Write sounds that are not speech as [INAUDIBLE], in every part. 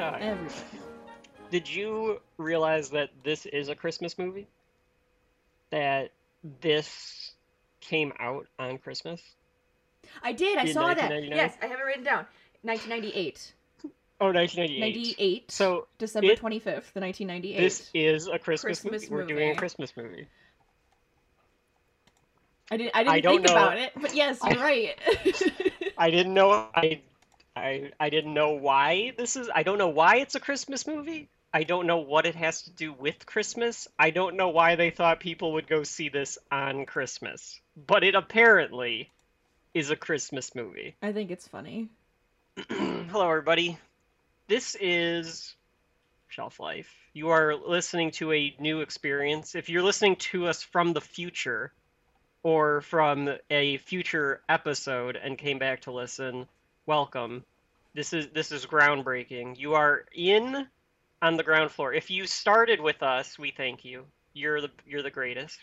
time. Did you realize that this is a Christmas movie? That this came out on Christmas? I did. I In saw that. 1999? Yes, I have it written down. 1998. Oh, 1998. 98. So December it- 25th, the 1998. this is a Christmas, Christmas movie. We're doing a. Christmas movie. I didn't. I didn't I don't think know- about it, but yes, you're right. [LAUGHS] I didn't know I, I I didn't know why this is. I don't know why it's a Christmas movie. I don't know what it has to do with Christmas. I don't know why they thought people would go see this on Christmas. But it apparently is a Christmas movie. I think it's funny. [CLEARS THROAT] Hello, everybody. This is Shelf Life. You are listening to a new experience. If you're listening to us from the future or from a future episode and came back to listen, welcome. This is this is groundbreaking. You are in on the ground floor. If you started with us, we thank you. You're the you're the greatest.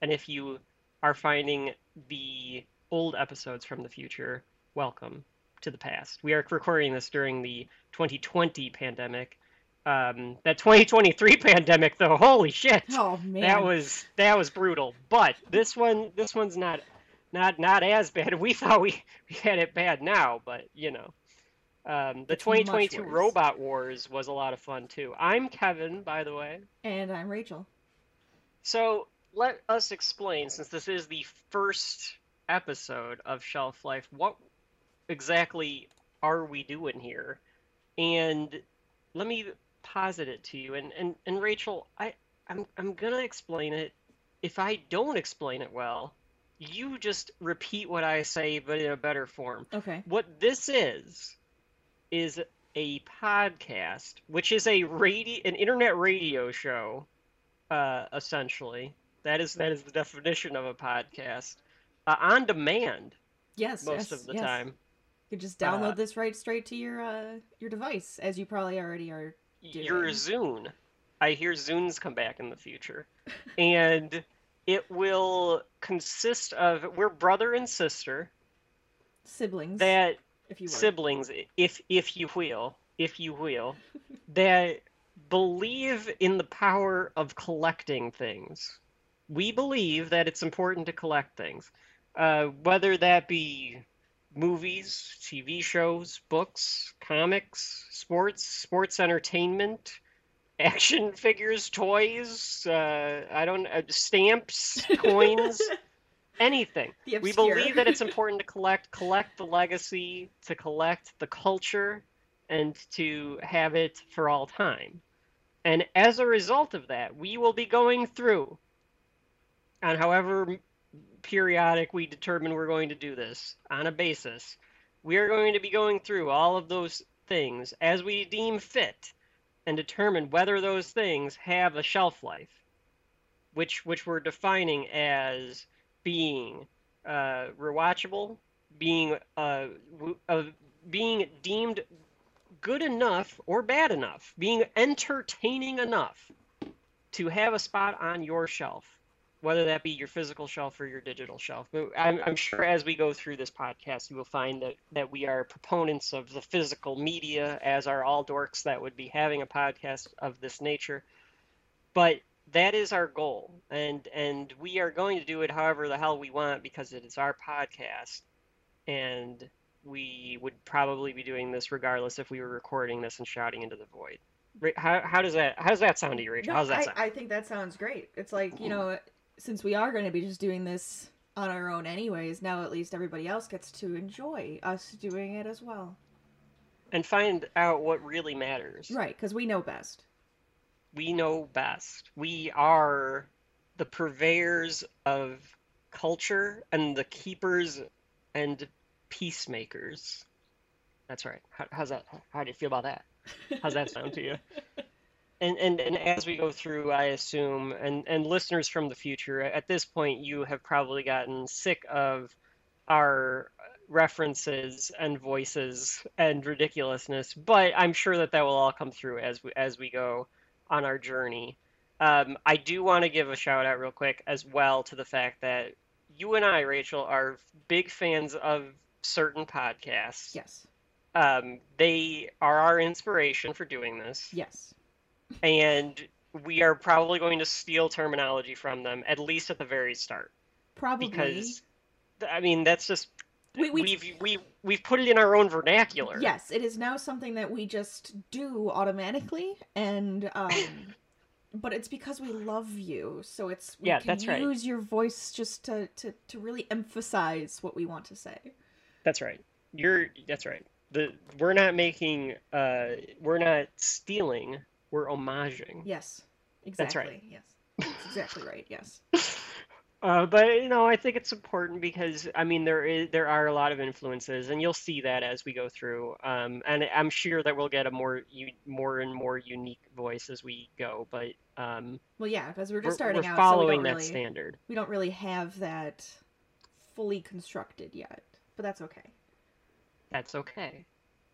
And if you are finding the old episodes from the future, welcome to the past. We are recording this during the 2020 pandemic. Um, that 2023 [LAUGHS] pandemic, though, holy shit, Oh man. that was that was brutal. But this one, this one's not not not as bad. [LAUGHS] We thought we, we had it bad now, but you know, um, the It's 2022. Robot Wars was a lot of fun too. I'm Kevin, by the way. And I'm Rachel. So let us explain, since this is the first episode of Shelf Life, what exactly are we doing here? And let me posit it to you. And and, and Rachel, I I'm I'm gonna explain it. If I don't explain it well, you just repeat what I say, but in a better form. Okay. What this is is a podcast, which is a radio, an internet radio show, uh, essentially. That is that is the definition of a podcast, uh, on demand Yes. most yes, of the yes. time. You could just download Uh, this right straight to your uh your device, as you probably already are. Doing. Your. Zune, I hear Zunes come back in the future, and it will consist of we're brother and sister Siblings, that if you will. siblings, if if you will, if you will, [LAUGHS] that believe in the power of collecting things. We believe that it's important to collect things, uh, whether that be movies, TV shows, books, comics, sports, sports entertainment, action figures, toys. Uh, I don't uh, stamps, [LAUGHS] coins, anything. We believe that it's [LAUGHS] important to collect collect the legacy to collect the culture and to have it for all time. And as a result of that we will be going through on however periodic we determine we're going to do this on a basis we are going to be going through all of those things as we deem fit and determine whether those things have a shelf life which which we're defining as being uh, rewatchable, being uh, w- uh, being deemed good enough or bad enough, being entertaining enough to have a spot on your shelf, whether that be your physical shelf or your digital shelf. But I'm, I'm sure as we go through this podcast, you will find that, that we are proponents of the physical media, as are all dorks that would be having a podcast of this nature. But that is our goal and and we are going to do it however the hell we want because it is our podcast and we would probably be doing this regardless if we were recording this and shouting into the void how, how does that how does that sound to you rachel No, how does that I, sound I think that sounds great. It's like, you know, since we are going to be just doing this on our own anyways, now at least everybody else gets to enjoy us doing it as well. and find out what really matters Right, because we know best. we know best we are the purveyors of culture and the keepers and peacemakers that's right how, how's that how do you feel about that How's that sound to you? [LAUGHS] And, and and as we go through, I assume, and and listeners from the future, at this point, you have probably gotten sick of our references and voices and ridiculousness. But I'm sure that that will all come through as we as we go on our journey. Um, I do want to give a shout out real quick as well to the fact that you and I, Rachel, are big fans of certain podcasts Yes. um, they are our inspiration for doing this, Yes. And we are probably going to steal terminology from them at least at the very start Probably. because I mean that's just we, we, we've we we've put it in our own vernacular. Yes, it is now something that we just do automatically, and um, [LAUGHS] but it's because we love you, so it's we Yeah, can that's right. use your voice just to, to to really emphasize what we want to say. That's right. You're that's right. The we're not making uh we're not stealing, we're homaging. Yes, exactly. That's right. Yes, that's exactly right. Yes. [LAUGHS] Uh, but you know, I think it's important because I mean there is there are a lot of influences, and you'll see that as we go through. Um, and I'm sure that we'll get a more u- more and more unique voice as we go. But um, Well, yeah, because we're just we're, starting we're out, following so we that really standard. we don't really have that fully constructed yet, but that's okay. That's okay.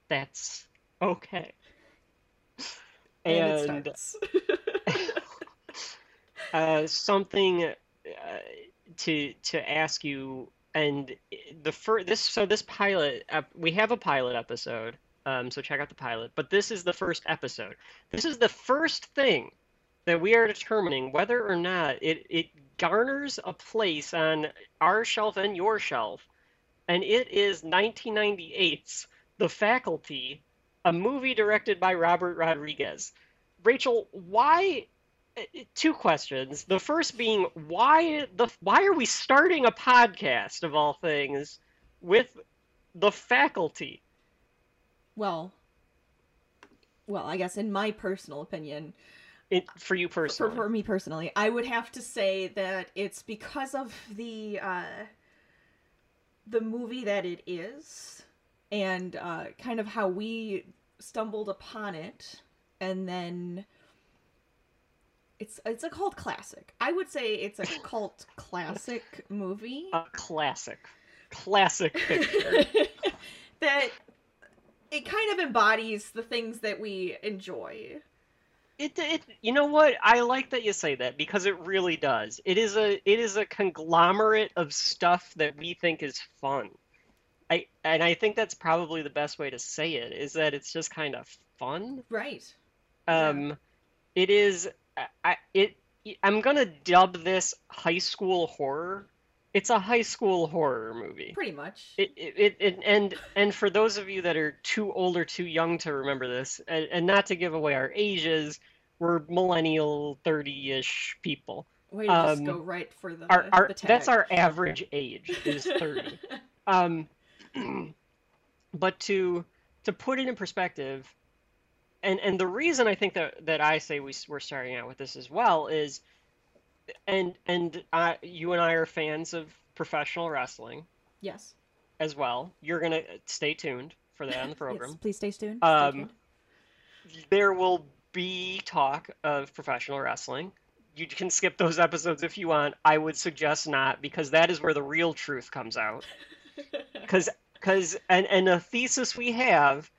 That's okay. And, And [LAUGHS] [LAUGHS] uh, something uh, to to ask you and the fir- this so this pilot we have a pilot episode um, so check out the pilot but this is the first episode. This is the first thing that we are determining whether or not it it garners a place on our shelf and your shelf. And it is 1998's The Faculty a movie directed by Robert Rodriguez Rachel why uh, two questions. The first being why the why are we starting a podcast of all things with the faculty? well, well, I guess in my personal opinion, It, for you for, personally. for me personally, I would have to say that it's because of the uh, the movie that it is, and uh, kind of how we stumbled upon it, and then it's it's a cult classic. I would say it's a cult classic movie a classic, classic picture. [LAUGHS] that it kind of embodies the things that we enjoy. It, it you know what I like that you say that because it really does. It is a it is a conglomerate of stuff that we think is fun. I and I think that's probably the best way to say it is that it's just kind of fun. Right. Yeah. Um, it is. I, it. I'm gonna dub this high school horror. It's a high school horror movie. Pretty much. It, it, it, it and and for those of you that are too old or too young to remember this, and, and not to give away our ages, we're millennial, thirty-ish people. Way to just um, go right for the, Our, our the that's our average age is thirty. [LAUGHS] Um, [CLEARS THROAT] but to to put it in perspective, and and the reason I think that that I say we we're starting out with this as well is, and and I, you and I are fans of professional wrestling yes. as well. You're gonna stay tuned for that on the [LAUGHS] program. Yes, please stay tuned. Um, Stay tuned. There will be talk of professional wrestling. You can skip those episodes if you want. I would suggest not because that is where the real truth comes out. [LAUGHS] because because and and a thesis we have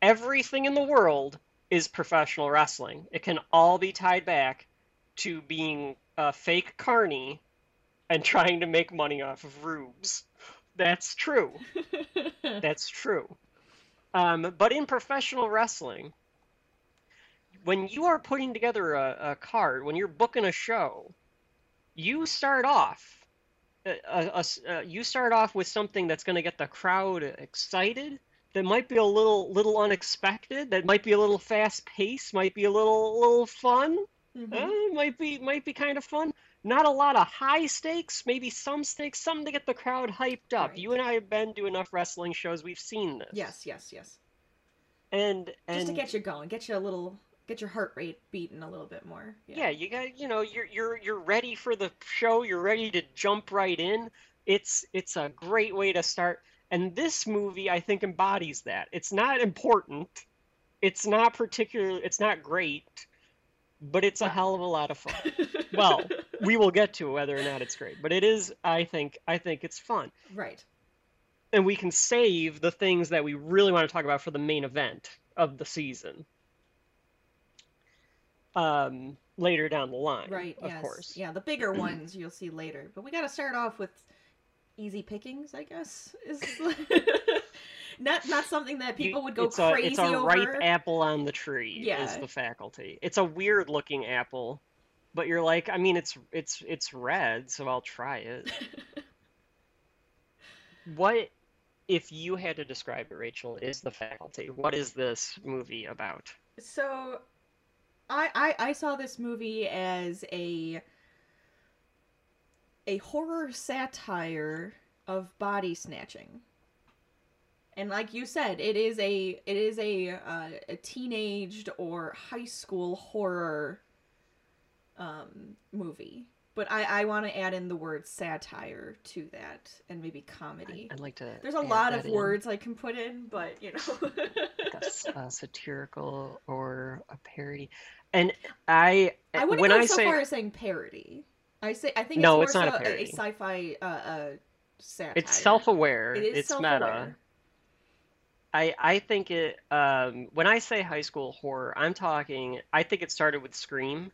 everything in the world is professional wrestling. It can all be tied back to being a fake carney and trying to make money off of rubes. That's true. [LAUGHS] That's true. Um, but in professional wrestling when you are putting together a, a card when you're booking a show you start off a, a- a s- uh, you start off with something that's going to get the crowd excited that might be a little little unexpected that might be a little fast paced might be a little little fun Mhm. uh, might be might be kind of fun not a lot of high stakes maybe some stakes something to get the crowd hyped up Right. you and i have been to enough wrestling shows we've seen this Yes, yes, yes. and and Just to get you going, get you a little, get your heart rate beating a little bit more. yeah. You got you know you're you're you're ready for the show. You're ready to jump right in. It's it's a great way to start. And this movie i think embodies that. It's not important. It's not particular it's not great but it's a hell of a lot of fun. [LAUGHS] Well we will get to whether or not it's great but it is i think i think it's fun. Right. and we can save the things that we really want to talk about for the main event of the season um later down the line Right. of yes. course Yeah, the bigger ones you'll see later, but we got to start off with easy pickings, I guess. Is [LAUGHS] not not something that You- people would go it's a, crazy it's a over. ripe apple on the tree is Yeah. the faculty. It's a weird looking apple, but you're like, I mean, it's it's it's red, so I'll try it. [LAUGHS] What if you had to describe it, Rachel, is the faculty? What is this movie about? So, I, I I saw this movie as a a horror satire of body snatching. And like you said, it is a it is a uh, a teenaged or high school horror um, movie. But I, I want to add in the word satire to that and maybe comedy. I'd like to. There's a lot of in. words I can put in, but you know. like a a satirical or a parody. And I, I wouldn't when go I so say far as saying parody. I say I think it's No, more it's not a so parody. sci-fi uh, uh, satire. it's self-aware, It is it's meta. self-aware. I I think it. Um, when I say high school horror, I'm talking. I think it started with Scream,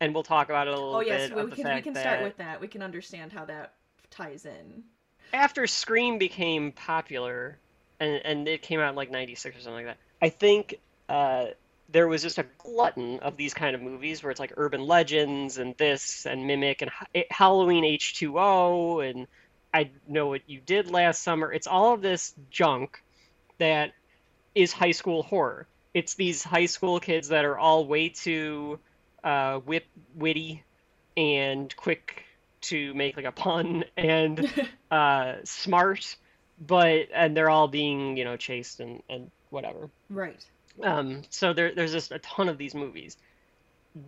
and we'll talk about it a little Oh yes, bit we of the can we can start with that. We can understand how that ties in. after Scream became popular, and and it came out in like '96 or something like that. I think uh, there was just a glutton of these kind of movies where it's like urban legends and this and Mimic and Ha- Halloween H2O and I know what you did last summer. It's all of this junk that is high school horror. It's these high school kids that are all way too uh, wit witty and quick to make like a pun and [LAUGHS] uh, smart, but and they're all being you know chased and and whatever. right. Um, so there, there's just a ton of these movies.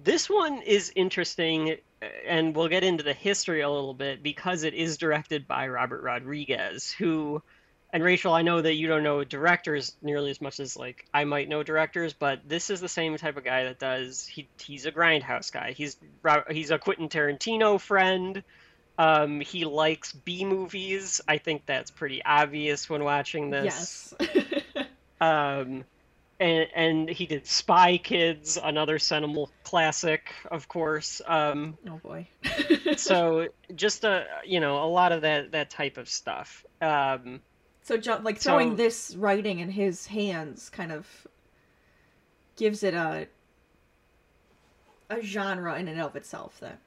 This one is interesting, and we'll get into the history a little bit because it is directed by Robert Rodriguez, who, and Rachel, I know that you don't know directors nearly as much as like I might know directors, but this is the same type of guy that does. He he's a grindhouse guy. He's he's a Quentin Tarantino friend. Um, he likes B movies. I think that's pretty obvious when watching this. Yes. [LAUGHS] Um, and and he did Spy Kids, another seminal classic, of course. Um, oh boy. so [LAUGHS] just a you know a lot of that that type of stuff. Um, so ju- like throwing So- this writing in his hands kind of gives it a a genre in and of itself then.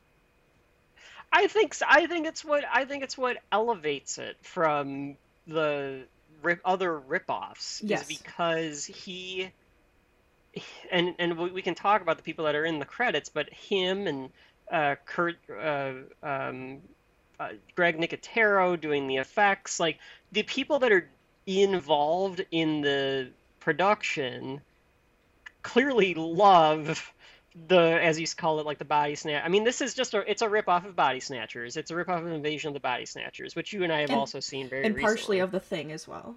I think I think it's what I think it's what elevates it from the rip, other ripoffs Yes. is because he and and we we can talk about the people that are in the credits, but him and uh, Kurt uh, um, uh, Greg Nicotero doing the effects, like the people that are involved in the production clearly love the as you call it like the body snatch i mean this is just a it's a rip off of body snatchers it's a rip off of invasion of the body snatchers which you and i have And- also seen very and partially recently. of the thing as well.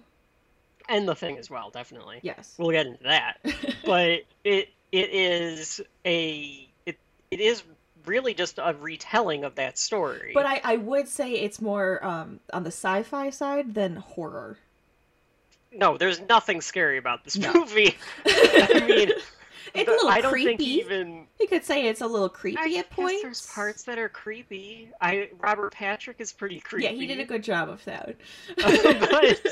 and the thing as well definitely Yes. we'll get into that [LAUGHS] but it it is a it it is really just a retelling of that story But I, I would say it's more um, on the sci-fi side than horror. no there's nothing scary about this No. movie [LAUGHS] i mean It's a little i don't creepy. think even You could say it's a little creepy I at guess points. there's parts that are creepy. I Robert Patrick is pretty creepy. Yeah, he did a good job of that. [LAUGHS] but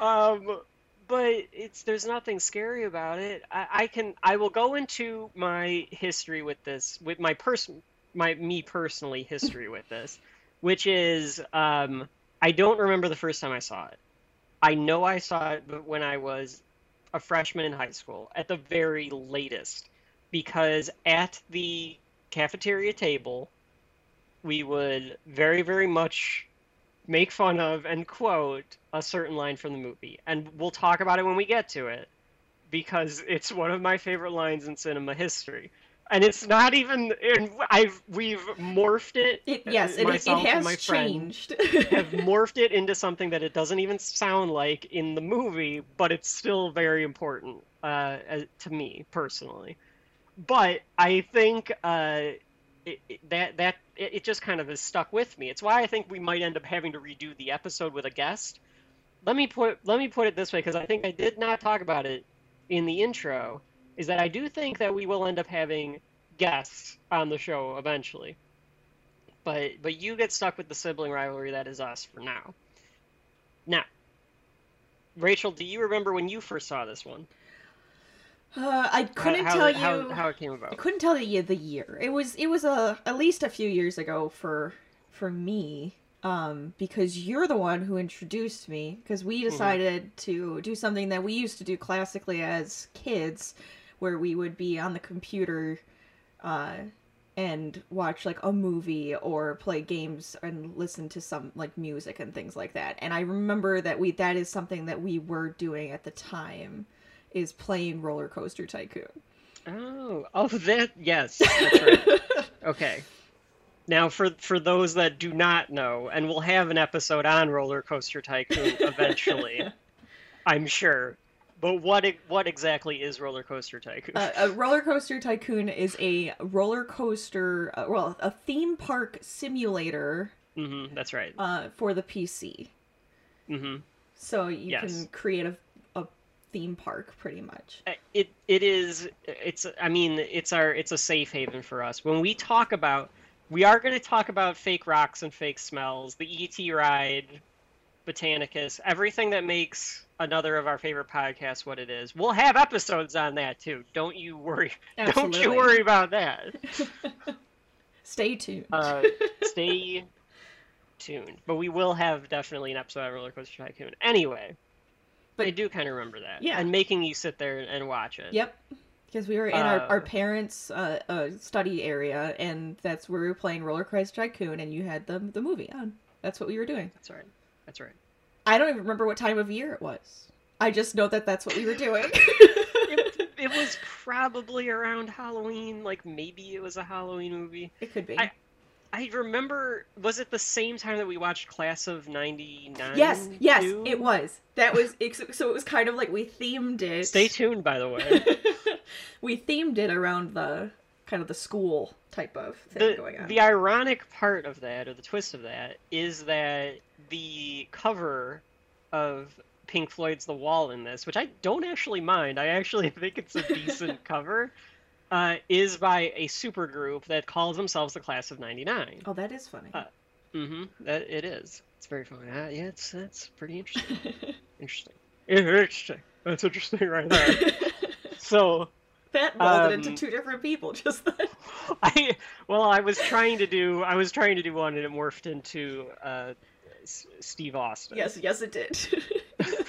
[LAUGHS] um but it's there's nothing scary about it. I, I can i will go into my history with this with my person my me personally history with this which is um i don't remember the first time i saw it. I know i saw it but when i was a freshman in high school at the very latest because at the cafeteria table we would very very much make fun of and quote a certain line from the movie. And we'll talk about it when we get to it because it's one of my favorite lines in cinema history. And it's not even and I've we've morphed it, It, yes, it, it has changed. [LAUGHS] have [LAUGHS] morphed it into something that it doesn't even sound like in the movie, but it's still very important uh, to me personally. But I think uh, that that it, it just kind of has stuck with me. It's why I think we might end up having to redo the episode with a guest. Let me put let me put it this way because I think I did not talk about it in the intro. Is that I do think that we will end up having guests on the show eventually. But but you get stuck with the sibling rivalry that is us for now. Now, Rachel, do you remember when you first saw this one? Uh, I couldn't how, tell you. how, how it came about. I couldn't tell you the year. It was it was a at least a few years ago for for me. Um, because you're the one who introduced me. Because we Mm-hmm. decided to do something that we used to do classically as kids, where we would be on the computer, uh, and watch like a movie or play games and listen to some like music and things like that. And I remember that we that is something that we were doing at the time, is playing Roller Coaster Tycoon. Oh, oh, that yes, that's right. [LAUGHS] okay. Now, for for those that do not know, and we'll have an episode on Roller Coaster Tycoon eventually, [LAUGHS] I'm sure. But what what exactly is Roller Coaster Tycoon? Uh, a roller coaster tycoon is a roller coaster, uh, well, a theme park simulator hmm that's right. uh, for the PC. hmm So you Yes. can create a theme park, pretty much. It it is it's I mean it's our it's a safe haven for us. When we talk about we are going to talk about fake rocks and fake smells, the ET ride, Botanicus, everything that makes another of our favorite podcasts what it is. We'll have episodes on that too. Don't you worry. [LAUGHS] Don't you worry about that. [LAUGHS] Stay tuned. Uh, [LAUGHS] stay tuned. But we will have definitely an episode of Roller Coaster Tycoon. Anyway, But- I do kind of remember that. Yeah. And making you sit there and watch it. Yep. Because we were in our, our Uh, parents' uh, uh, study area, and that's where we were playing Roller Coaster Tycoon, and you had the the movie on. That's what we were doing. That's right. That's right. I don't even remember what time of year it was. I just know that that's what we were doing. [LAUGHS] [LAUGHS] it, it was probably around Halloween. Like maybe it was a Halloween movie. it could be. I- I remember. Was it the same time that we watched Class of '99? yes, yes, too? it was. That was so. It was kind of like we themed it. Stay tuned, by the way. [LAUGHS] we themed it around the kind of the school type of thing the, going on. the ironic part of that, or the twist of that, is that the cover of Pink Floyd's The Wall in this, which I don't actually mind, I actually [LAUGHS] think it's a decent cover, uh, is by a supergroup that calls themselves the Class of 99. oh, that is funny. Uh, Mm-hmm. That it is. It's very funny. Uh, yeah, it's that's pretty interesting. [LAUGHS] interesting. Interesting. That's interesting right there. [LAUGHS] so that molded into um, two different people. Just then. [LAUGHS] I well, I was trying to do I was trying to do one and it morphed into uh, S- Steve Austin. yes, yes, it did.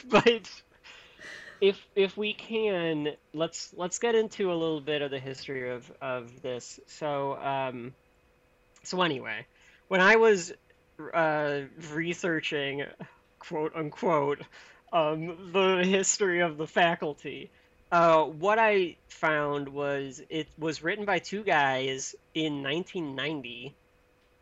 but if if we can, let's let's get into a little bit of the history of of this. So um, so anyway, when I was uh, researching, quote unquote, um, the history of the faculty, uh, what I found was it was written by two guys in 1990.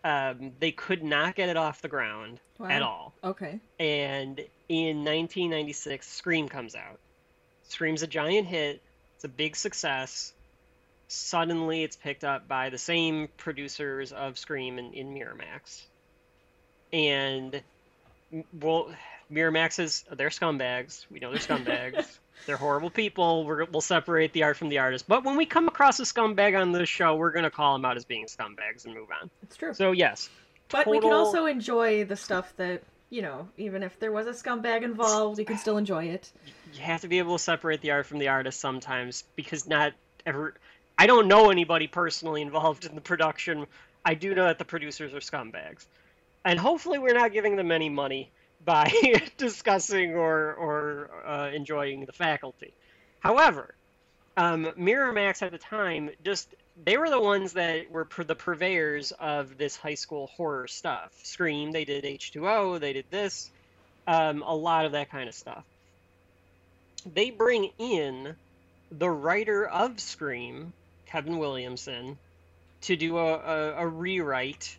Um, they could not get it off the ground at all okay. and in 1996 scream comes out scream's a giant hit. It's a big success. Suddenly it's picked up by the same producers of scream in, in miramax. And well miramax is they're scumbags. We know they're scumbags. [LAUGHS] They're horrible people. We're, we'll separate the art from the artist. But when we come across a scumbag on this show we're going to call them out as being scumbags and move on. It's true. so yes. But we can also enjoy the stuff that you know, even if there was a scumbag involved, you can still enjoy it. You have to be able to separate the art from the artist sometimes because not ever I don't know anybody personally involved in the production. I do know that the producers are scumbags. And hopefully we're not giving them any money by [LAUGHS] discussing or or uh, enjoying the faculty. However, um, Miramax at the time just they were the ones that were the purveyors of this high school horror stuff. Scream, they did H2O, they did this, um, a lot of that kind of stuff they bring in the writer of Scream, Kevin Williamson, to do a, a, a rewrite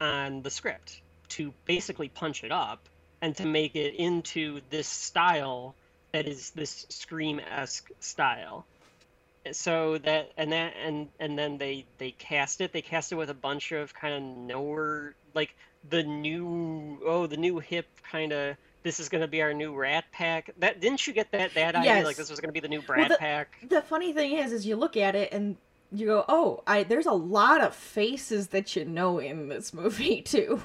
on the script to basically punch it up and to make it into this style that is this Scream esque style. So that and that and and then they they cast it. They cast it with a bunch of kind of newer like the new oh the new hip kind of this is going to be our new Rat Pack. That didn't you get that that idea like this was going to be the new Brat the- Pack? The funny thing is, is you look at it and you go, "Oh, I there's a lot of faces that you know in this movie [LAUGHS] too."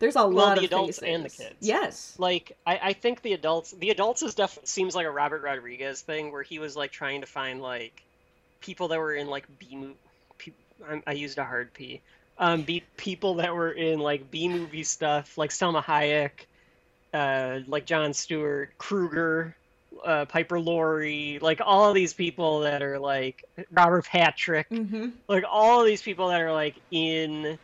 There's a Well, lot the of adults faces. and the kids. Yes. Like I, I think the adults the adults is def seems like a Robert Rodriguez thing where he was like trying to find like people that were in like B movie. I, I used a hard P. Um, be people that were in like B movie stuff like Salma Hayek, uh, like Jon Stewart, Kruger, uh, Piper Laurie, like all of these people that are like Robert Patrick Mm-hmm. like all of these people that are like in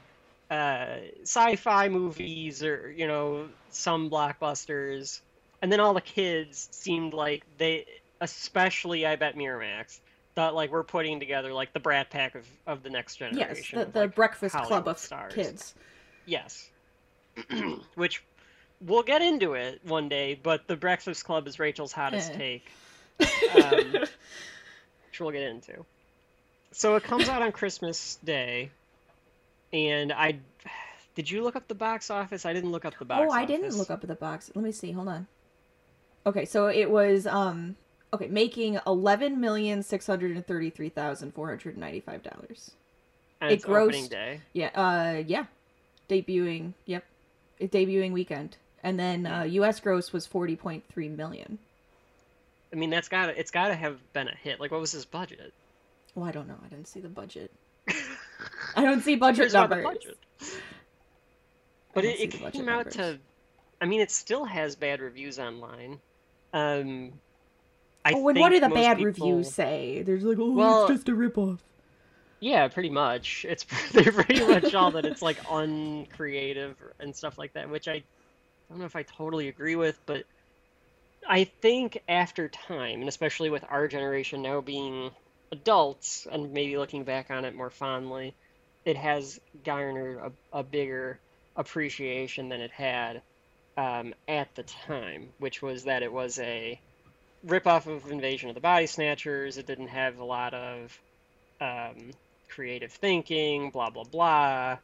uh, sci-fi movies or you know some blockbusters and then all the kids seemed like they especially i bet miramax thought like we're putting together like the brat pack of, of the next Yes, generation the, of, the like, Breakfast Club of stars. kids. yes [CLEARS THROAT] which we'll get into it one day but the breakfast club is rachel's hottest Eh. take [LAUGHS] um, which we'll get into. So it comes out on Christmas Day, and I did you look up the box office? I didn't look up the box. oh, I didn't look up the box. Let me see. Hold on. Okay, so it was um okay, making eleven million six hundred and thirty three thousand four hundred and ninety five dollars. It it's opening grossed- day. Yeah, uh yeah. Debuting yep. It debuting weekend. And then uh US gross was forty point three million. I mean, that's got it's got to have been a hit. Like, what was his budget? Well, I don't know. I didn't see the budget. [LAUGHS] I don't see budget numbers. budget. But it, it came out numbers. to. I mean, it still has bad reviews online. Um, I Oh, and what do the bad people- reviews say? There's like, oh, Well- it's just a ripoff. Yeah, pretty much. It's [LAUGHS] they're pretty much all that it's like uncreative and stuff like that, which I don't know if I totally agree with, but I think after time, and especially with our generation now being adults and maybe looking back on it more fondly, it has garnered a, a bigger appreciation than it had um, at the time, which was that it was a ripoff of Invasion of the Body Snatchers. It didn't have a lot of um, creative thinking, blah blah blah.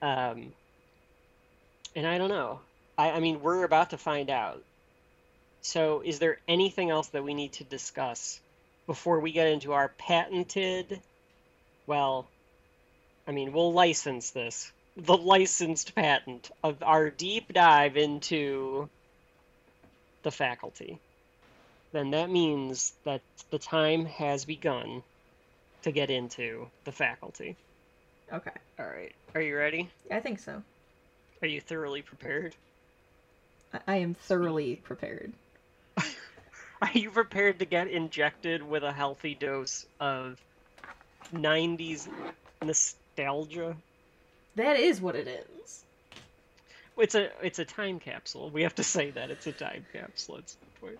Um, and I don't know. I, I mean, we're about to find out. So, is there anything else that we need to discuss before we get into our patented? Well, I mean, we'll license this. The licensed patent of our deep dive into the faculty. Then that means that the time has begun to get into the faculty. Okay. All right. Are you ready? I think so. Are you thoroughly prepared? I, I am thoroughly prepared. [LAUGHS] Are you prepared to get injected with a healthy dose of 90s nostalgia? That is what it is. It's a it's a time capsule. We have to say that it's a time capsule at some point.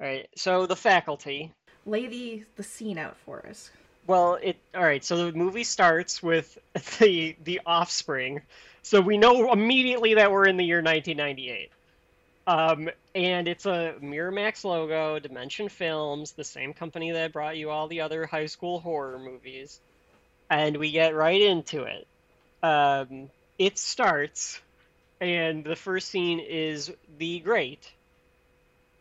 All right. So the faculty. Lay the, the scene out for us. Well, it all right. So the movie starts with [LAUGHS] the the offspring. So we know immediately that we're in the year 1998. Um, and it's a Miramax logo, Dimension Films, the same company that brought you all the other high school horror movies. And we get right into it. Um, it starts, and the first scene is the great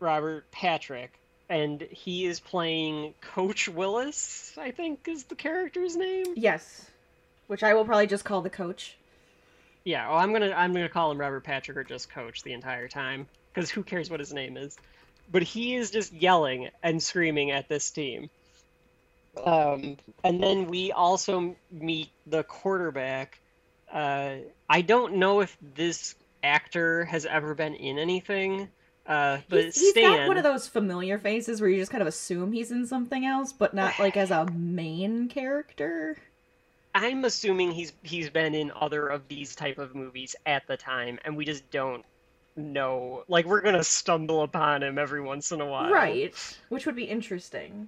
Robert Patrick, and he is playing Coach Willis, I think is the character's name. Yes. Which I will probably just call the coach. Yeah, well, I'm gonna I'm gonna call him Robert Patrick or just Coach the entire time because who cares what his name is? But he is just yelling and screaming at this team. Um, and then we also meet the quarterback. Uh, I don't know if this actor has ever been in anything, uh, but He's, he's Stan. got one of those familiar faces where you just kind of assume he's in something else, but not like as a main character. I'm assuming he's he's been in other of these type of movies at the time, and we just don't know. Like we're gonna stumble upon him every once in a while, Right. Which would be interesting.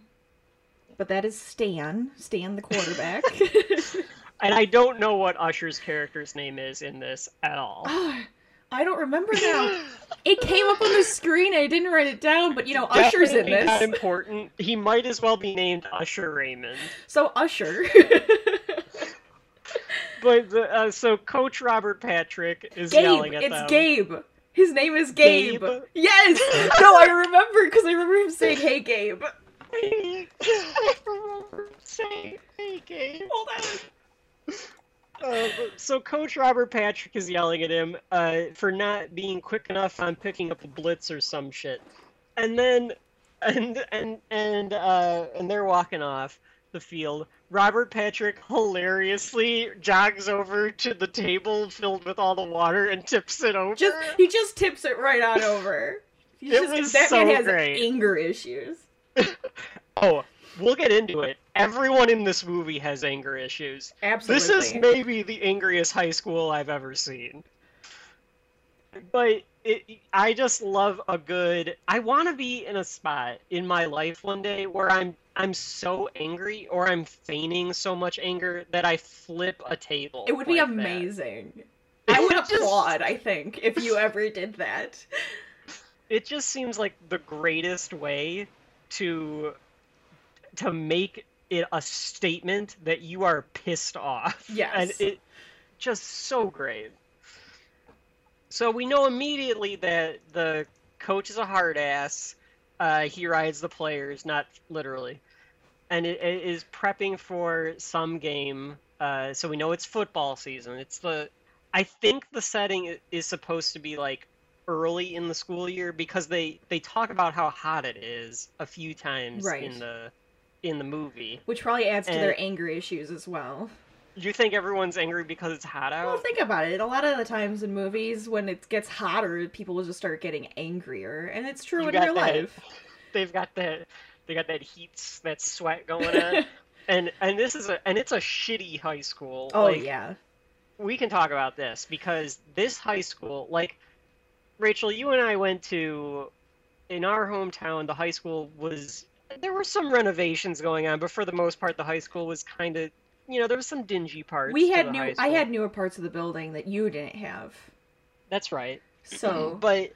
But that is Stan. Stan the quarterback. [LAUGHS] [LAUGHS] And I don't know what Usher's character's name is in this at all. Ah, I don't remember now. It came up on the screen. I didn't write it down, but you know, Usher's in Definitely Not this. important. He might as well be named Usher Raymond. So Usher. [LAUGHS] But the, uh, so Coach Robert Patrick is Gabe. yelling at It's them. Gabe. His name is Gabe. Gabe? Yes. No, I remember because I remember him saying, "Hey, Gabe." I remember saying, "Hey, Gabe." Hold on. Uh, so Coach Robert Patrick is yelling at him uh, for not being quick enough on picking up a blitz or some shit, and then and and and uh, and they're walking off the field. Robert Patrick hilariously jogs over to the table filled with all the water and tips it over. Just he just tips it right on over. [LAUGHS] He's It just, was that so man has great. anger issues. [LAUGHS] oh, we'll get into it. Everyone in this movie has anger issues. Absolutely. This is maybe the angriest high school I've ever seen. But it, I just love a good. I want to be in a spot in my life one day where I'm I'm so angry or I'm feigning so much anger that I flip a table. It would be like that. amazing. I would applaud, I think, if you ever did that. It just seems like the greatest way to to make it a statement that you are pissed off. Yes. And it just so great. So we know immediately that the coach is a hard ass. Uh, he rides the players, not literally, and it, it is prepping for some game. Uh, so we know it's football season. It's the, I think the setting is supposed to be like early in the school year because they they talk about how hot it is a few times Right. in the in the movie. Which probably adds to their anger issues as well. You think everyone's angry because it's hot out? Well, think about it. A lot of the times in movies, when it gets hotter, people will just start getting angrier, and it's true You in real that- life. they've got that they got that heat that sweat going on [LAUGHS] and and this is a and it's a shitty high school oh like, yeah, we can talk about this because this high school like rachel you and i went to in our hometown the high school was there were some renovations going on but for the most part the high school was kind of you know there was some dingy parts we had new. I had newer parts of the building that you didn't have. that's right So but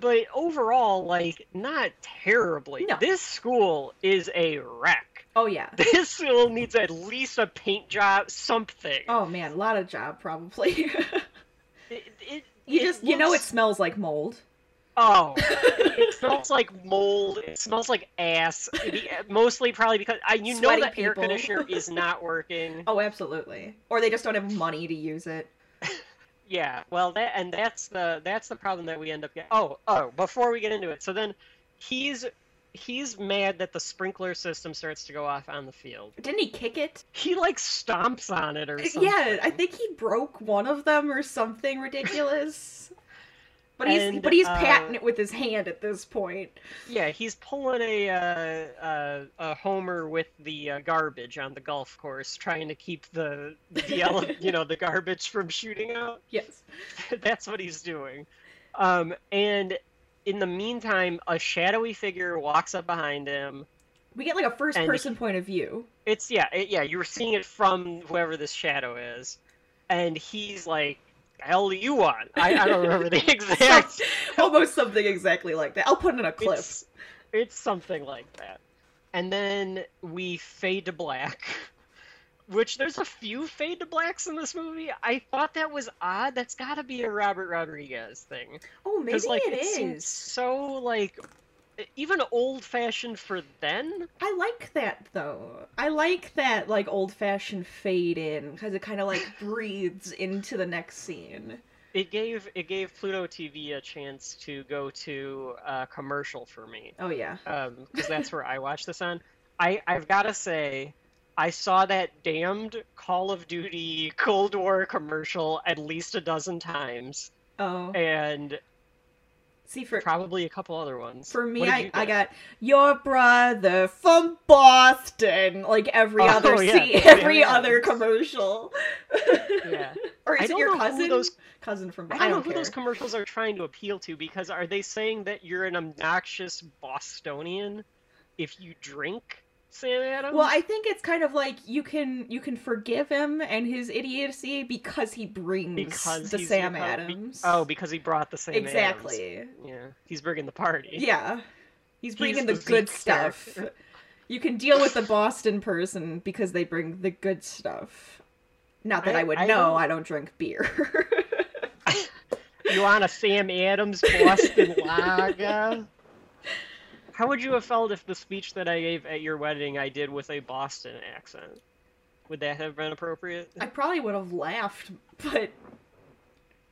but overall like not terribly No. this school is a wreck oh yeah. [LAUGHS] this school needs at least a paint job something Oh man, a lot of job probably. [LAUGHS] it, it, you just you know it smells like mold. oh [LAUGHS] it smells like mold it smells like ass mostly probably because I, you know Sweaty the air people. conditioner is not working Oh, absolutely. Or they just don't have money to use it. Yeah, well, that and that's the that's the problem that we end up getting. Oh, oh, before we get into it, so then he's he's mad that the sprinkler system starts to go off on the field. Didn't he kick it? He like stomps on it or something. Yeah, I think he broke one of them or something ridiculous. [LAUGHS] But he's And, but he's uh, patting it with his hand at this point. Yeah, he's pulling a uh, uh, a homer with the uh, garbage on the golf course, trying to keep the the ele- [LAUGHS] you know the garbage from shooting out. Yes. [LAUGHS] That's what he's doing. Um, and in the meantime, a shadowy figure walks up behind him. We get like a first person point of view. It's yeah, it, yeah. You were seeing it from whoever this shadow is, and he's like, "Hell, do you want?" I, I don't remember the [LAUGHS] exact. Some- almost something exactly like that. I'll put in a clip. It's, it's something like that. And then we fade to black, [LAUGHS] which there's a few fade to blacks in this movie. I thought that was odd. That's got to be a Robert Rodriguez thing. Oh, maybe like it is. so like even old fashioned for then. I like that though. I like that like old fashioned fade in because it kind of like [LAUGHS] breathes into the next scene. It gave it gave Pluto TV a chance to go to a commercial for me. Oh yeah. Um, because that's where I watch this on. [LAUGHS] I I've got to say, I saw that damned Call of Duty Cold War commercial at least a dozen times, Oh. and See for probably a couple other ones. for me, I, I got your brother from Boston, like every Oh, other yeah, Sam every other commercial. [LAUGHS] Yeah. or I is it your cousin? those- cousin from. I don't know who those commercials are trying to appeal to because are they saying that you're an obnoxious Bostonian if you drink Sam Adams? Well, I think it's kind of like you can you can forgive him and his idiocy because he brings because the Sam be- Adams. oh, because he brought the Sam Adams. exactly. Yeah, he's bringing the party. Yeah, he's bringing He's the, the good stuff. character. You can deal with the Boston person because they bring the good stuff. Not that I, I- would I know. don't- I don't drink beer. [LAUGHS] You want a Sam Adams Boston [LAUGHS] Lager? How would you have felt if the speech that I gave at your wedding I did with a Boston accent? Would that have been appropriate? I probably would have laughed, but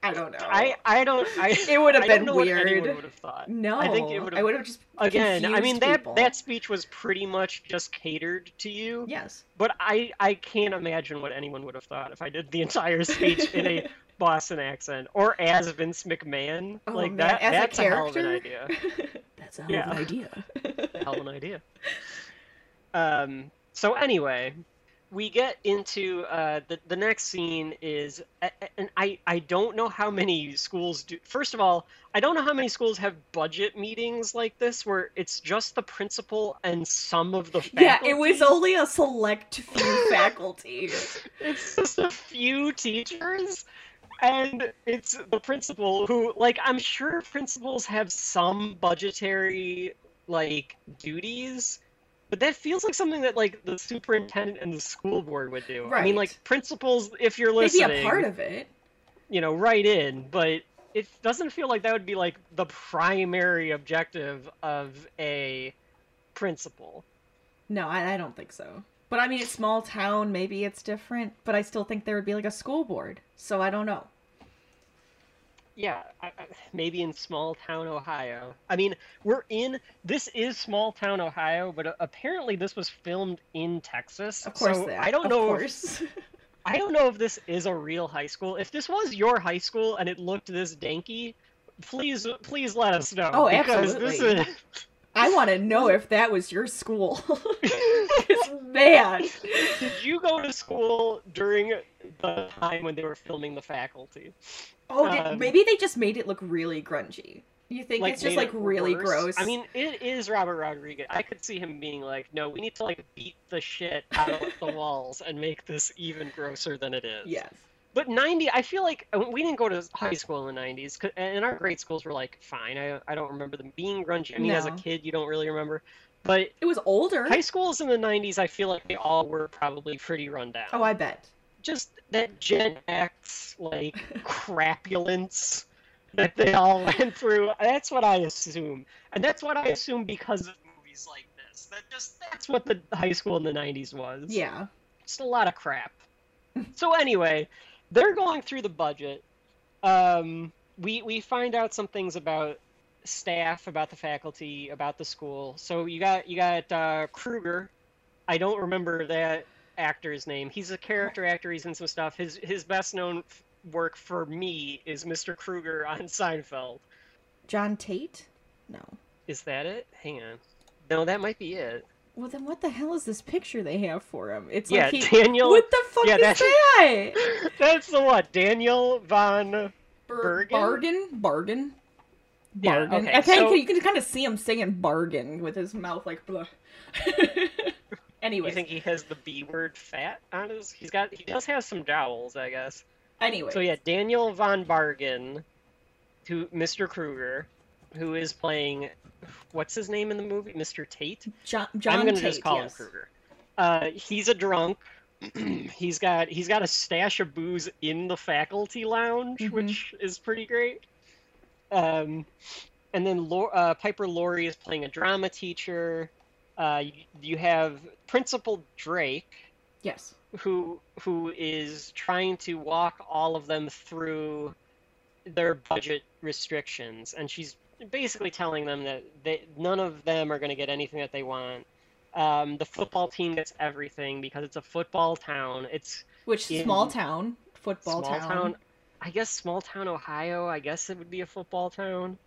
I don't know. I I don't. I [LAUGHS] It would have I don't been weird. would have thought. no, I think it would I would have just Again, I mean that that speech was pretty much just catered to you. yes. But I I can't imagine what anyone would have thought if I did the entire speech in a [LAUGHS] Boston accent or as Vince McMahon. Oh, like man, that as a that's a, hell of an idea. [LAUGHS] That's a hell Yeah. of an idea. [LAUGHS] hell of an idea. [LAUGHS] Um. So anyway, we get into uh, the the next scene is, a- a- and I I don't know how many schools do. First of all, I don't know how many schools have budget meetings like this where it's just the principal and some of the faculty. Yeah, it was only a select few faculty. It's just a few teachers. And it's the principal who, like, I'm sure principals have some budgetary, like, duties, but that feels like something that, like, the superintendent and the school board would do. right. I mean, like, principals, if you're listening Maybe a part of it. you know, right in, but it doesn't feel like that would be, like, the primary objective of a principal. No, I, I don't think so. But I mean, it's small town. Maybe it's different. But I still think there would be like a school board. So I don't know. Yeah, I, I, maybe in small town Ohio. I mean, we're in this is small town Ohio, but uh, apparently this was filmed in Texas. Of course, so. I don't of know. If. [LAUGHS] I don't know if this is a real high school. If this was your high school and it looked this danky, please, please let us know. Oh, because This absolutely. is, I want to know if that was your school. [LAUGHS] man. Did you go to school during the time when they were filming The Faculty? Oh, did, Um, maybe they just made it look really grungy. You think it's just like it really worse? gross? I mean, it is Robert Rodriguez. I could see him being like, "No, we need to like beat the shit out of the [LAUGHS] walls and make this even grosser than it is." yes. But ninety, I feel like uh, we didn't go to high school in the nineties, and our grade schools were like fine. I I don't remember them being grungy. I mean, as a kid, you don't really remember, but It was older. high schools in the nineties, I feel like they all were probably pretty run down. Oh, I bet. just that Gen X like [LAUGHS] crapulence that they all [LAUGHS] went through. That's what I assume, and that's what I assume because of movies like this. That just that's what the high school in the '90s was. Yeah. just a lot of crap. [LAUGHS] so anyway, they're going through the budget. Um, we we find out some things about staff, about the faculty, about the school. So you got you got uh, Kruger. I don't remember that actor's name. He's a character actor. He's in some stuff. His his best known f- work for me is Mr. Kruger [LAUGHS] on Seinfeld. John Tate? No. Is that it? Hang on. No, that might be it. Well, then what the hell is this picture they have for him? It's Yeah, like he. Daniel. What the fuck yeah, is that's- that? [LAUGHS] That's the what? Daniel von. Bar- Bergen? Bargain? Bargain? Yeah, okay, I kinda- so- you can kind of see him saying bargain with his mouth like. Blah. [LAUGHS] Anyways, You think he has the B word fat on his? He's got. He does have some jowls, I guess. anyway. So yeah, Daniel von Bargen, to Mr. Kruger, who is playing. What's his name in the movie? Mr. Tate. John, John I'm gonna Tate, just call yes. him Kruger. Uh, he's a drunk. [CLEARS THROAT] he's got he's got a stash of booze in the faculty lounge, Mhm. which is pretty great. Um, and then uh, Piper Laurie is playing a drama teacher. Uh, you, you have Principal Drake, Yes. who who is trying to walk all of them through their budget restrictions, and she's basically telling them that they, none of them are going to get anything that they want. Um, the football team gets everything because it's a football town. It's Which small town football small town. town. I guess small town Ohio. I guess it would be a football town.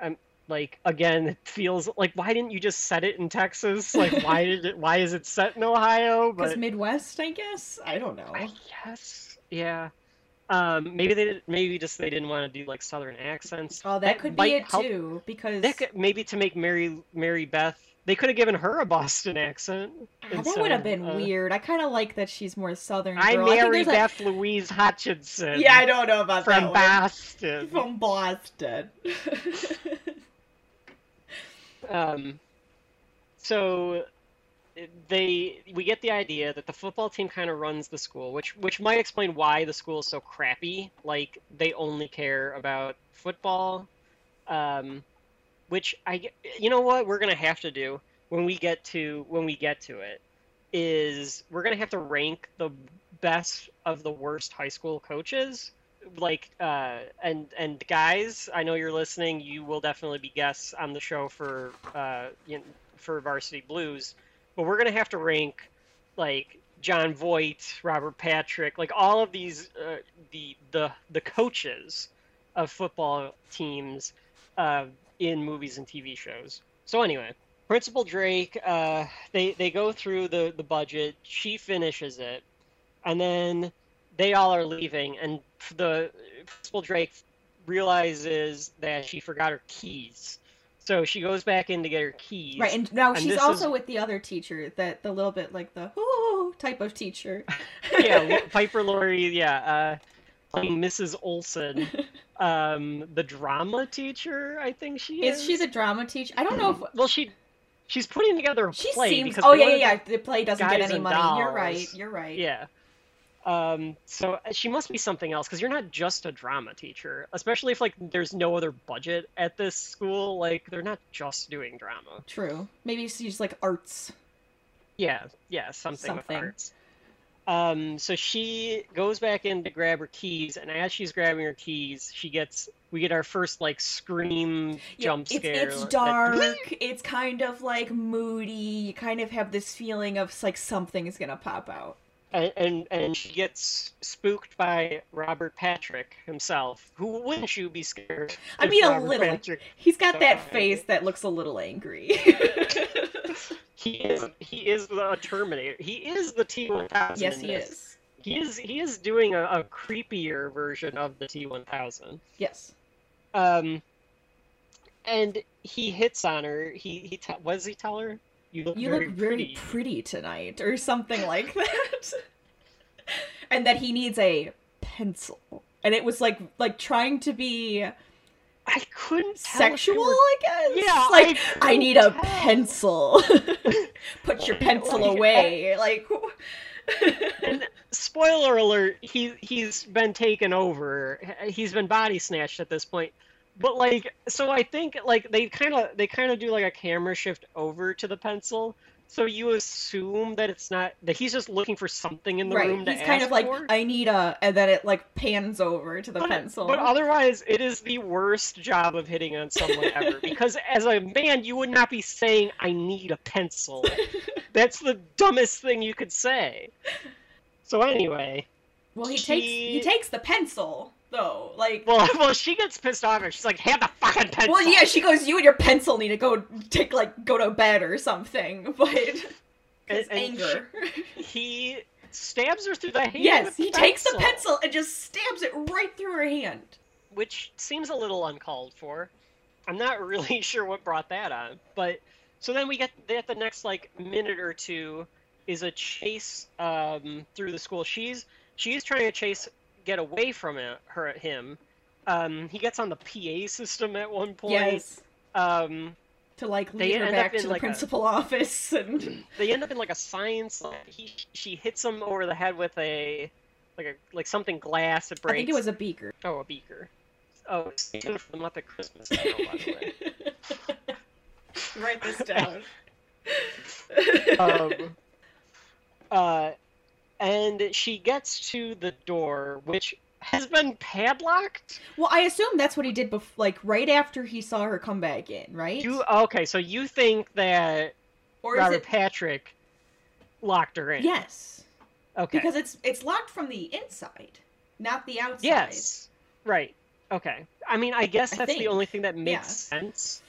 Um, like again, it feels like why didn't you just set it in Texas? Like why [LAUGHS] did it? Why is it set in Ohio? Because Midwest, I guess. I don't know. I guess, yeah. Um, maybe they did- maybe just they didn't want to do like Southern accents. Oh, that, could be it help- too. Because That could, maybe to make Mary Mary Beth, they could have given her a Boston accent. Ah, that would have been uh, weird. I kind of like that she's more Southern. I'm girl. I think Mary a- Beth Louise Hutchinson. Yeah, I don't know about from that one. Boston. From Boston. Um, so they we get the idea that the football team kind of runs the school, which which might explain why the school is so crappy. Like they only care about football. Um, which I you know what we're gonna have to do when we get to when we get to it. is we're gonna have to rank the best of the worst high school coaches. Like, uh, and and guys, I know you're listening. You will definitely be guests on the show for uh, you know, for Varsity Blues, but we're gonna have to rank like Jon Voight, Robert Patrick, like all of these uh, the the the coaches of football teams uh, in movies and TV shows. So anyway, Principal Drake, uh, they they go through the the budget. She finishes it, and then they all are leaving, and the Principal Drake realizes that she forgot her keys. So she goes back in to get her keys. Right, and now And she's also is- with the other teacher, that the little bit like the ooh type of teacher. [LAUGHS] yeah, [LAUGHS] Piper Laurie, yeah, uh, playing Mrs. Olson, [LAUGHS] um, the drama teacher. I think she is. Is she the drama teacher? I don't know if Well, she she's putting together a she play seems. because Oh yeah, yeah, yeah. The play doesn't get any money. You're right. You're right. Yeah. Um, so she must be something else because you're not just a drama teacher, especially if like there's no other budget at this school. Like they're not just doing drama. True. Maybe she's like arts. Yeah, yeah, something, Something. with arts. Um, so she goes back in to grab her keys, and as she's grabbing her keys, she gets we get our first like scream Yeah, jump it's, scare. It's that- dark. [LAUGHS] it's kind of like moody. You kind of have this feeling of like something is gonna pop out. And, and and she gets spooked by Robert Patrick himself. Who wouldn't you be scared? I mean, a Robert little. Patrick- He's got that face that looks a little angry. [LAUGHS] [LAUGHS] He is he is the Terminator. He is the T one thousand. yes, he is. He is he is doing a, a creepier version of the T one thousand. Yes. Um, and he hits on her. He he te- what does he tell her? You look You very look very pretty. pretty tonight, or something like [LAUGHS] that. and that he needs a pencil. And it was like like trying to be I couldn't tell if sexual, they were- I guess. Yeah, like I I, need a pencil. [LAUGHS] Put your pencil Like, away. Like And spoiler alert, he he's been taken over. He's been body snatched at this point. But like so I think like they kind of they kind of do like a camera shift over to the pencil. So you assume that it's not that he's just looking for something in the right. room to He's kind of like for. I need a and then it like pans over to the but, pencil. but otherwise, it is the worst job of hitting on someone ever. [LAUGHS] Because as a man, you would not be saying, "I need a pencil." That's the dumbest thing you could say. So anyway, well, he she- takes he takes the pencil though. Like well, [LAUGHS] well, she gets pissed off, and she's like, "Have the fucking pencil." Well, yeah, she goes. You and your pencil need to go take like go to bed or something. [LAUGHS] But it's anger. He stabs her through the hand. yes, he the takes the pencil and just stabs it right through her hand. which seems a little uncalled for. I'm not [LAUGHS] really sure what brought that on, but so then we get at the next like minute or two is a chase um, through the school. She's she's trying to chase get away from it, her him. Um, he gets on the PA system at one point. Yes, Um, to like lead her back to like, the a- principal [LAUGHS] office and [CLEARS THROAT] they end up in like a science. lab. He she hits him over the head with a like a like something glass. It breaks. I think it was a beaker. oh a beaker. Oh, it's from the Muppet Christmas Carol, by the way. [LAUGHS] Write this down. [LAUGHS] um, uh, and she gets to the door, which has been padlocked. well, I assume that's what he did bef- like right after he saw her come back in, right? You okay? So you think that or Robert it Patrick locked her in? yes? Okay. Because it's it's locked from the inside, not the outside. yes. Right. Okay. I mean, I guess I that's the only thing that makes Yeah. sense.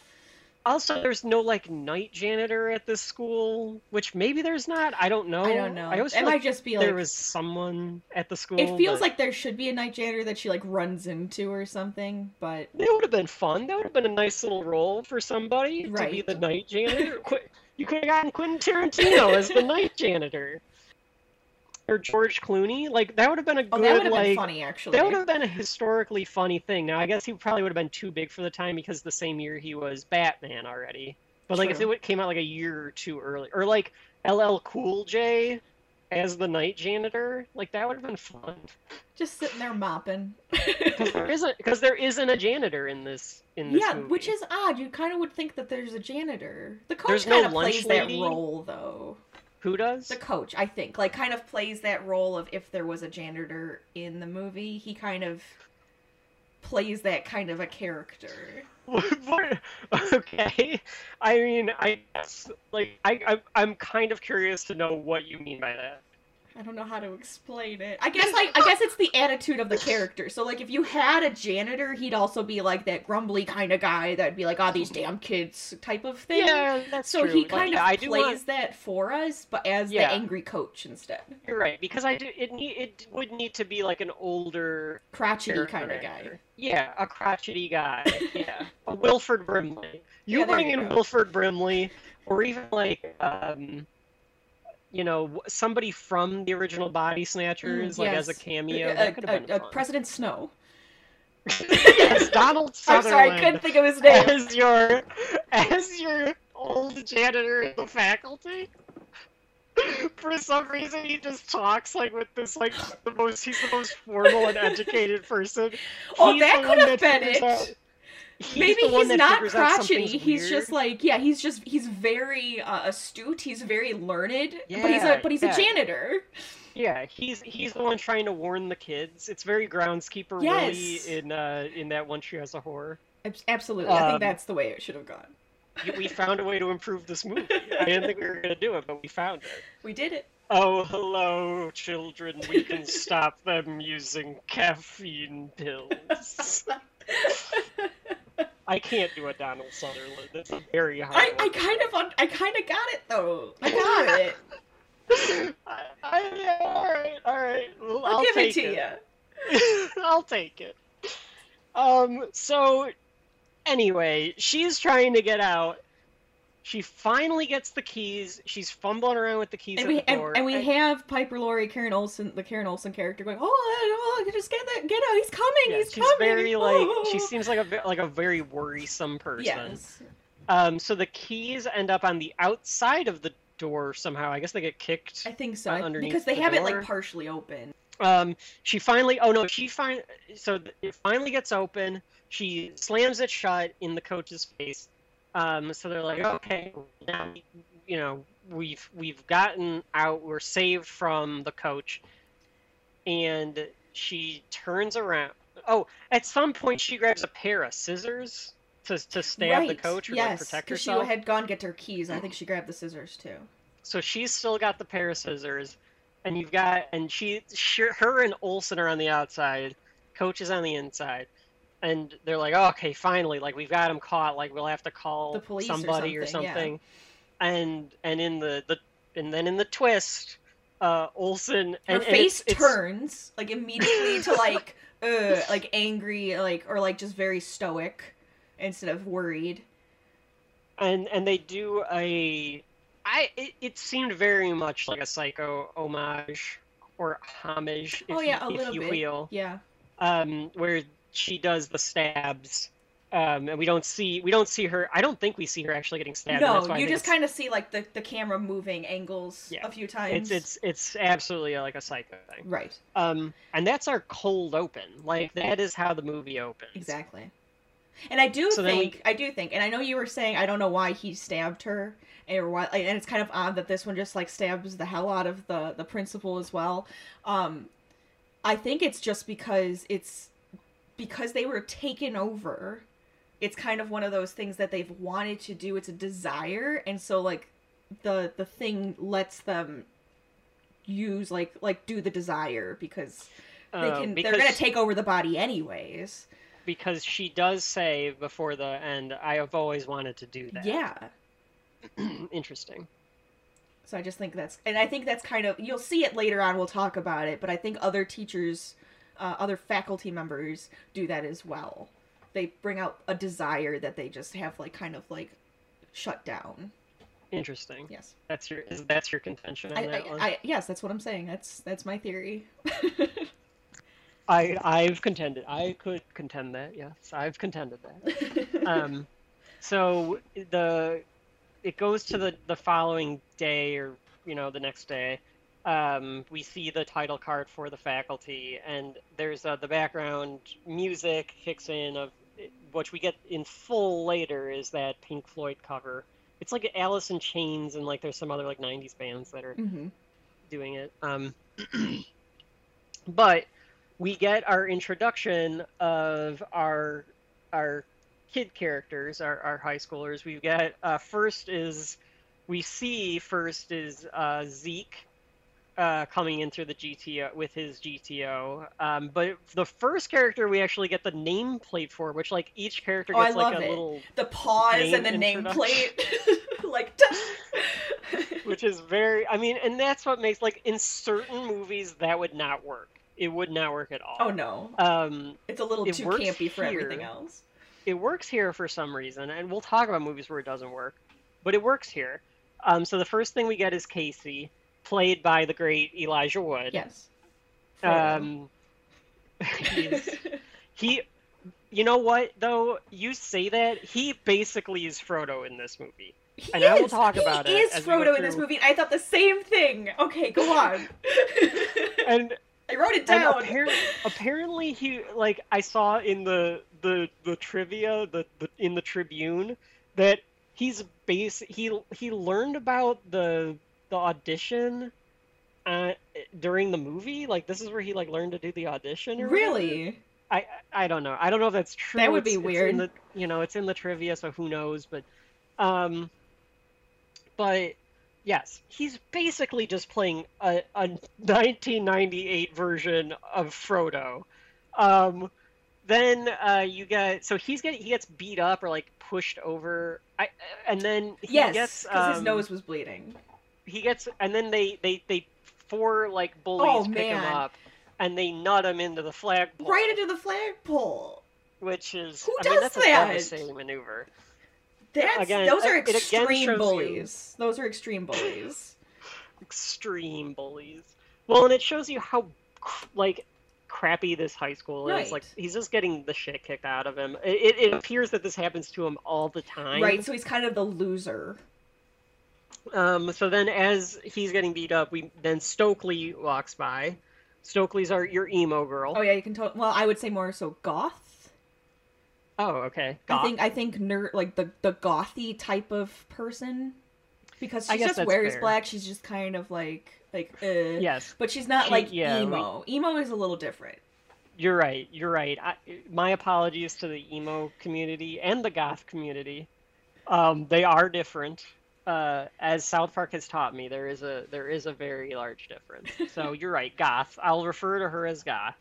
Also, there's no like night janitor at this school, which maybe there's not. I don't know. I don't know. I always it feel might like just be there like was someone at the school. It feels but- like there should be a night janitor that she like runs into or something, but That would have been fun. That would have been a nice little role for somebody to be the night janitor. You could have gotten Quentin Tarantino as the [LAUGHS] night janitor, or George Clooney. Like that would have been a oh, good that would have like. been funny actually. That would have been a historically funny thing. Now I guess he probably would have been too big for the time because the same year he was Batman already. But like if it came out like a year or two early, or like LL Cool J as the night janitor, like that would have been fun. Just sitting there mopping. Because there [LAUGHS] isn't because there isn't a janitor in this in this yeah, movie. which is odd. You kind of would think that there's a janitor. The coach kind of plays lady? that role though. Who does? The coach, I think, like kind of plays that role of if there was a janitor in the movie, he kind of plays that kind of a character. [LAUGHS] Okay. I mean, I guess, like I, I I'm kind of curious to know what you mean by that. I don't know how to explain it. I guess like I guess [LAUGHS] it's the attitude of the character. So like if you had a janitor, he'd also be like that grumbly kind of guy that'd be like, "Oh, these damn kids" type of thing. Yeah, that's so true. he kind yeah, of do plays want- that for us, but as Yeah. the angry coach instead, You're right because I do. It. It would need to be like an older crotchety kind of guy. Yeah, a crotchety guy. Yeah, a Wilford Brimley. [LAUGHS] You Yeah, bring you in go. Wilford Brimley, or even like, um, you know, somebody from the original Body Snatchers, Mm, like as a cameo. Uh, that could have been fun. President Snow. [LAUGHS] yes, Donald [LAUGHS] I'm sorry, I couldn't think of his name. as your as your old janitor in the faculty. [LAUGHS] For some reason, he just talks like with this like the most he's the most formal and educated person. Oh, He's that could have been it. out- he's Maybe he's not crotchety. He's just like yeah, he's just he's very uh, astute. He's very learned, but he's a but he's yeah. a janitor. yeah, he's he's the one trying to warn the kids. It's very groundskeeper Yes. Willie in uh in that one Treehouse of Horror. Abs- Absolutely, I Um, think that's the way it should have gone. We- We found a way to improve this movie. I didn't think we were gonna do it, but we found it. We did it. Oh, hello, children. We can stop them using caffeine pills. [LAUGHS] I can't do a Donald Sutherland. That's very hard I, I kind of un- I kind of got it though. I [LAUGHS] got it. I, I, yeah, all right, all right. I'll, I'll give it to it. you. [LAUGHS] I'll take it. Um. So, anyway, she's trying to get out. She finally gets the keys. She's fumbling around with the keys And at we the and, door. and we and- have Piper Laurie, Karen Olson, the Karen Olson character, going, "Oh, oh, just get that, get out! He's coming! Yeah, he's she's coming!" very like Oh. she seems like a like a very worrisome person. Yes. Um, so the keys end up on the outside of the door somehow. I guess they get kicked. I think so Uh, underneath because they the have it like partially open. Um, she finally. Oh no, she fin. So it finally gets open. She slams it shut in the coach's face. Um, so they're like, okay, now you know we've we've gotten out. We're saved from the coach. And she turns around. Oh, at some point she grabs a pair of scissors to to stab the coach or yes, like protect because she herself. had gone get her keys. I think she grabbed the scissors too. So she's still got the pair of scissors, and you've got and she, she her and Olson are on the outside, coach is on the inside, and they're like, oh, okay, finally, like we've got him caught. Like we'll have to call The police or somebody or something, something. yeah. And and in the the and then in the twist, uh, Olson Her and, and face it's, it's- turns like immediately to [LAUGHS] like uh like angry like or like just very stoic instead of worried. and and they do a I it, it seemed very much like a psycho homage or homage if oh yeah, a you, if little you bit. will. Yeah. um, where she does the stabs, um, and we don't see we don't see her. I don't think we see her actually getting stabbed. no, you just kind of see like the, the camera moving angles Yeah. a few times. It's it's it's absolutely like a psycho thing. right. Um, and that's our cold open. Like that is how the movie opens. Exactly. And I do So then we- think I do think, and I know you were saying I don't know why he stabbed her, or why, and it's kind of odd that this one just like stabs the hell out of the the principal as well. Um, I think it's just because it's because they were taken over. It's kind of one of those things that they've wanted to do. It's a desire, and so like the the thing lets them use like like do the desire because they Um, can because, they're gonna take over the body anyways. because she does say before the end, "I have always wanted to do that." Yeah. [CLEARS THROAT] Interesting. So I just think that's, and I think that's kind of, you'll see it later on. We'll talk about it, but I think other teachers, uh, other faculty members do that as well. They bring out a desire that they just have like kind of like shut down. Interesting. Yes. That's your is that's your contention on I, that I, one. I, yes, that's what I'm saying. That's that's my theory. I I've contended. I could contend that. Yes, I've contended that. [LAUGHS] um, so the it goes to the the following day or you know the next day. Um, we see the title card for the faculty, and there's uh, the background music kicks in of which we get in full later is that Pink Floyd cover it's like Alice in Chains and like there's some other like '90s bands that are hmm doing it. Um, [CLEARS THROAT] but we get our introduction of our our kid characters, our, our high schoolers. We've got uh, first is we see first is uh, Zeke uh, coming in through the GTO with his GTO. Um, but the first character we actually get the nameplate for, which like each character Oh, gets like love a it. little, The pause and the Name nameplate, [LAUGHS] like. [LAUGHS] which is very. I mean, and that's what makes like in certain movies that would not work. It would not work at all. oh no, Um, it's a little It too campy for everything else. it works here for some reason, and we'll talk about movies where it doesn't work, but it works here. Um, so the first thing we get is Casey, played by the great Elijah Wood. Yes. Um, [LAUGHS] he, you know what though? You say that he basically is Frodo in this movie. He and I will is. talk he about it is as we go Frodo in this movie. I thought the same thing. Okay, go on. [LAUGHS] [LAUGHS] And I wrote it down. apparently, apparently he like I saw in the the the trivia the, the in the Tribune that he's base he he learned about the the audition uh, during the movie. Like this is where he like learned to do the audition. Or whatever. really? I I don't know. I don't know if that's true. That would be It's- it's weird. the, you know, it's in the trivia, so who knows? But, um, but yes, he's basically just playing a, a 1998 version of Frodo. Um, then uh, you get so he's getting he gets beat up or like pushed over. I and then he Yes, gets because his um, nose was bleeding. He gets and then they they they four like bullies Oh, pick him up and they nut him into the flagpole Right into the flagpole. which is Who I mean does that's a that? devastating maneuver. That's Again, those are it again shows extreme you- bullies. Those are extreme bullies. [LAUGHS] Extreme bullies. Well, and it shows you how like crappy this high school is. Right. Like he's just getting the shit kicked out of him. It, it appears that this happens to him all the time. Right, so he's kind of the loser. Um. So then, as he's getting beat up, we then Stokely walks by. Stokely's our your emo girl. Oh yeah, you can tell. Well, I would say more so goth. Oh, okay. I think I think nerd like the the gothy type of person because she just wears fair. black. She's just kind of like like uh, Yes, but she's not She- like yeah, we- emo. Emo is a little different. you're right. You're right. I, my apologies to the emo community and the goth community. Um, they are different. Uh, as South Park has taught me, there is a there is a very large difference. [LAUGHS] So you're right, goth. I'll refer to her as goth.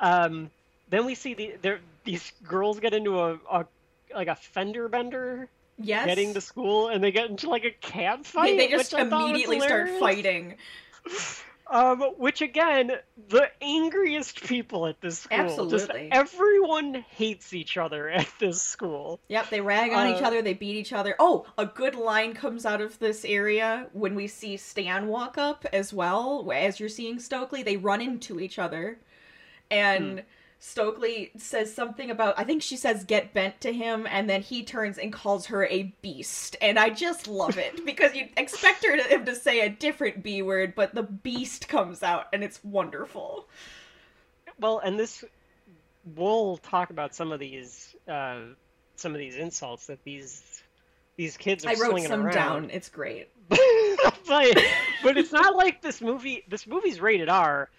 Um, then we see the there these girls get into a, a like a fender bender Yes, getting to school, and they get into like a cat fight. they, they just immediately start fighting. [LAUGHS] Um, which again, the angriest people at this school. Just Absolutely. everyone hates each other [LAUGHS] at this school. Yep, they rag on each Uh, other, they beat each other. Oh, a good line comes out of this area when we see Stan walk up as well. As you're seeing Stokely, they run into each other. And Stokely says something about, I think she says, get bent to him, and then he turns and calls her a beast. And I just love it [LAUGHS] because you expect her to, him to say a different B word, but the beast comes out, and it's wonderful. Well, and this, we'll talk about some of these, uh, some of these insults that these these kids are I wrote slinging some around. down. It's great. [LAUGHS] but, but it's not like this movie. This movie's rated R.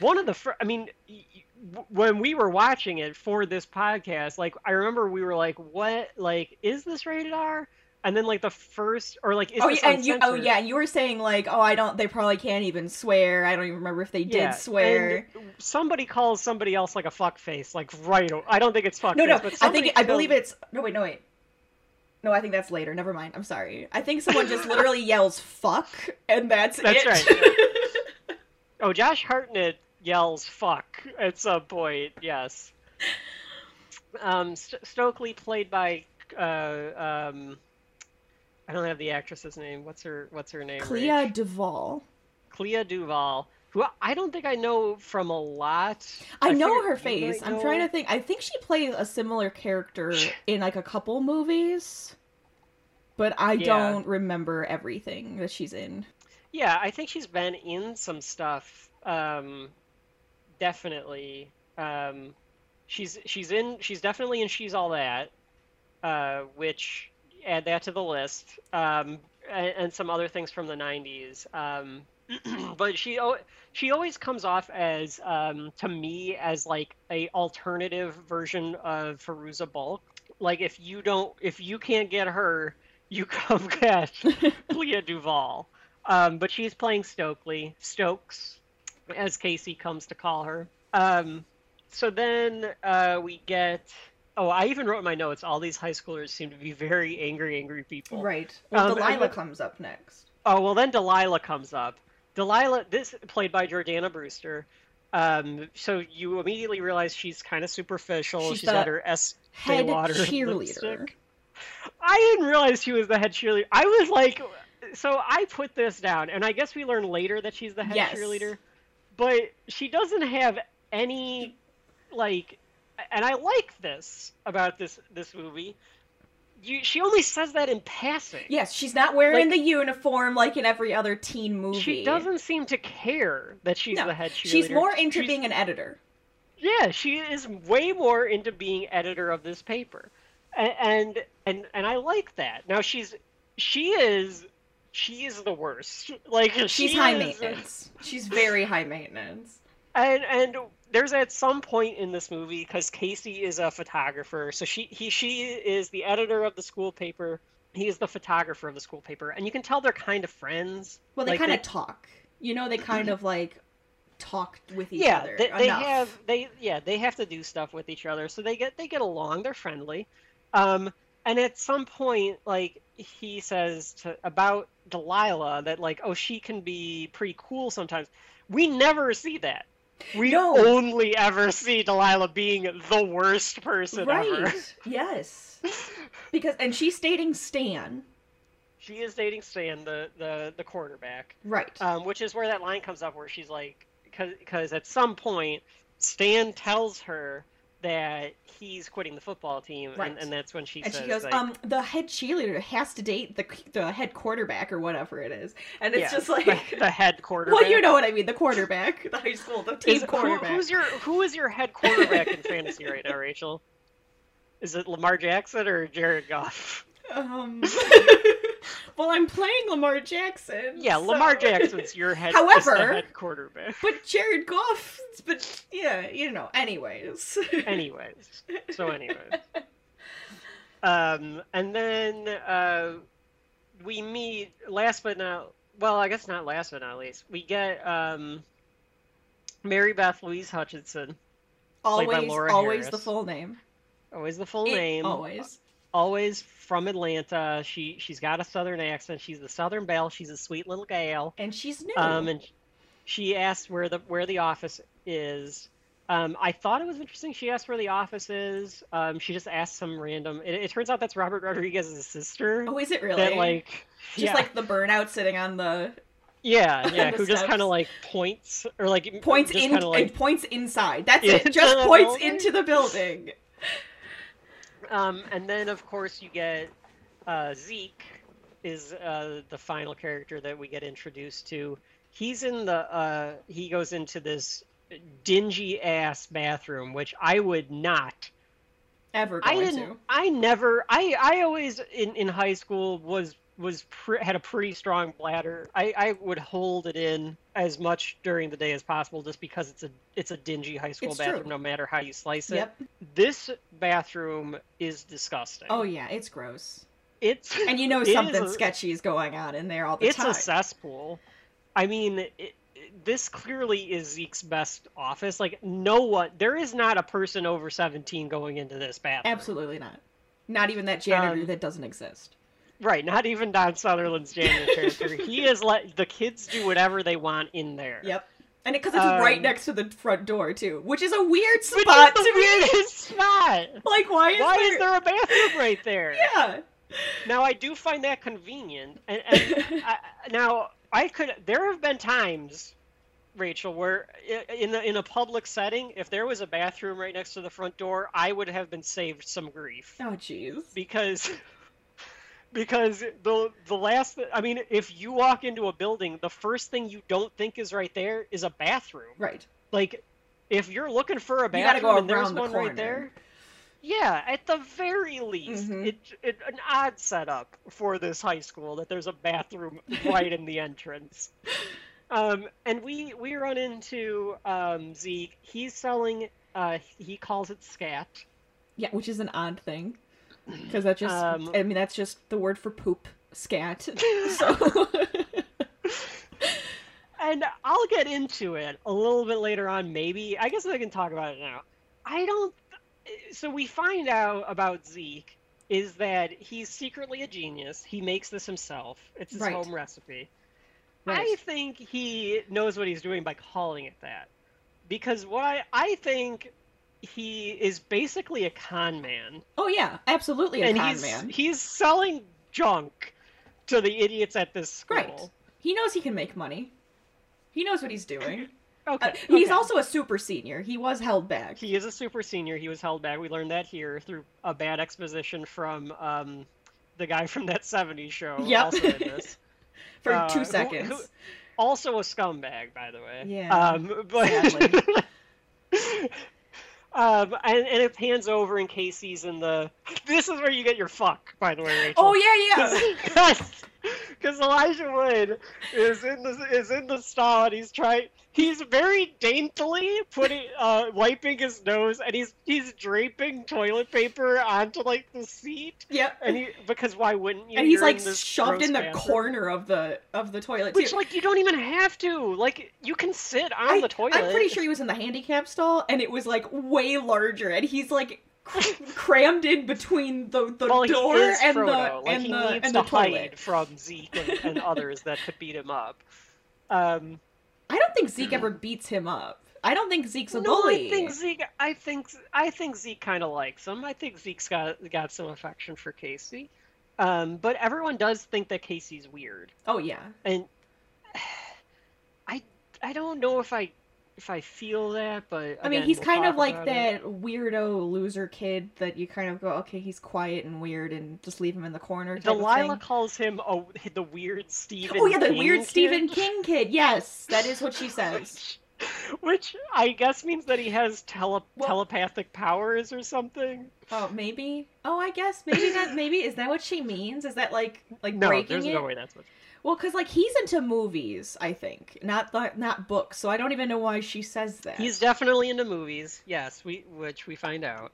One of the, fir- I mean, y- y- when we were watching it for this podcast, like I remember we were like, "What? Like, is this rated R?" And then like the first, or like, is oh, this yeah, and you, oh yeah, and you were saying like, oh, I don't. They probably can't even swear. I don't even remember if they did Yeah, swear. and somebody calls somebody else like a fuck face, like right. I don't think it's fuck No, no, face, but I think I believe it's. No, wait, no, wait. No, I think that's later. Never mind. I'm sorry. I think someone just literally [LAUGHS] yells "fuck" and that's, That's it. That's right, [LAUGHS] Oh, Josh Hartnett yells "fuck" at some point. Yes. Um, St- Stokely, played by, uh, um, I don't have the actress's name. What's her What's her name? Clea Rach? DuVall. Clea DuVall, who I don't think I know from a lot. I, know figured her face. might I'm know- trying to think. I think she plays a similar character in like a couple movies, but I Yeah. don't remember everything that she's in. Yeah, I think she's been in some stuff. Um, definitely. Um, she's she's in she's definitely in She's All That, uh, which add that to the list, um, and, and some other things from the '90s. Um, [CLEARS THROAT] but she she always comes off as um, to me as like a alternative version of Fairuza Balk. Like if you don't if you can't get her, you come [LAUGHS] get [LAUGHS] Leah DuVall. Um, but she's playing Stokely Stokes, as Casey comes to call her. Um, so then uh, we get. Oh, I even wrote in my notes. All these high schoolers seem to be very angry, angry people. Right. Well, Um, Delilah then- comes up next. Oh well, then Delilah comes up. Delilah, this played by Jordana Brewster. Um, so you immediately realize she's kind of superficial. She's She's got her S Head water cheerleader. I didn't realize she was the head cheerleader. I was like, so I put this down, and I guess we learn later that she's the head Yes. cheerleader. But she doesn't have any like, and I like this about this this movie. You, she only says that in passing. Yes, she's not wearing Like- the uniform like in every other teen movie. She doesn't seem to care that she's No, the head cheerleader. she's more into She's- being an editor. Yeah, she is way more into being editor of this paper, and and and, and I like that. Now she's she is she is the worst. [LAUGHS] Like She's she high is- maintenance. She's [LAUGHS] very high maintenance. and and there's at some point in this movie because Casey is a photographer, so she he she is the editor of the school paper. He is the photographer of the school paper, and you can tell they're kind of friends. Well, they Like, kind of talk. You know, they kind of like talk with each yeah, other. they, they have they yeah they have to do stuff with each other, so they get they get along. They're friendly, um, and at some point, like he says to about Delilah that like oh she can be pretty cool sometimes. We never see that. We No. only ever see Delilah being the worst person right. ever. yes. Because and she's dating Stan. She is dating Stan, the the the quarterback. Right. um, which is where that line comes up where she's like because at some point stan tells her that he's quitting the football team Right. and, and that's when she and says she goes, like, um, the head cheerleader has to date the the head quarterback or whatever it is, and it's yeah, just like, the, the head quarterback [LAUGHS] well, you know what I mean, the quarterback, the high school, the team is, who, quarterback. who's your who is your head quarterback in fantasy right now rachel is it lamar jackson or jared goff Um, [LAUGHS] well, I'm playing Lamar Jackson. yeah so- lamar [LAUGHS] jackson's your head However- head quarterback But Jared Goff, but yeah, you know. Anyways. anyways so anyways [LAUGHS] um and then uh we meet last but not well i guess not last but not least we get um mary beth louise hutchinson always, always the full name. always the full It- name Always. Always from atlanta she she's got a southern accent she's the southern belle she's a sweet little gal And she's new. um and she asked where the where the office is um, I thought it was interesting. She asked where the office is. Um, she just asked some random. It, it turns out that's Robert Rodriguez's sister. oh, is it really? That like, just yeah, like the burnout sitting on the yeah, [LAUGHS] yeah, the who just kind of like points or like points just in like and points inside. That's [LAUGHS] it. Just points building? into the building. Um, and then of course you get uh, Zeke is uh, the final character that we get introduced to. He's in the uh, he goes into this dingy ass bathroom, which I would not. Ever I didn't. to. I never. I I always in in high school was was pre, had a pretty strong bladder. I I would hold it in as much during the day as possible, just because it's a it's a dingy high school It's true. bathroom, no matter how you slice it. Yep. This bathroom is disgusting. Oh yeah, it's gross. It's [LAUGHS] And you know [LAUGHS] is something a- sketchy is going on in there all the it's time. It's a cesspool. I mean, it- this clearly is Zeke's best office. Like, no one, there is not a person over seventeen going into this bathroom. Absolutely not. Not even that janitor Um, that doesn't exist. Right, not even Don Sutherland's janitor character. He [LAUGHS] is let the kids do whatever they want in there. Yep. And because it's right Um, next to the front door too, which is a weird spot to me. weirdest spot. Like why is Why there? is there a bathroom right there? [LAUGHS] Yeah. Now I do find that convenient, and, and [LAUGHS] I, now I could. There have been times, Rachel, where in the, in a public setting, if there was a bathroom right next to the front door, I would have been saved some grief Oh jeez. because because the the last. I mean, if you walk into a building, the first thing you don't think is right there is a bathroom. Right. Like, if you're looking for a bathroom go and there's the one corner. right there. Yeah, at the very least, Mhm. it, it an odd setup for this high school that there's a bathroom [LAUGHS] right in the entrance. Um, and we we run into um, Zeke. He's selling. Uh, he calls it scat. Yeah, which is an odd thing. Because that just, Um, I mean, that's just the word for poop, scat. [LAUGHS] So, And I'll get into it a little bit later on, maybe. I guess I can talk about it now. I don't. So we find out about Zeke is that he's secretly a genius. He makes this himself. It's his Right. home recipe. Right. I think he knows what he's doing by calling it that. Because what I, I think he is basically a con man. oh yeah, absolutely a and con he's man. he's selling junk to the idiots at this school. Right. He knows he can make money. He knows what he's doing. [LAUGHS] Okay. Uh, he's okay. also a super senior. He was held back. He is a super senior. He was held back. We learned that here through a bad exposition from um, the guy from that 70s show. Yep. This. [LAUGHS] for uh, two seconds. who- Also a scumbag, by the way. Yeah, Um, but. [LAUGHS] um, and, and it pans over in Casey's in the. [LAUGHS] This is where you get your fuck, by the way, Rachel. Oh yeah, yeah. [LAUGHS] [LAUGHS] Because Elijah Wood is in the is in the stall and he's trying. He's very daintily putting uh, wiping his nose and he's he's draping toilet paper onto like the seat. Yep. And he because why wouldn't you? and he's like shoved in the corner of the of the toilet Which too. like you don't even have to. Like you can sit on I, the toilet. I'm pretty sure he was in the handicap stall, and it was like way larger, and he's like crammed in between the, the well, door and Frodo. the like and he the needs and to the toilet. hide from Zeke and, and others that could beat him up. Um, I don't think Zeke ever beats him up. I don't think Zeke's a no, bully. I think Zeke. I think I think Zeke kind of likes him. I think Zeke's got got some affection for Casey. Um, but everyone does think that Casey's weird, Oh yeah. and [SIGHS] I I don't know if I if I feel that, but I mean, he's we'll kind of like about it. that weirdo loser kid that you kind of go, okay, he's quiet and weird, and just leave him in the corner. Delilah calls him oh the weird Stephen. Oh yeah, the King weird kid. Stephen King [LAUGHS] kid. Yes, that is what she says. Which, which I guess means that he has tele- Well- telepathic powers or something. Oh, maybe. Oh, I guess maybe that. Maybe is that what she means? Is that like like No, breaking there's it? no way that's what. Well, because like he's into movies, I think, not the, not books. So I don't even know why she says that. He's definitely into movies. Yes, we which we find out.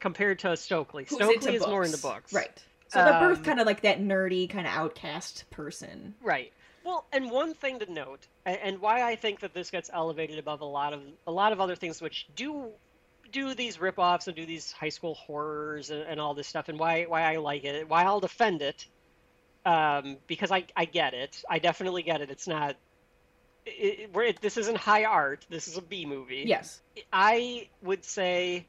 Compared to Stokely, Who's Stokely is more into books. right? So they're both Um, kind of like that nerdy, kind of outcast person. Right. Well, and one thing to note, and why I think that this gets elevated above a lot of a lot of other things which do do these rip-offs and do these high school horrors and, and all this stuff, and why why I like it, why I'll defend it, um, because I I get it, I definitely get it. It's not. It, it, this isn't high art. This is a B movie. Yes. I would say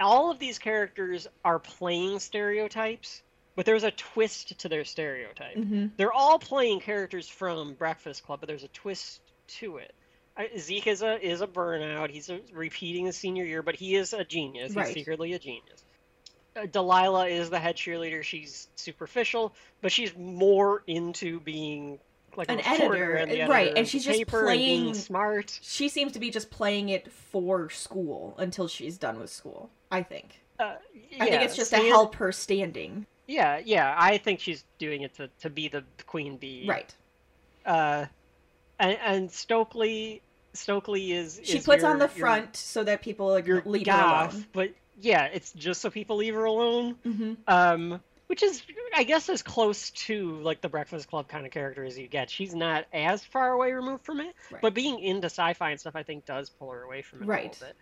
all of these characters are playing stereotypes, but there's a twist to their stereotype. hmm They're all playing characters from Breakfast Club, but there's a twist to it. Zeke is a is a burnout. He's a, repeating his senior year, but he is a genius. Right. He's secretly a genius. Delilah is the head cheerleader. She's superficial, but she's more into being like An editor, and the right, editor and she's just paper and being playing- smart. She seems to be just playing it for school until she's done with school. I think. Uh, I think it's just to help her standing. Yeah, yeah. I think she's doing it to, to be the queen bee. Right. Uh, and, and Stokely, Stokely is. She is puts your- on the your- front so that people like leave goth, her alone. but yeah, it's just so people leave her alone. hmm Um, which is, I guess, as close to like the Breakfast Club kind of character as you get. She's not as far away removed from it, Right. but being into sci-fi and stuff, I think, does pull her away from it a Right. little bit.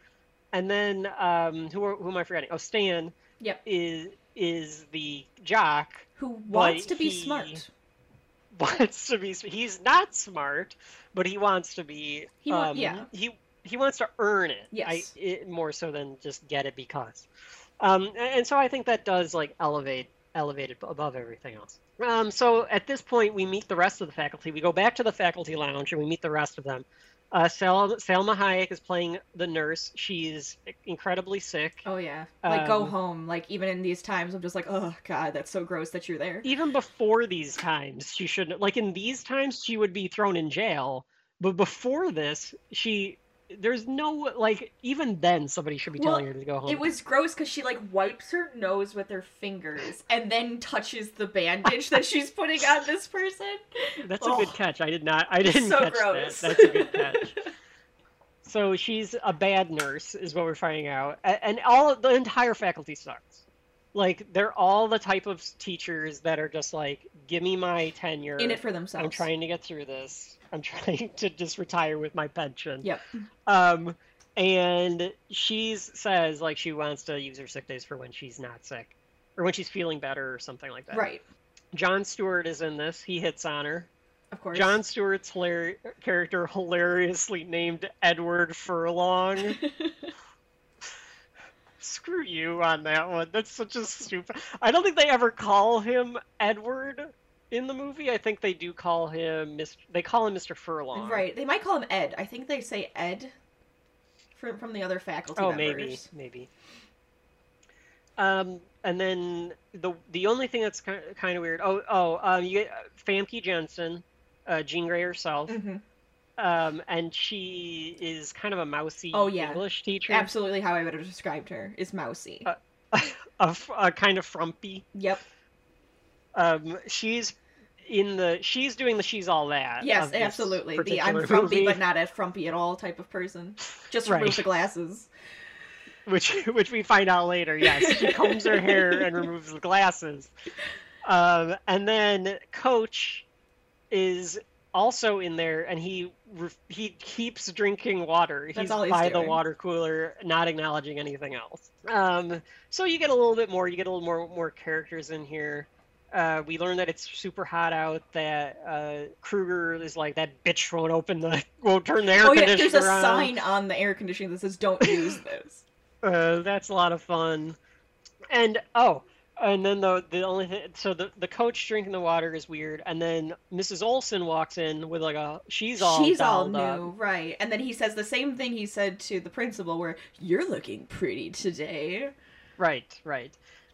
And then, um, who are- who am I forgetting? Oh, Stan Yep. is is the jock Who wants to be smart? [LAUGHS] wants to be he's not smart but he wants to be He um, yeah. he he wants to earn it Yes. I, it, more so than just get it because um and, and so i think that does like elevate elevate it above everything else um so at this point we meet the rest of the faculty we go back to the faculty lounge and we meet the rest of them uh, Sal- Salma Hayek is playing the nurse. She's incredibly sick. Oh yeah. Like go Um, home. Like even in these times, I'm just like, oh god, that's so gross that you're there. even before these times she shouldn't like in these times she would be thrown in jail but before this she there's no like even then somebody should be Well, telling her to go home. It was gross because she like wipes her nose with her fingers and then touches the bandage that she's [LAUGHS] putting on this person. That's a good catch. I did not. I didn't so catch gross. that. That's a good catch. [LAUGHS] so she's a bad nurse, is what we're finding out, and all the entire faculty sucks. Like they're all the type of teachers that are just like, give me my tenure. In it for themselves. I'm trying to get through this. I'm trying to just retire with my pension. Yep. Um, and she says like she wants to use her sick days for when she's not sick, or when she's feeling better, or something like that. Right. Jon Stewart is in this. He hits on her. Of course. Jon Stewart's hilar- character hilariously named Edward Furlong. [LAUGHS] Screw you on that one. That's such a stupid. I don't think they ever call him Edward in the movie. I think they do call him Mr. They call him Mr. Furlong. Right. They might call him Ed. I think they say Ed from from the other faculty Oh, members. maybe, maybe. Um, and then the the only thing that's kind of, kind of weird. Oh, oh, um, you get uh, Famke Janssen, uh, Jean Grey herself. hmm Um, and she is kind of a mousy Oh, yeah. English teacher. Absolutely, how I would have described her is mousy. Uh, [LAUGHS] a, a kind of frumpy. yep. Um, she's in the she's doing the she's all that. Yes, absolutely. The I'm frumpy movie, but not as frumpy at all type of person. Just remove Right. the glasses. which [LAUGHS] which we find out later. Yes, she combs her hair and removes the glasses. Um, and then Coach is also in there, and he he keeps drinking water. That's he's all he's by the water cooler, not acknowledging anything else. Um, so you get a little bit more. You get a little more more characters in here. Uh, we learn that it's super hot out. That uh, Kruger is like that bitch won't open the [LAUGHS] won't turn the air Oh yeah, conditioner there's a on. sign on the air conditioning that says "Don't use this." [LAUGHS] Uh, that's a lot of fun. And oh, and then the the only thing, so the the coach drinking the water is weird, and then Mrs. Olson walks in with like a she's all She's all dolled up. new, right? And then he says the same thing he said to the principal, where "You're looking pretty today." Right, right.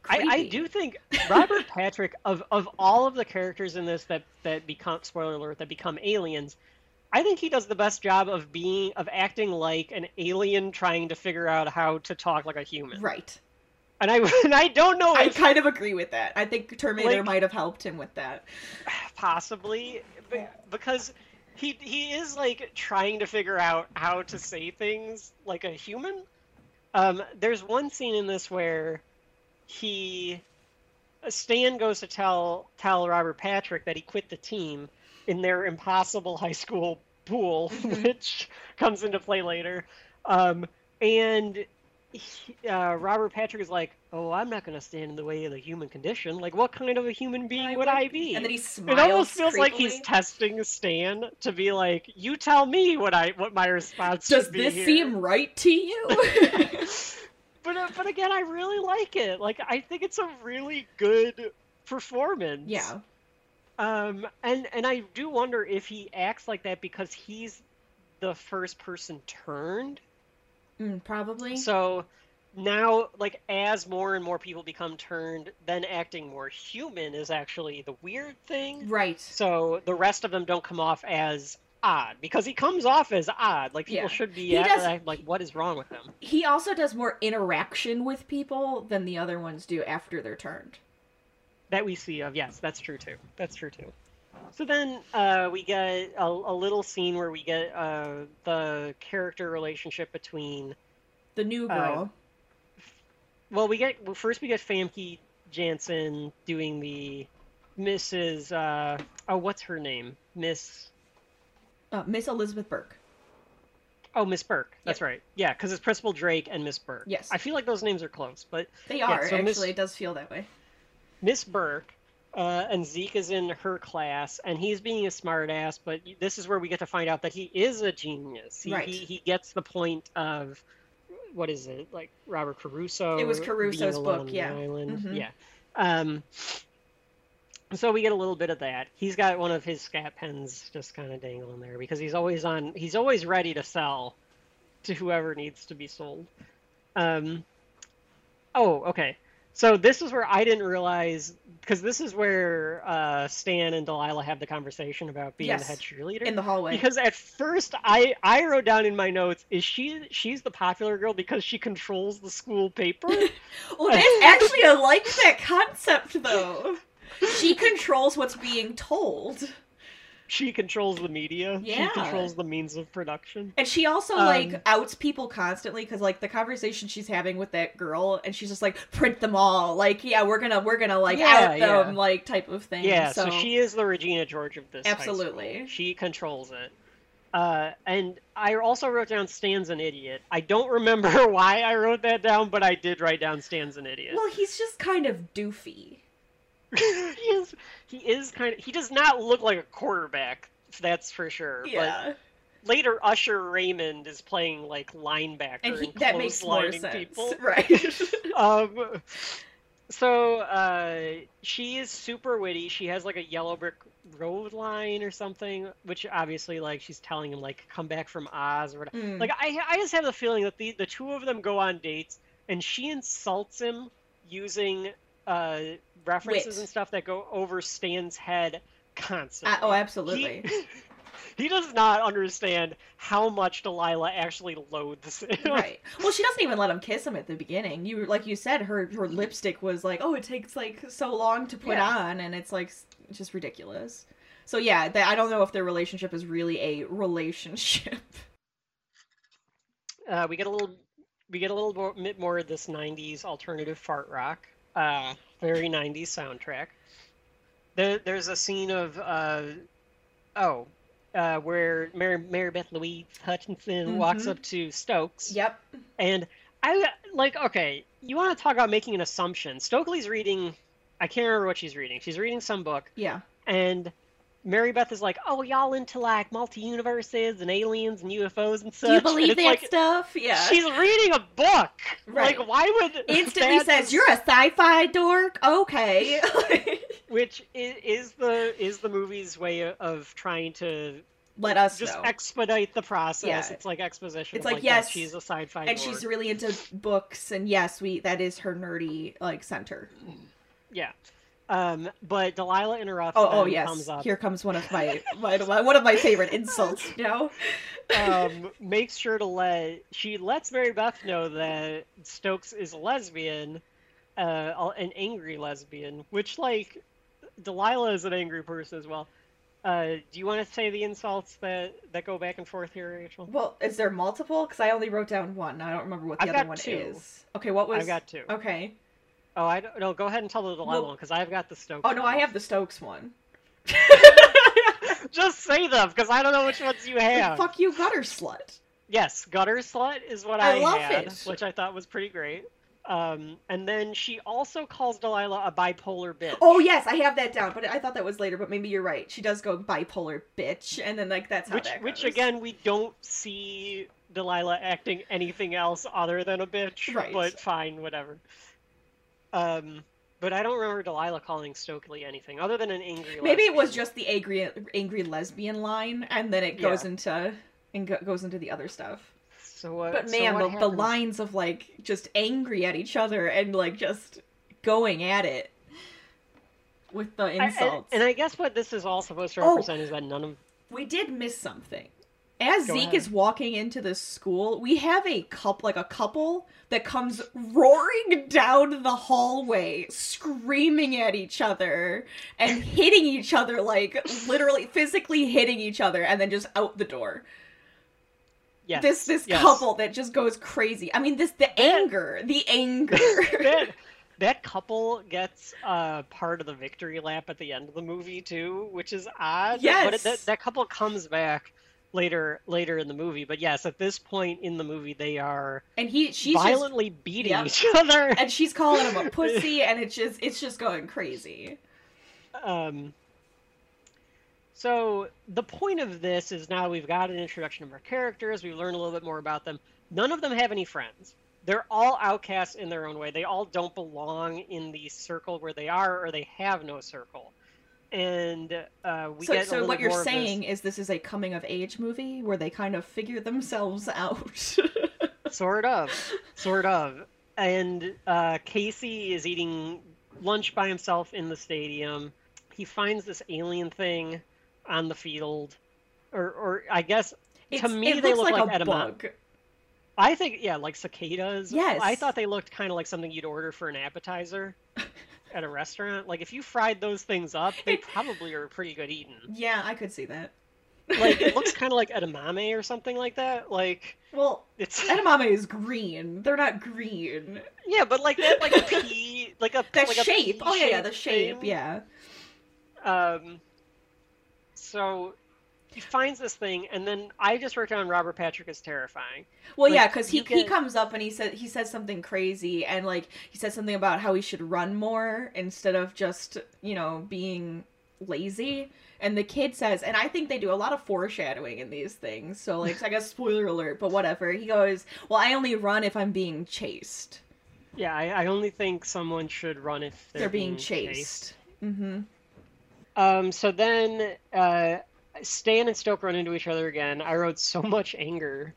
I, I do think [LAUGHS] Robert Patrick of of all of the characters in this that that become spoiler alert that become aliens, I think he does the best job of being of acting like an alien trying to figure out how to talk like a human. Right. And I [LAUGHS] and I don't know I kind of agree with that. I think Terminator Like- might have helped him with that. [SIGHS] possibly be- because he he is like trying to figure out how to say things like a human. Um, there's one scene in this where he Stan goes to tell tell Robert Patrick that he quit the team in their impossible high school pool, [LAUGHS] Mhm. which comes into play later. Um, and he, uh, Robert Patrick is like, "Oh, I'm not going to stand in the way of the human condition. Like, what kind of a human being would I be?" And then he smiles. It almost feels like he's testing Stan to be like, "You tell me what I what my response Does should be this here." seem right to you? [LAUGHS] [LAUGHS] but uh, but again, I really like it. Like I think it's a really good performance. yeah. Um, and and I do wonder if he acts like that because he's the first person turned. Mm, probably. So now, like as more and more people become turned, then acting more human is actually the weird thing. right. So the rest of them don't come off as odd because he comes off as odd. Like people Yeah. should be at- does- like, what is wrong with him? He also does more interaction with people than the other ones do after they're turned. That we see of yes, that's true too. That's true too. So then uh, we get a, a little scene where we get uh, the character relationship between. The new Uh, girl. Well, we get well, first we get Famke Janssen doing the Mrs. Uh, oh, what's her name? Miss. Uh, Miss Elizabeth Burke. Oh, Miss Burke. That's right. Yeah, because it's Principal Drake and Miss Burke. Yes. I feel like those names are close, but They Yeah, are, so actually. Miss- It does feel that way. Miss Burke, uh, and Zeke is in her class, and he's being a smartass. But this is where we get to find out that he is a genius. He, Right. he, he gets the point of what is it like Robert Caruso? It was Caruso's book, yeah. Mhm. Yeah. Um, so we get a little bit of that. He's got one of his scat pens just kind of dangling there because he's always on. He's always ready to sell to whoever needs to be sold. Um, oh, okay. So this is where I didn't realize because this is where uh, Stan and Delilah have the conversation about being Yes. the head cheerleader. in the hallway. because at first I I wrote down in my notes is she she's the popular girl because she controls the school paper. [LAUGHS] well, [LAUGHS] actually I like that concept though. She controls what's being told. she controls the media. Yeah. She controls the means of production. And she also Um, like outs people constantly because like the conversation she's having with that girl, and she's just like print them all. Like yeah, we're gonna we're gonna like Yeah, out them yeah. like type of thing. Yeah, so, so, she is the Regina George of this. Absolutely. school. She controls it. Uh, and I also wrote down Stan's an idiot. I don't remember [LAUGHS] why I wrote that down, but I did write down Stan's an idiot. Well, he's just kind of doofy. [LAUGHS] he is. He is kind of. He does not look like a quarterback. That's for sure. Yeah, But later, Usher Raymond is playing like linebacker and he, and that makes more sense, people. [LAUGHS] right? [LAUGHS] um so uh she is super witty she has like a yellow brick road line or something which obviously like she's telling him like come back from oz or whatever Mm. like i i just have the feeling that the the two of them go on dates and she insults him using uh references Wit. and stuff that go over stan's head constantly Uh, oh, absolutely. he, [LAUGHS] he does not understand how much Delilah actually loathes him. [LAUGHS] right. Well, she doesn't even let him kiss him at the beginning. You like you said, her her lipstick was like, oh, it takes like so long to put Yeah. on, and it's like just ridiculous. So yeah, that, I don't know if their relationship is really a relationship. [LAUGHS] uh, we get a little we get a little more, bit more of this 90s alternative fart rock uh, very 90s soundtrack there, there's a scene of uh, oh uh, where Mary, Mary Beth Louise Hutchinson walks Mhm. up to Stokes yep. and I like okay you want to talk about making an assumption Stokely's reading I can't remember what she's reading she's reading some book Yeah. and Mary Beth is like, "Oh, y'all into like multi-universes and aliens and UFOs and such." Do you believe that like, stuff? Yeah. She's reading a book. Right. Like, why would [LAUGHS] Instantly says, "You're a sci-fi dork." Okay. [LAUGHS] Which is, is the is the movie's way of trying to Let us just know. expedite the process. Yeah. It's like exposition. It's like, yes, yes, she's a sci-fi, and dork. she's really into books, and yes, we that is her nerdy like center. yeah. Um, but Delilah interrupts. Oh, oh yes. comes up, Here comes one of my, my, one of my favorite insults. You know. um, makes sure to let she lets Mary Beth know that Stokes is a lesbian, uh, an angry lesbian, which like Delilah is an angry person as well. Uh, do you want to say the insults that that go back and forth here, Rachel? Well, is there multiple? Because I only wrote down one. I don't remember what the I've other got one two. is. Okay, what was? I've got two. Okay. Oh, I don't no. Go ahead and tell the Delilah Well- one because I've got the Stokes. Oh no, I have the Stokes one. [LAUGHS] Just say them because I don't know which ones you have. Fuck you, gutter slut. Yes, gutter slut is what I I, love had, it. which I thought was pretty great. Um, and then she also calls Delilah a bipolar bitch. Oh yes, I have that down, but I thought that was later. But maybe you're right. She does go bipolar bitch, and then like that's how which that which goes. again we don't see Delilah acting anything else other than a bitch. Right. But fine, whatever. Um, but I don't remember Delilah calling Stokely anything other than an angry. Maybe it was just the angry angry lesbian line, and then it goes Yeah. into and go, goes into the other stuff. So what? But so man, what the, the lines of like just angry at each other and like just going at it with the I- and- insults. and, I guess what this is all supposed to Oh. represent is that none of we did miss something. As Go Zeke ahead. is walking into the school, we have a couple, like a couple that comes roaring down the hallway, screaming at each other and hitting each other, like literally physically hitting each other, and then just out the door. yes, this this yes. couple that just goes crazy. I mean, this the anger, the anger. [LAUGHS] that, [LAUGHS] that couple gets uh, part of the victory lap at the end of the movie too, which is odd. but Yes. it, that, that couple comes back later later in the movie. But yes, at this point in the movie, they are and he she's just violently beating Yep. each other. and she's calling him a [LAUGHS] pussy, and it's just it's just going crazy. Um, so the point of this is now we've got an introduction of our characters. We've learned a little bit more about them. None of them have any friends. They're all outcasts in their own way. They all don't belong in the circle where they are, or they have no circle. And uh, we so get a so little what you're more of this- saying is this is a coming of age movie where they kind of figure themselves [LAUGHS] out. sort of, sort of. and uh, Casey is eating lunch by himself in the stadium. He finds this alien thing on the field, or, or I guess It's, to me they look like, like, a bug. I think yeah, like cicadas. Yes. I thought they looked kind of like something you'd order for an appetizer at a restaurant. Like if you fried those things up, they [LAUGHS] probably are pretty good eating. Yeah, I could see that. Like it looks [LAUGHS] kind of like edamame or something like that. Like Well, it's [LAUGHS] edamame is green. They're not green. yeah, but like that like a pea, like a That like a shape. Oh yeah, yeah, the shape. thing. Yeah. Um. So he finds this thing, and then I just wrote down Robert Patrick is terrifying. Well, Like, yeah, because he he comes up and he said he says something crazy, and like he says something about how he should run more instead of just you know being lazy. And the kid says, and I think they do a lot of foreshadowing in these things. So like, I guess spoiler alert, but whatever. He goes, "Well, I only run if I'm being chased. Yeah, I, I only think someone should run if they're, They're, being, chased." Mm-hmm. Um, so then uh, Stan and Stoke run into each other again. I wrote so [LAUGHS] much anger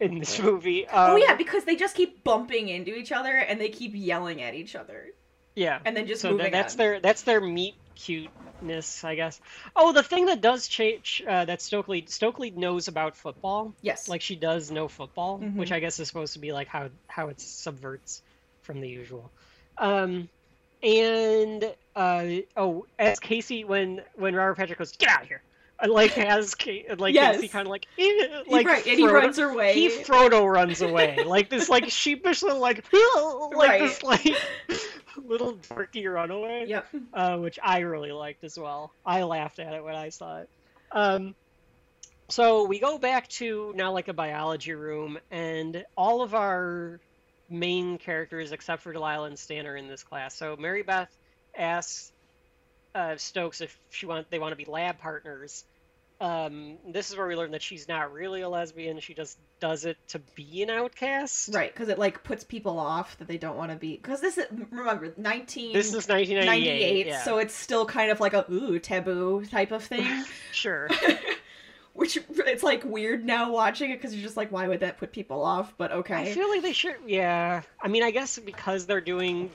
in this movie. Um, oh yeah, because they just keep bumping into each other and they keep yelling at each other, yeah. and then just So moving that, that's on. their that's their meet cuteness, I guess. Oh, the thing that does change uh, that Stokely Stokely knows about football. yes, Like she does know football, Mhm. which I guess is supposed to be like how how it subverts from the usual. Um, and uh, oh, as Casey when when Robert Patrick goes, get out of here. [LAUGHS] Like has Ca- like Yes. Casey kind of like eh, like right, and he runs away. he Frodo runs away like this like sheepish little like [LAUGHS] like Right. this like [LAUGHS] little dorky runaway Yep. uh, which I really liked as well. I laughed at it when I saw it. Um, so we go back to now like a biology room, and all of our main characters, except for Delilah and Stan, are in this class. So Mary Beth asks uh, Stokes if she want they want to be lab partners. Um, this is where we learn that she's not really a lesbian. She just does it to be an outcast. Right, because it like puts people off that they don't want to be. Because this is remember nineteen. This is 1998. yeah. so it's still kind of like a ooh taboo type of thing. [LAUGHS] sure. [LAUGHS] Which it's like weird now watching it because you're just like, why would that put people off? But okay. I feel like they should. Yeah, I mean, I guess because they're doing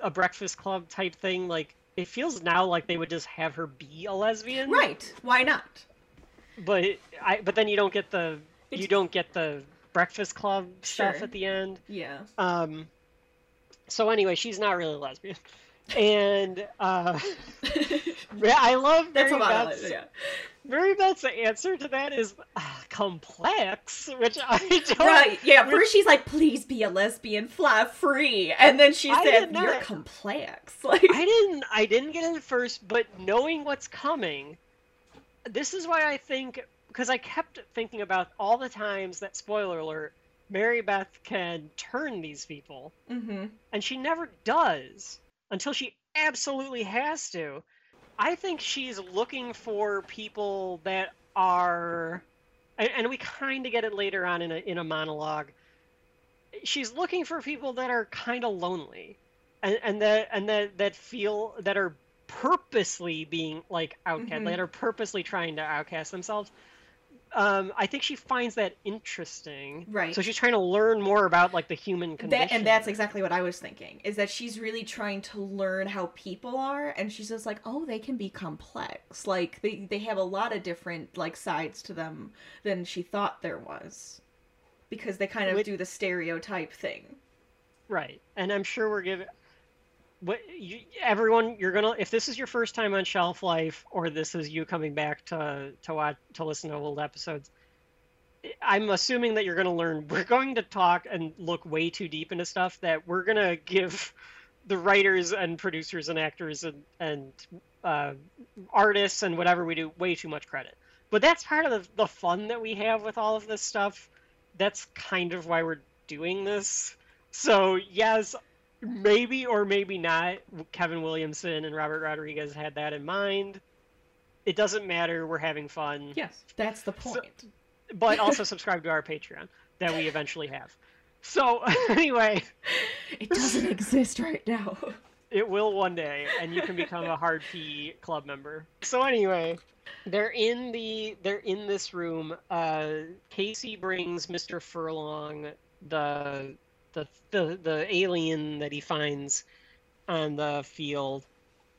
a Breakfast Club type thing, like it feels now like they would just have her be a lesbian. Right? Why not? But I. But then you don't get the. You don't get the Breakfast Club stuff at the end. Yeah. Um. So anyway, she's not really a lesbian, and uh, yeah, [LAUGHS] I love That's Mary a lot Beth's, of it. Yeah. Mary Beth's answer to that is uh, complex, which I [LAUGHS] don't. Right. Yeah. which- First she's like, please be a lesbian, fly free, and then she I said, you're not- complex. [LAUGHS] Like. I didn't I didn't get it at first, but knowing what's coming, this is why I think because I kept thinking about all the times that spoiler alert, Mary Beth can turn these people, mm-hmm. and she never does until she absolutely has to. I think she's looking for people that are and, and we kind of get it later on in a in a monologue. She's looking for people that are kind of lonely, and and that and that that feel that are purposely being like outcast, Mhm. that are purposely trying to outcast themselves. Um, I think she finds that interesting. Right. So she's trying to learn more about like the human condition. That, and that's exactly what I was thinking. Is that she's really trying to learn how people are, and she's just like, oh, they can be complex. Like they they have a lot of different like sides to them than she thought there was, because they kind of do the stereotype thing. Right, and I'm sure we're giving. What you, everyone, you're gonna if this is your first time on Shelf Life, or this is you coming back to to watch to listen to old episodes. I'm assuming that you're gonna learn. [LAUGHS] We're going to talk and look way too deep into stuff that we're gonna give [LAUGHS] the writers and producers and actors and and uh, artists and whatever we do way too much credit. But that's part of the, the fun that we have with all of this stuff. That's kind of why we're doing this. So yes, maybe or maybe not. Kevin Williamson and Robert Rodriguez had that in mind. It doesn't matter. We're having fun. Yes, that's the point. But also [LAUGHS] subscribe to our Patreon that we eventually have. So [LAUGHS] anyway, it doesn't exist right now. it will one day, and you can become a hard P club member. So anyway, they're in the they're in this room. Uh, Casey brings Mr. Furlong the the the, the alien that he finds on the field.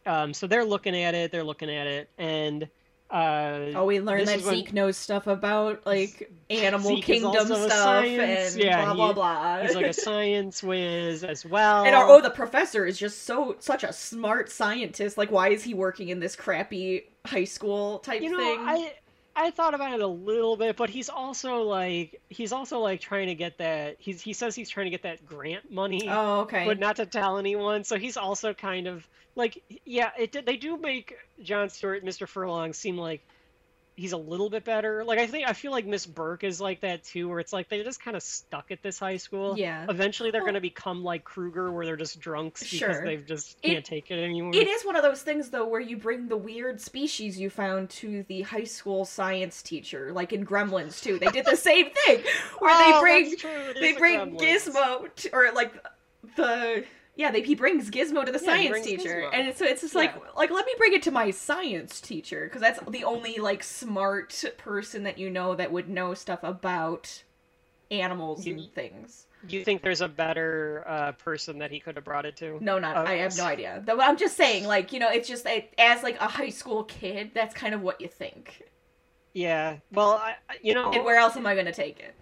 Um, so they're looking at it. They're looking at it, and uh, Oh, we learned that is when- Zeke knows stuff about like animal Zeke kingdom stuff science- and yeah, blah blah he- blah. he's like a [LAUGHS] science whiz as well. and our, oh, the professor is just so such a smart scientist. Like, why is he working in this crappy high school type you know, thing? I I thought about it a little bit, but he's also like he's also like trying to get that he's he says he's trying to get that grant money. Oh, okay. but not to tell anyone. So he's also kind of like, yeah, it did. They do make Jon Stewart, Mr. Furlong, seem like he's a little bit better. Like I think I feel like Miss Burke is like that too, where it's like they're just kind of stuck at this high school. Yeah. Eventually, they're Well- going to become like Kruger, where they're just drunks because Sure. they've just can't take it anymore. It is one of those things, though, where you bring the weird species you found to the high school science teacher, like in Gremlins too. They did the same thing, where [LAUGHS] Oh, they bring they bring Gizmo, to, or like the yeah, they he brings Gizmo to the Yeah, science teacher, Gizmo. and so it's just like Yeah. like let me bring it to my science teacher because that's the only like smart person that you know that would know stuff about animals You- and things. You think there's a better uh, person that he could have brought it to? No, not I have no idea. Though I'm just saying, like you know, it's just that as like a high school kid, that's kind of what you think. Yeah. Well, I, you know, And where else am I gonna take it?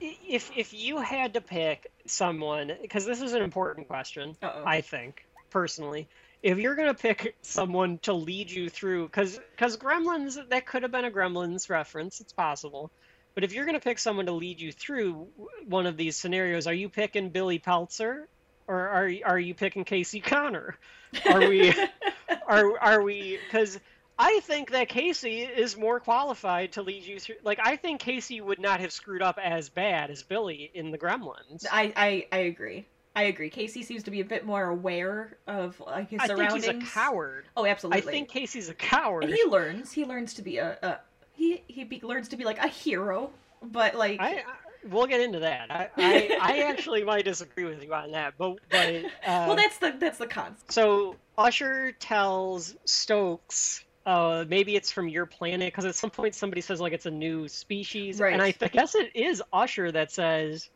If if you had to pick someone because this is an important question Uh-oh. i think personally. If you're going to pick someone to lead you through because because gremlins that could have been a gremlins reference it's possible. But if you're going to pick someone to lead you through one of these scenarios are you picking billy peltzer? Or are are you picking casey connor are we [LAUGHS] are are we because I think that Casey is more qualified to lead you through. Like, I think Casey would not have screwed up as bad as Billy in the Gremlins. I, I I agree. I agree. Casey seems to be a bit more aware of like his I think he's a coward. Oh, absolutely. I think Casey's a coward. and he learns. He learns to be a, a he he be, learns to be like a hero. But like, I, I we'll get into that. I, I, I [LAUGHS] actually might disagree with you on that, but but uh, well, that's the that's the concept. so Usher tells Stokes. Uh, maybe it's from your planet because at some point somebody says like it's a new species, Right. and I, I guess it is Usher that says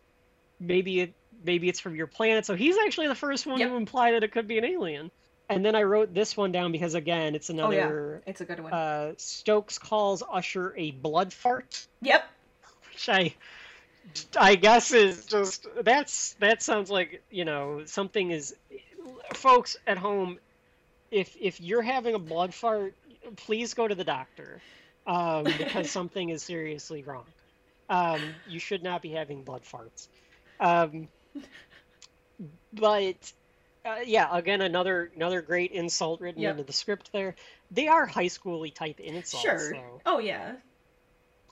maybe it maybe it's from your planet. So he's actually the first one Yep. to imply that it could be an alien. And then I wrote this one down because again, it's another. Oh yeah, it's a good one. uh, Stokes calls Usher a blood fart, yep. which I, I guess is just that's that sounds like you know something is, folks at home, if if you're having a blood fart, please go to the doctor, um, because [LAUGHS] something is seriously wrong. Um, you should not be having blood farts. Um, but uh, yeah, again, another another great insult written Yep. into the script there. They are high schooly type insults. Sure. though. Oh yeah.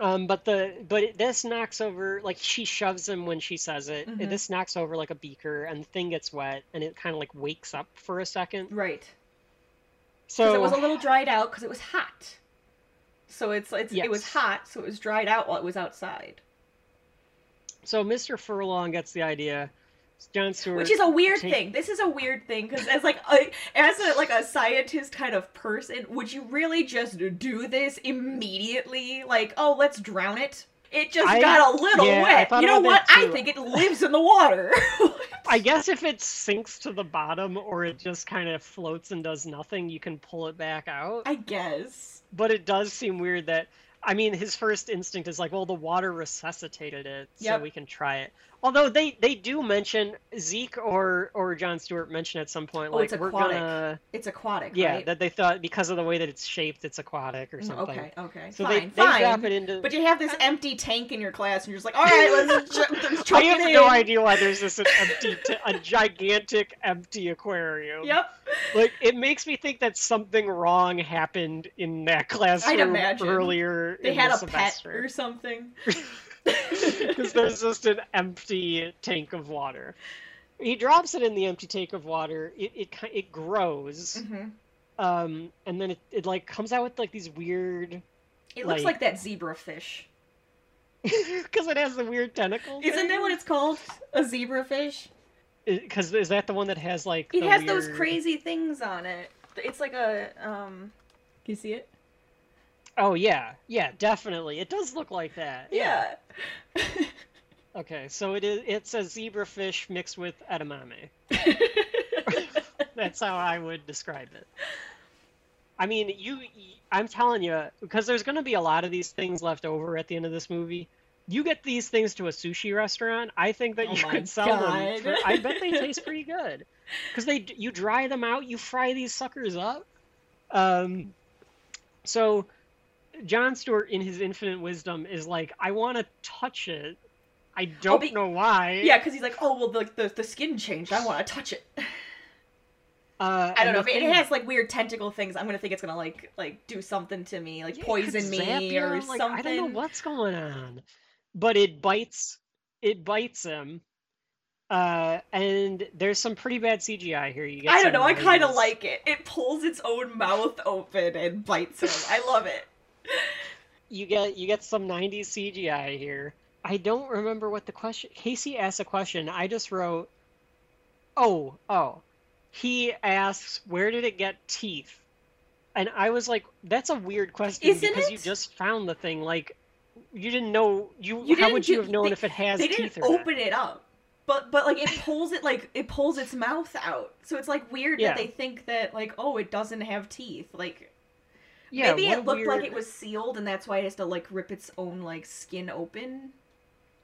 Um, but the but it, this knocks over like she shoves him when she says it. Mhm. This knocks over like a beaker, and the thing gets wet, and it kind of like wakes up for a second. Right. So Because it was a little dried out because it was hot. So it's it's it was hot, so it was dried out while it was outside. so Mr. Furlong gets the idea. Jon Stewart, Which is a weird take- thing. This is a weird thing because as like a, as a like a scientist kind of person, would you really just do this immediately? Like, oh, let's drown it. It just I- got a little yeah, wet. You know what? I think it lives in the water. [LAUGHS] [LAUGHS] I guess if it sinks to the bottom or it just kind of floats and does nothing, you can pull it back out. I guess. But it does seem weird that I mean his first instinct is like, well, the water resuscitated it, so we can try it. Although they they do mention Zeke or or Jon Stewart mention at some point Oh, like it's we're aquatic, gonna It's aquatic, yeah right? that they thought because of the way that it's shaped it's aquatic or Mm, something. Okay, okay. So fine, they, they fine. drop it into. But you have this empty tank in your class, and you're just like, all right, let's, let's [LAUGHS] I have no idea why there's this an empty, t- a gigantic empty aquarium. Yep. Like it makes me think that something wrong happened in that classroom imagine. earlier They had the a pet or something. [LAUGHS] [LAUGHS] because there's just an empty tank of water. He drops it in the empty tank of water. It it it grows, hmm um, and then it, it like comes out with like these weird, It looks Like- like that zebra fish. [LAUGHS] because it has the weird tentacles. Isn't that what it's called? A zebra fish? Because is that the one that has like? It has those crazy things on it. It's like a um. Can you see it? Oh yeah, yeah, definitely. It does look like that. Yeah. [LAUGHS] Okay, so it is. It's a zebrafish mixed with edamame. [LAUGHS] [LAUGHS] That's how I would describe it. I mean, you. I'm telling you, because there's going to be a lot of these things left over at the end of this movie. You get these things to a sushi restaurant, I think that Oh you could sell them. For, I bet they taste pretty good, because they you dry them out, you fry these suckers up. Um, so Jon Stewart, in his infinite wisdom, is like, I want to touch it. I don't but- know why. yeah, because he's like, oh well, the, the the skin changed. I want to touch it. [LAUGHS] Uh, I don't know the if it has like weird tentacle things. I'm gonna think it's gonna like like do something to me, like Yeah, poison me you, or like, something. I don't know what's going on, but it bites. It bites him, uh, and there's some pretty bad CGI here. You. I don't know. I kind of like it. It pulls its own mouth open and bites him. I love it. You get you get some '90s CGI here. I don't remember what the question. Casey asked a question. I just wrote, "Oh, oh." He asks, "Where did it get teeth?" And I was like, "That's a weird question Isn't because you just found the thing. Like, you didn't know. You, You how would you have known they- if it has They teeth didn't or not?" open it up, but but like it pulls it like it pulls its mouth out. So it's like weird Yeah. that they think that like oh it doesn't have teeth. Like Yeah, maybe it looked like it was sealed and that's why it has to like rip its own like skin open.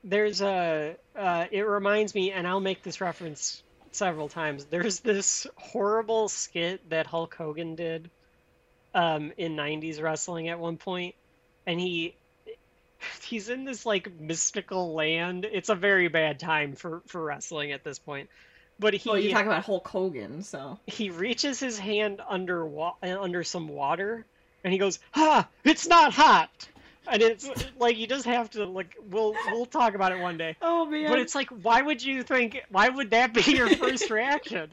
There's a. Uh, it reminds me, and I'll make this reference several times. There's this horrible skit that Hulk Hogan did um, in '90s wrestling at one point, and he [LAUGHS] he's in this like mystical land. It's a very bad time for for wrestling at this point. But he Well, you're talking about Hulk Hogan, so he reaches his hand under wa- uh, under some water, and he goes, "Ha! It's not hot." And it's like you just have to like we'll we'll talk about it one day. [LAUGHS] oh man, But it's like, why would you think? Why would that be your [LAUGHS] first reaction?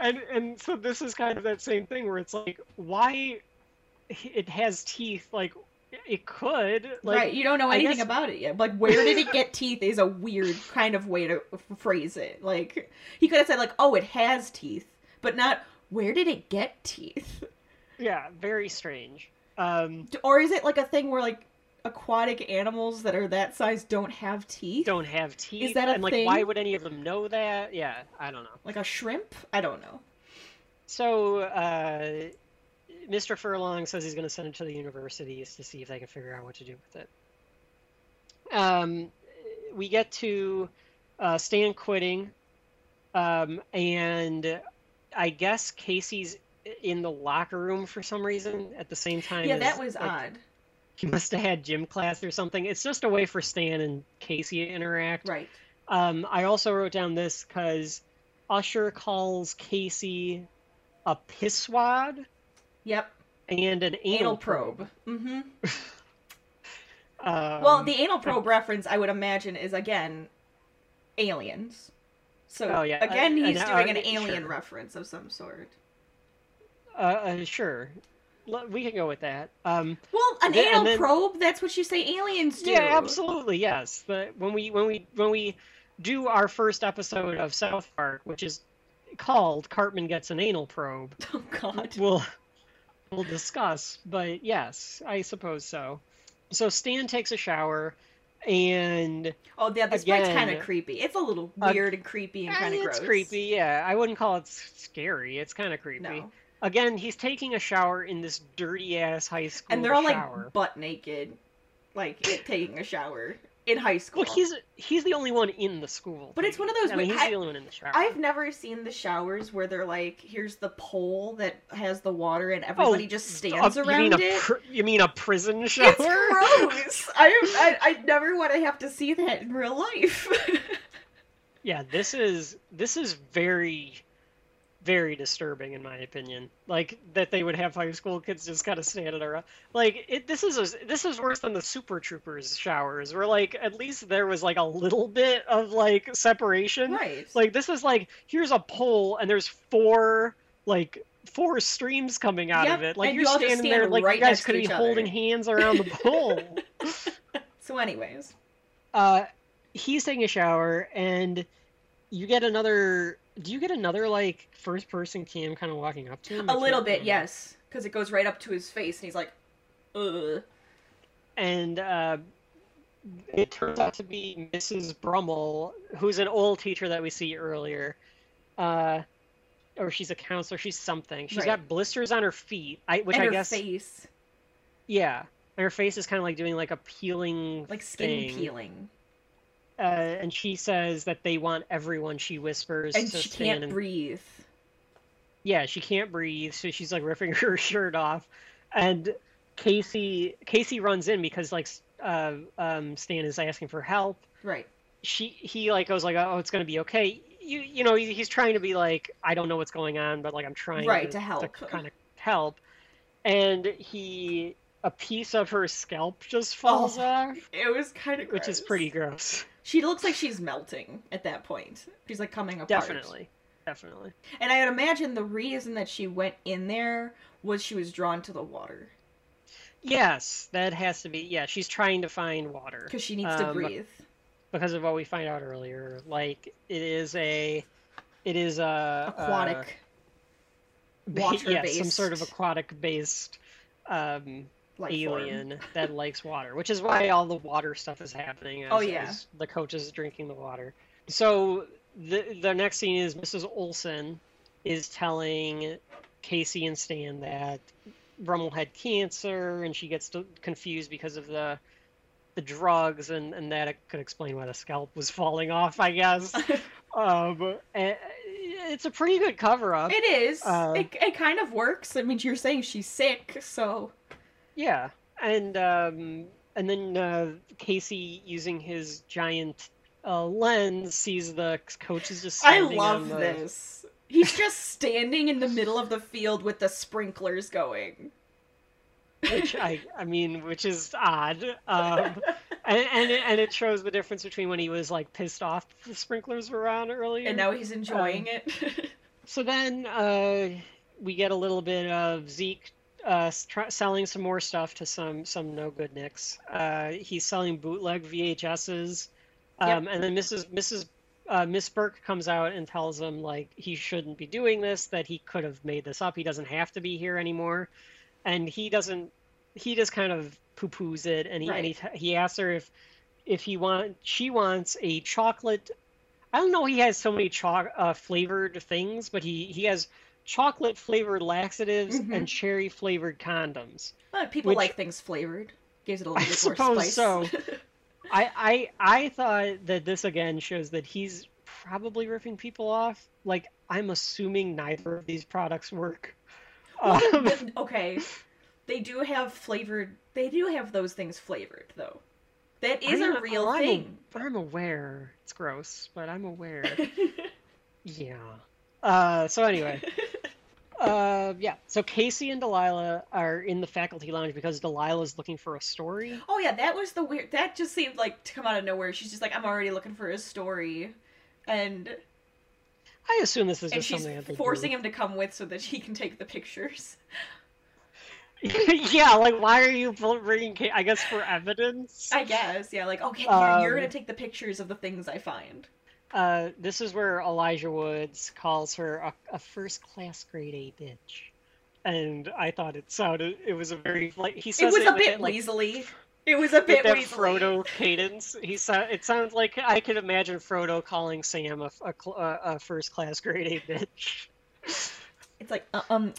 And and so this is kind of that same thing where it's like, why it has teeth? Like it could, like right. You don't know anything guess- about it yet. Like where did it get teeth is a weird kind of way to phrase it. Like he could have said like oh it has teeth, but not where did it get teeth. Yeah, very strange. Um, Or is it like a thing where like aquatic animals that are that size don't have teeth? don't have teeth. Is that a and like, why would any of them know that? Yeah, I don't know. Like a shrimp? I don't know. So, uh, Mr. Furlong says he's going to send it to the universities to see if they can figure out what to do with it. Um, we get to uh, Stan quitting, um, and I guess Casey's in the locker room for some reason at the same time. Yeah, as, that was like, odd. He must have had gym class or something. It's just a way for Stan and Casey to interact. Right. Um, I also wrote down this because Usher calls Casey a pisswad Yep. and an anal, Anal probe. Mm-hmm. [LAUGHS] Um, Well, the anal probe reference, I would imagine, is again aliens. So Oh, yeah, again, he's doing an alien sure. reference of some sort. Uh, uh, sure, we can go with that. Um, Well, an anal then- probe, that's what you say aliens do. yeah, absolutely, yes. But when we when we when we do our first episode of South Park, which is called Cartman gets an anal probe, [LAUGHS] Oh god. we'll we'll discuss. But yes, I suppose so. So Stan takes a shower, and Oh yeah, this part's kind of creepy. It's a little uh, weird and creepy and kind Eh, of it's creepy. Yeah, I wouldn't call it scary. It's kind of creepy. No. Again, he's taking a shower in this dirty ass high school And they're all shower. like butt naked, like taking a shower in high school. well, he's he's the only one in the school. But it's one of those I mean, he's I- the only one in the shower. I've never seen the showers where they're like, here's the pole that has the water and everybody just stands Uh, around you mean a it. pr- you mean a prison shower? It's gross. [LAUGHS] I, I I never want to have to see that in real life. [LAUGHS] Yeah, this is this is very very disturbing in my opinion. Like that they would have high school kids just kind of standing around. Like it this is a, this is worse than the Super Troopers showers where like at least there was like a little bit of like separation. right. Like this is like here's a pole and there's four like four streams coming out Yep, of it. Like and you're you standing there like right you guys could be holding other. hands around the pole. [LAUGHS] [LAUGHS] so, anyways, uh he's taking a shower and you get another do you get another like first person cam kind of walking up to him a little bit, remember. yes, because it goes right up to his face, and he's like, "Ugh." and uh it turns out to be Mrs. Brummel, who's an old teacher that we see earlier. Uh, or she's a counselor. She's something. She's Right. got blisters on her feet, I, which and I her guess, face, yeah, and her face is kind of like doing like a peeling, like skin thing. peeling, Uh, and she says that they want everyone. She whispers and to she can't and breathe. yeah, she can't breathe, so she's like ripping [LAUGHS] her shirt off, and Casey Casey runs in because like uh, um, Stan is asking for help. Right. She he like goes like, oh, it's gonna be okay. You you know he's trying to be like, I don't know what's going on, but like I'm trying Right, to, to help. kind of help, and he a piece of her scalp just falls Oh, off, It was kind of which is pretty gross. She looks like she's melting at that point. She's like coming apart. Definitely, definitely. And I would imagine the reason that she went in there was she was drawn to the water Yes, that has to be. Yeah, she's trying to find water. because she needs to Um, breathe. because of what we find out earlier. Like it is a, it is a Aquatic, uh, [LAUGHS] water yes, some sort of aquatic based um, alien that [LAUGHS] likes water, which is why all the water stuff is happening. As, Oh, yeah. the coach is drinking the water. So the the next scene is Mrs. Olson is telling Casey and Stan that Brummel had cancer, and she gets confused because of the the drugs, and, and that could explain why the scalp was falling off, I guess. [LAUGHS] um, and it's a pretty good cover up. It is. Uh, it, it kind of works. I mean, you're saying she's sick, so Yeah, and um, and then uh, Casey using his giant uh, lens sees the coach is just. I love the- this. He's just standing in the middle of the field with the sprinklers going. which I I mean, which is odd. Um, [LAUGHS] and and it, and it shows the difference between when he was like pissed off the sprinklers were on earlier. And now he's enjoying Um, it. [LAUGHS] So then uh, we get a little bit of Zeke uh, try- selling some more stuff to some some no good nicks. Uh, he's selling bootleg VHSs, um, and then Mrs. Mrs. Uh, Miss Burke comes out and tells him like he shouldn't be doing this. That he could have made this up. He doesn't have to be here anymore, and he doesn't. He just kind of poo poos it, and he and he, he asks her if if he want she wants a chocolate I don't know he has so many cho- uh, flavored things, but he, he has chocolate flavored laxatives Mhm. and cherry flavored condoms. But people Which- like things flavored. Gives it a little I bit more suppose spice. so. [LAUGHS] I, I I thought that this again shows that he's probably ripping people off. Like I'm assuming neither of these products work. Um, okay, they do have flavored. They do have those things flavored, though. That is I'm- a real I'm, thing. I'm aware. It's gross, but I'm aware. [LAUGHS] yeah. Uh, so anyway, [LAUGHS] uh, yeah. So Casey and Delilah are in the faculty lounge because Delilah's looking for a story. oh yeah, that was the weird. That just seemed like to come out of nowhere. She's just like, I'm already looking for a story, and I assume this is and just she's something that they forcing him to come with so that she can take the pictures. [LAUGHS] [LAUGHS] yeah, like why are you bringing? Ca- I guess for evidence. I guess, yeah. Like, okay, you're, you're Um, gonna take the pictures of the things I find. Uh, this is where Elijah Woods calls her a, a first class grade A bitch, and I thought it sounded. It was a very like he says It was a bit like, weaselly. It was a bit that weaselly. Frodo cadence. He said It sounds like I could imagine Frodo calling Sam a, a, a first class grade A bitch. [LAUGHS] It's like, uh, um,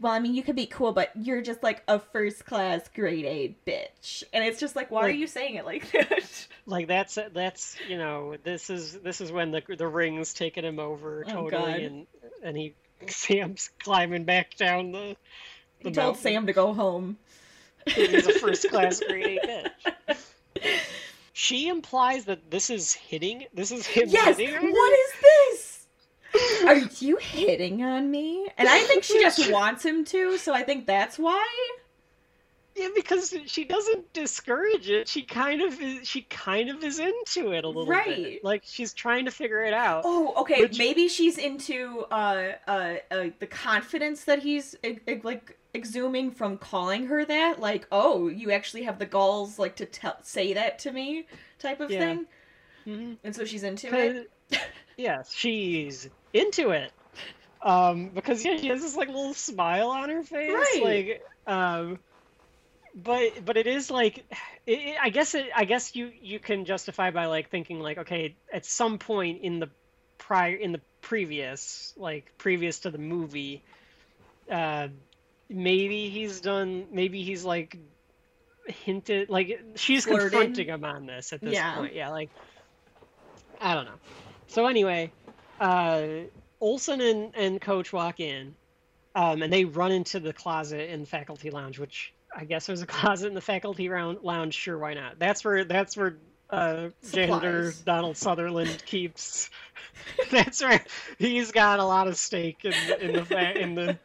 well, I mean, you could be cool, but you're just like a first class grade A bitch, and it's just like, why are you saying it like [LAUGHS] that? Like that's that's you know this is this is when the the rings taking him over Oh, totally, God. and and he [LAUGHS] Sam's climbing back down the. He the told. Sam to go home. He's a first class [LAUGHS] grade A bitch. She implies that this is hitting. This is him Yes. hitting her. What is this? [LAUGHS] Are you hitting on me? And I think she just [LAUGHS] wants him to, so I think that's why. Yeah, because she doesn't discourage it. She kind of is. She kind of is into it a little Right. bit. Like she's trying to figure it out. Oh, okay. Which- Maybe she's into uh, uh, uh, the confidence that he's like exhuming from calling her that. Like, oh, you actually have the galls like to tell say that to me, type of Yeah. thing. Mhm. And so she's into it. [LAUGHS] yes, she's into it. Um, because yeah, she has this like little smile on her face, Right. like um, but but it is like it, it- I guess it I guess you you can justify by like thinking like okay at some point in the prior in the previous like previous to the movie uh maybe he's done maybe he's like hinted like she's Flirted. confronting him on this at this Yeah. point yeah like I don't know so anyway uh Olson and and coach walk in um, and they run into the closet in the faculty lounge, which I guess there's a closet in the faculty round lounge. Sure, why not? That's where that's where uh, janitor Donald Sutherland keeps. [LAUGHS] that's where he's got a lot of stake in the, in the fa- in the.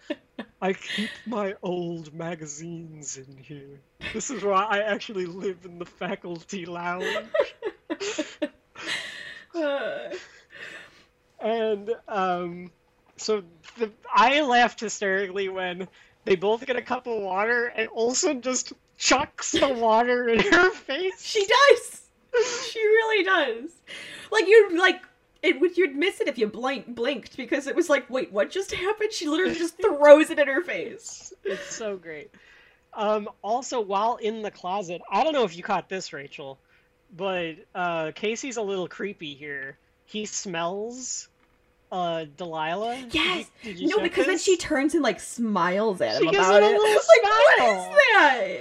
I keep my old magazines in here. This is why I actually live in the faculty lounge. [LAUGHS] [LAUGHS] And um, so the, I laughed hysterically when they both get a cup of water and Olson just chucks the water in her face. she does. She really does. Like you'd like it would you'd miss it if you blink blinked because it was like, wait, what just happened? She literally just [LAUGHS] throws it in her face. It's so great. Um, also, while in the closet, I don't know if you caught this, Rachel, but uh, Casey's a little creepy here. He smells uh, Delilah. Did you- Yes. did you No, because then she turns and like smiles at him She about him a it. little like, what is that?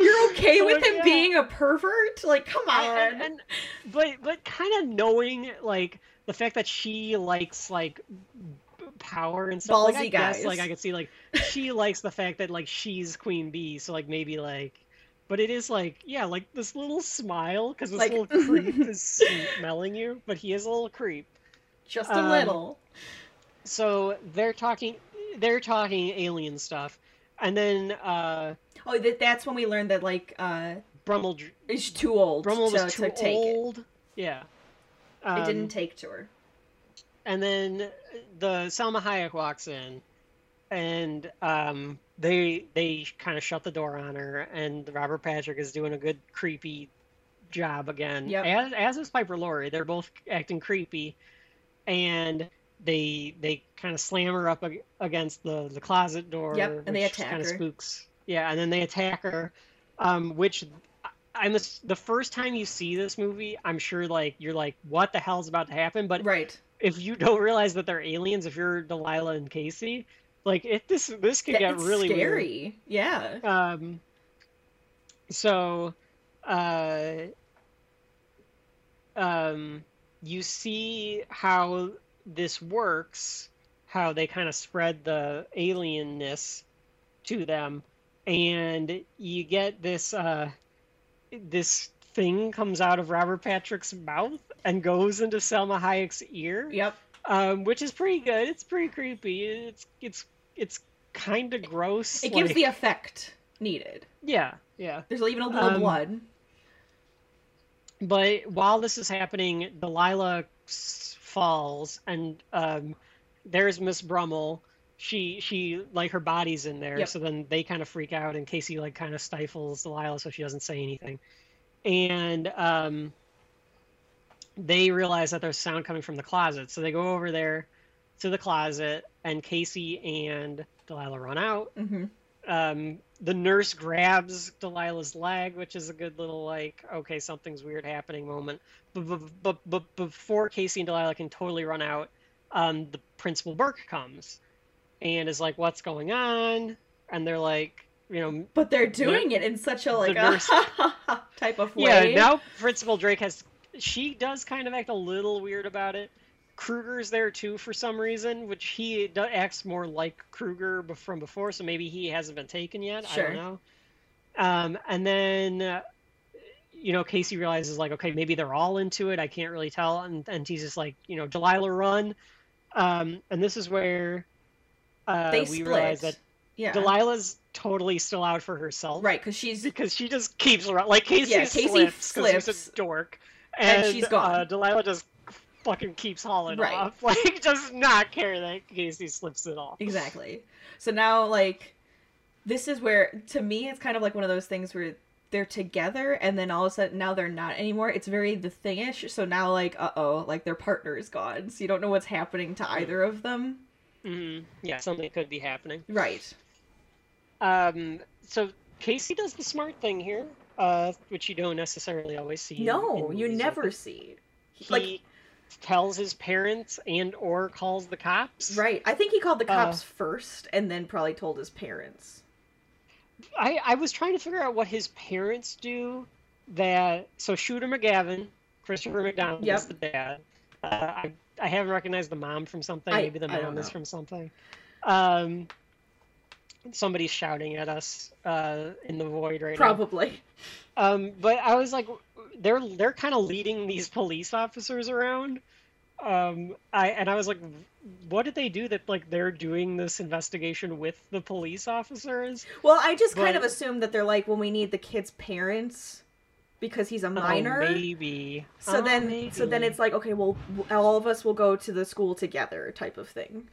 You're okay [LAUGHS] Oh, with him yeah. being a pervert? Like, come on. and, and but but kind of knowing like the fact that she likes like power and stuff like I Ballsy guess guys. like I could see like she likes the fact that like she's queen bee so like maybe like but it is like yeah like this little smile because this Like- little [LAUGHS] creep is smelling you but he is a little creep Just a um, little. so they're talking they're talking alien stuff and then uh Oh, that, that's when we learned that like uh Brummel is too old Brummel to, was too to old yeah it. Um, It didn't take to her. and then the Salma Hayek walks in, and um, they they kind of shut the door on her, and Robert Patrick is doing a good creepy job again. Yep. As as is Piper Laurie, they're both acting creepy, and they they kind of slam her up against the the closet door. Yep, and they attack kind of her. spooks. Yeah, and then they attack her, um, which. I'm the, the first time you see this movie, I'm sure like you're like, what the hell's about to happen? But Right. if you don't realize that they're aliens, if you're Delilah and Casey, like it this this could get really scary. Yeah. Um, so, uh, um, you see how this works, how they kind of spread the alienness to them, and you get this uh, this thing comes out of Robert Patrick's mouth and goes into Salma Hayek's ear Yep. Um, which is pretty good. It's pretty creepy. It's it's it's kind of gross. It gives like- the effect needed. yeah yeah. There's even a little Um, blood. But while this is happening, Delilah falls, and um, there's Miss Brummel. She she like her body's in there, Yep. so then they kind of freak out, and Casey like kind of stifles Delilah so she doesn't say anything, and um, they realize that there's sound coming from the closet, so they go over there to the closet, and Casey and Delilah run out, hmm um, the nurse grabs Delilah's leg, which is a good little like, okay, something's weird happening moment. But but, but, but before Casey and Delilah can totally run out, um, the principal Burke comes and is like, "What's going on?" And they're like, you know, But they're doing it in such a like a [LAUGHS] type of way yeah. Now Principal Drake has, she does kind of act a little weird about it. Kruger's there too for some reason, which he acts more like Kruger from before, so maybe he hasn't been taken yet. I don't know. Um, and then, uh, you know, Casey realizes like, okay, maybe they're all into it. I can't really tell, and and he's just like, you know, Delilah, run. Um, and this is where uh, they we split. realize that yeah. Delilah's totally still out for herself right, because she's because she just keeps around. Like Casey, Yeah, Casey slips he's a dork, and and, she's gone. Uh, Delilah just fucking keeps hauling Right. off. [LAUGHS] Like does not care that Casey slips it off. exactly. So now like this is where to me it's kind of like one of those things where they're together and then all of a sudden now they're not anymore. It's very the thingish. So now like uh oh, like their partner is gone. So you don't know what's happening to either of them. hmm Yeah, something could be happening. Right. Um, so Casey does the smart thing here, uh, which you don't necessarily always see. No, you like never see. He like- tells his parents and or calls the cops. Right. I think he called the Uh, cops first and then probably told his parents. I, I was trying to figure out what his parents do that so Shooter McGavin, Christopher McDonald Yep. is the dad. Uh, I I haven't recognized the mom from something. I- Maybe the mom is from something. Um, somebody's shouting at us uh, in the void right now. Probably. Um, but I was like, they're they're kind of leading these police officers around. Um, I and I was like, what did they do that like they're doing this investigation with the police officers? Well, I just kind of But- assumed that they're like, well, we need the kid's parents because he's a Oh, minor. maybe. So Oh, then, so then it's like, okay, well, all of us will go to the school together, type of thing.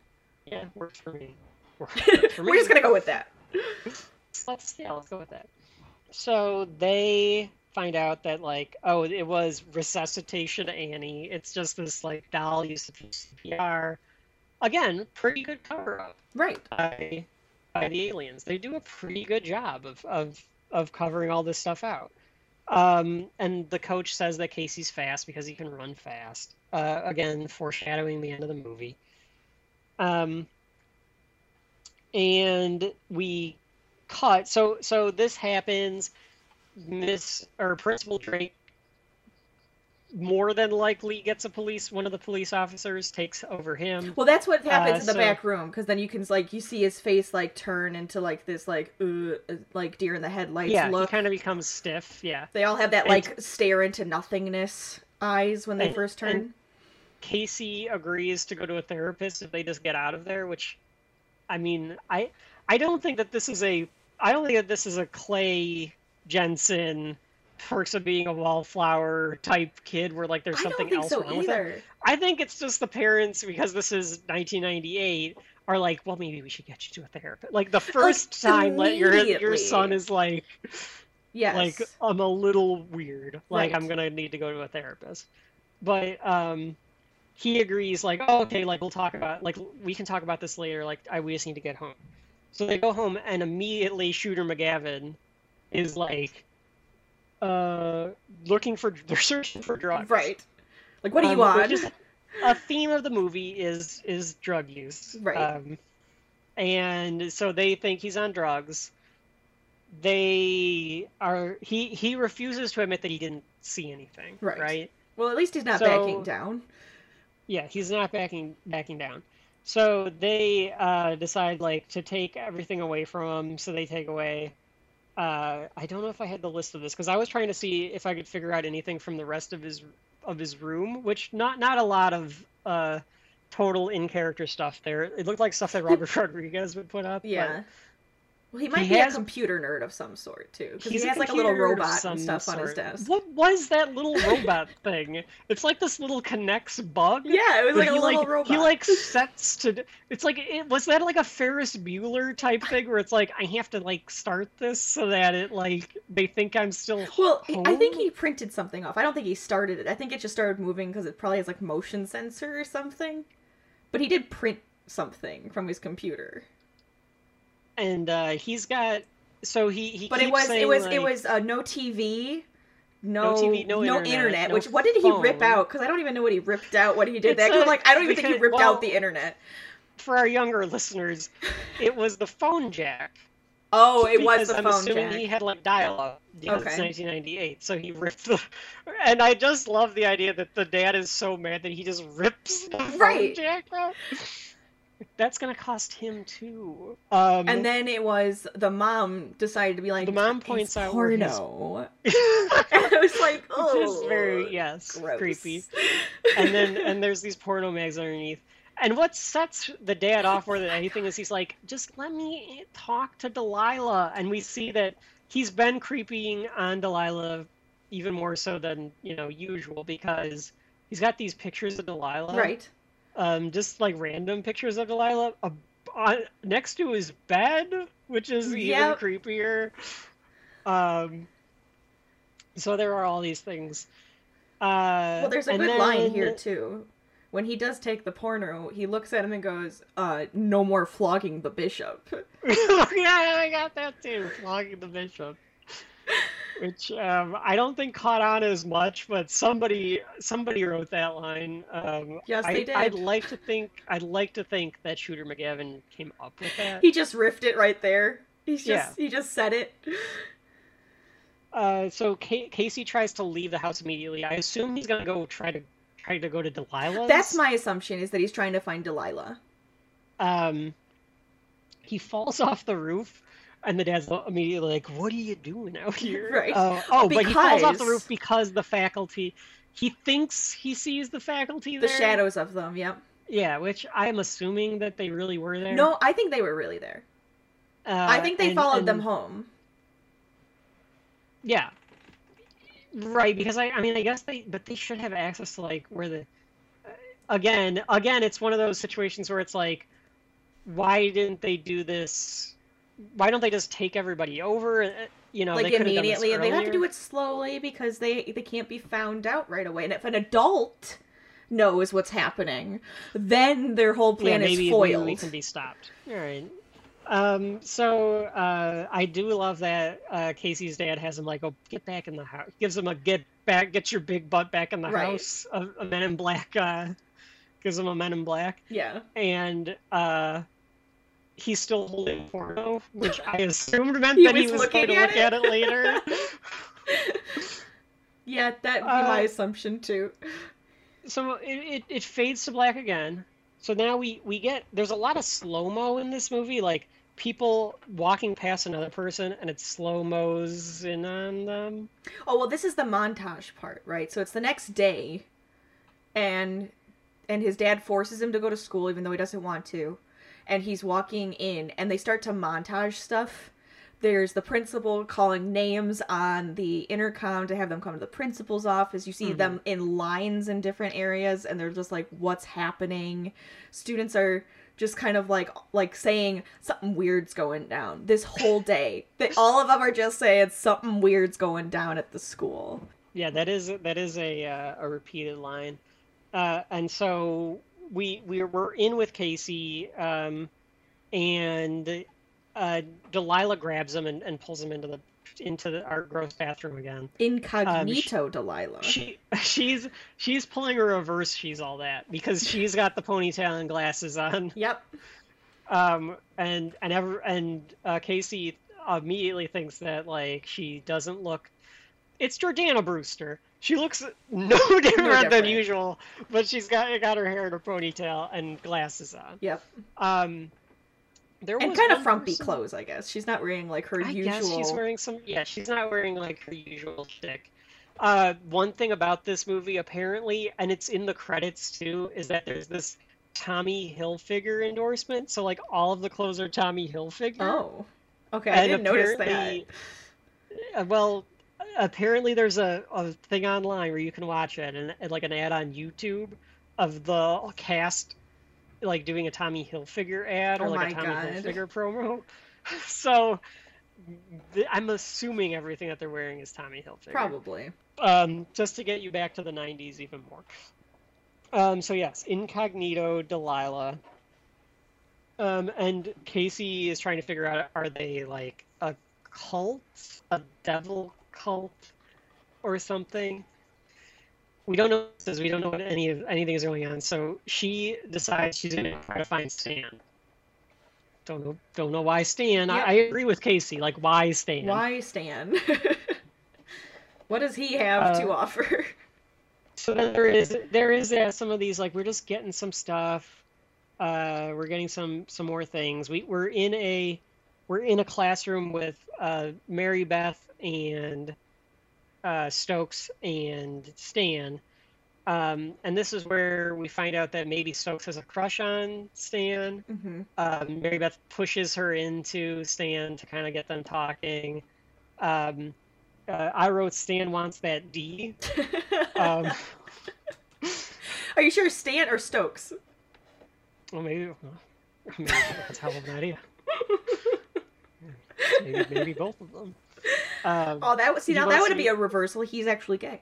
yeah, works for me. [LAUGHS] Works We're just gonna go with that. Let's yeah, let's go with that. So they find out that like, oh, it was resuscitation Annie. It's just this like doll used to CPR. Again, pretty good cover up. Right. by by the aliens. They do a pretty good job of of of covering all this stuff out. Um, and the coach says that Casey's fast because he can run fast. Uh, again, foreshadowing the end of the movie. Um, and we cut. So so this happens. Miss or Principal Drake more than likely gets a police. One of the police officers takes over him. Well, that's what happens Uh, in the so- back room because then you can like you see his face like turn into like this like uh, like deer in the headlights yeah, look. he kind of becomes stiff. Yeah. They all have that And- like stare into nothingness eyes when they And- first turn. Casey agrees to go to a therapist if they just get out of there, which I mean, I I don't think that this is a I don't think that this is a Clay Jensen perks of being a wallflower type kid where like there's I something don't think else so wrong with it. either. I think it's just the parents because this is 1998 are like, well, maybe we should get you to a therapist. Like the first time that your your son is like, Yes. like I'm a little weird. Like Right. I'm gonna need to go to a therapist. But um, he agrees. Like, oh, okay, like we'll talk about like we can talk about this later. Like I we just need to get home. So they go home and immediately Shooter McGavin is like, uh, looking for they're searching for drugs. right. Like what do you Um, want? is- a theme of the movie is is drug use. Right. Um, and so they think he's on drugs. They are he he refuses to admit that he didn't see anything. Right. Right. well, at least he's not so- backing down. Yeah, he's not backing backing down. So they uh, decide like to take everything away from him. So they take away. Uh, I don't know if I had the list of this because I was trying to see if I could figure out anything from the rest of his of his room, which not not a lot of uh, total in character stuff there. It looked like stuff that Robert [LAUGHS] Rodriguez would put up. Yeah. Well, he might he be has- a computer nerd of some sort too, because he has like a little robot and stuff on his desk. What was that little robot [LAUGHS] thing? It's like this little K'NEX bug. Yeah, it was like a little like robot. he like sets to. It's like it was that like a Ferris Bueller type thing where it's like I have to like start this so that it like they think I'm still. Well, he- I think he printed something off. I don't think he started it. I think it just started moving because it probably has like motion sensor or something. But he did print something from his computer. And uh, he's got so he he. But it was it was like, it was uh, no TV, no No TV, no internet, no which what did he rip out? Because I don't even know what he ripped out. What he did It's that? 'cause I'm a- like I don't even think he ripped well- out the internet. for our younger listeners, it was the phone jack. Oh, it was the I'm phone assuming jack. he had like dial-up because it's Okay. 1998, so he ripped the. And I just love the idea that the dad is so mad that he just rips the phone jack out. That's gonna cost him too. Um, And then it was the mom decided to be like The mom points out where his- porno. and [LAUGHS] [LAUGHS] I was like, oh, which is very yes gross. creepy. [LAUGHS] And then and there's these porno mags underneath. And what sets the dad off more than anything is he's like, just let me talk to Delilah. And we see that he's been creeping on Delilah even more so than, you know, usual because he's got these pictures of Delilah. right. Um, just like random pictures of Delilah uh, on, next to his bed, which is even creepier. Um, so there are all these things. Uh, Well, there's a good line here too, when he does take the porno, he looks at him and goes, uh, no more flogging the bishop. [LAUGHS] yeah, I got that too. Flogging the bishop. Which um, I don't think caught on as much, but somebody somebody wrote that line. Um, Yes, I, they did. I'd like to think I'd like to think that Shooter McGavin came up with that. He just riffed it right there. He's just Yeah. he just said it. Uh, so Ca Casey tries to leave the house immediately. I assume he's gonna go try to try to go to Delilah's. That's my assumption is that he's trying to find Delilah. um. He falls [LAUGHS] off the roof, and the dad's immediately like, "What are you doing out [LAUGHS] here?" Right. Uh, oh, but he falls off the roof because the faculty. He thinks he sees the faculty The shadows of them, yep. Yeah, which I'm assuming that they really were there. No, I think they were really there. uh, I think they and- followed them home. Yeah. Right, because I, I mean, I guess they, but they should have access to like where the, uh, again, again, it's one of those situations where it's like, why didn't they do this? Why don't they just take everybody over? Uh, You know, like they could have done this immediately, and they have to do it slowly because they they can't be found out right away. And if an adult knows what's happening, then their whole plan yeah, is foiled. We can be stopped. All right. Um, so uh, I do love that uh, Casey's dad has him like, "Oh, get back in the house." Gives him a get back, get your big butt back in the Right. house. A, a Men in Black uh, gives him a Men in Black, Yeah, and uh, he's still holding porno, which I assumed [LAUGHS] meant He that he was was going to look it. at it later. [LAUGHS] [LAUGHS] yeah, that'd be Uh, my assumption too. so it, it, it fades to black again. So now we, we get there's a lot of slow mo in this movie, like people walking past another person and it slow mo's in on them. Oh well, this is the montage part, right? So it's the next day, and and his dad forces him to go to school even though he doesn't want to, and he's walking in, and they start to montage stuff. There's the principal calling names on the intercom to have them come to the principal's office. You see Mhm. them in lines in different areas, and they're just like, "What's happening?" Students are just kind of like like saying something weird's going down this whole day. They all of them are just saying something weird's going down at the school. Yeah, that is that is a uh, a repeated line, uh, and so we we're we're in with Casey, um, and uh, Delilah grabs him and, and pulls him into the into the, our gross bathroom again. Incognito Delilah. She [LAUGHS] she's she's pulling a reverse. She's all that because she's got the ponytail and glasses on. Yep. Um, and and ever and uh, Casey immediately thinks that like she doesn't look. It's Jordana Brewster. She looks no [LAUGHS] different, than different. usual, but she's got got her hair in a ponytail and glasses on. Yep. Um, there And kind of frumpy person- clothes, I guess. She's not wearing like her I usual. guess she's wearing some. Yeah, she's not wearing like her usual shtick. Uh, one thing about this movie, apparently, and it's in the credits too, is that there's this Tommy Hilfiger endorsement. So like all of the clothes are Tommy Hilfiger. Oh. Okay, I And didn't notice that. Uh, well, apparently there's a, a thing online where you can watch it, and, and like an ad on YouTube of the cast like doing a Tommy Hilfiger ad or Oh like a Tommy God. Hilfiger promo. [LAUGHS] so th- I'm assuming everything that they're wearing is Tommy Hilfiger. Probably. Um, just to get you back to the 90s even more. Um, so yes, incognito Delilah. Um, and Casey is trying to figure out are they like a cult, a devil cult, or something? We don't know what this is. We don't know what any of anything is going on. So she decides she's gonna try to find Stan. Don't know. Don't know why Stan. I, Yeah. I agree with Casey. Like why Stan? Why Stan? [LAUGHS] what does he have to Uh, offer? so then there is there is uh, some of these like we're just getting some stuff uh we're getting some some more things we we're in a we're in a classroom with uh mary beth and uh stokes and stan um and this is where we find out that maybe stokes has a crush on stan hmm um, Mary Beth pushes her into Stan to kind of get them talking. Um, uh, I wrote Stan wants that D. [LAUGHS] Um, Are you sure Stan or Stokes? well, maybe, maybe that's a hell of an idea. [LAUGHS] Maybe, maybe both of them. Um, Oh, that would see now that would be a reversal. He's actually gay.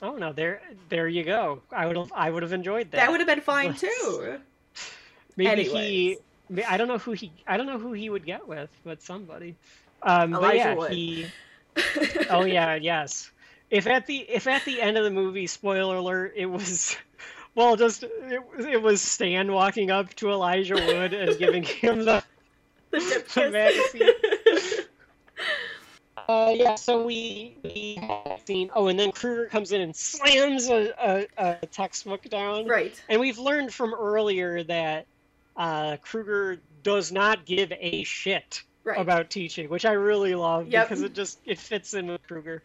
Oh no, there there you go. I would have I would have enjoyed that. That would have been fine too. Maybe Anyways. he. I don't know who he. I don't know who he would get with, but somebody. Um, but Elijah yeah, Wood. he. [LAUGHS] Oh yeah, yes. If at the if at the end of the movie, spoiler alert, it was. [LAUGHS] Well, just it, it was Stan walking up to Elijah Wood and giving him the the dip kiss. magazine. Uh, yeah, so we, we have seen. Oh, and then Kruger comes in and slams a, a, a textbook down. right. And we've learned from earlier that uh, Kruger does not give a shit Right. about teaching, which I really love Yep. because it just it fits in with Kruger.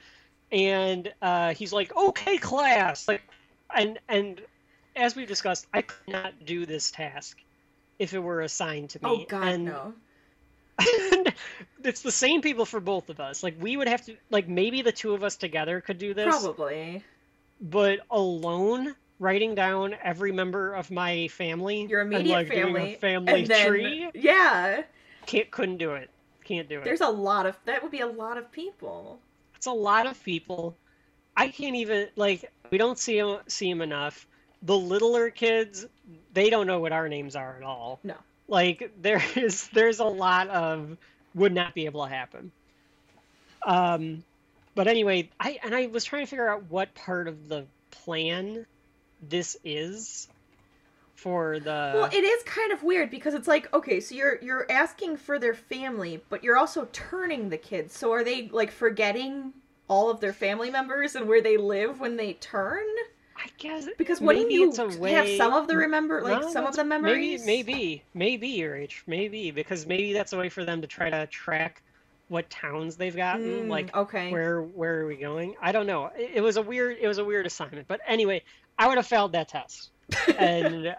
And uh, he's like, "Okay, class," like, and and as we've discussed, I could not do this task if it were assigned to me. Oh God, and no. [LAUGHS] it's the same people for both of us. Like we would have to like maybe the two of us together could do this, Probably. but alone writing down every member of my family, Your and, immediate like, doing family. family and then, tree, Yeah. can't couldn't do it. Can't do it. There's a lot of that would be a lot of people. It's a lot of people. I can't even like we don't see them see 'em enough. The littler kids, they don't know what our names are at all. No. Like there is there's a lot of would not be able to happen. Um but anyway, I and I was trying to figure out what part of the plan this is for the Well, it is kind of weird because it's like, okay, so you're you're asking for their family, but you're also turning the kids. So are they like forgetting all of their family members and where they live when they turn? I guess Because wouldn't maybe you a have some of the remember like No, some of the memories? Maybe, maybe, maybe, Rach, maybe because maybe that's a way for them to try to track what towns they've gotten, Mm, like okay. where where are we going? I don't know. It, it was a weird it was a weird assignment, but anyway, I would have failed that test, and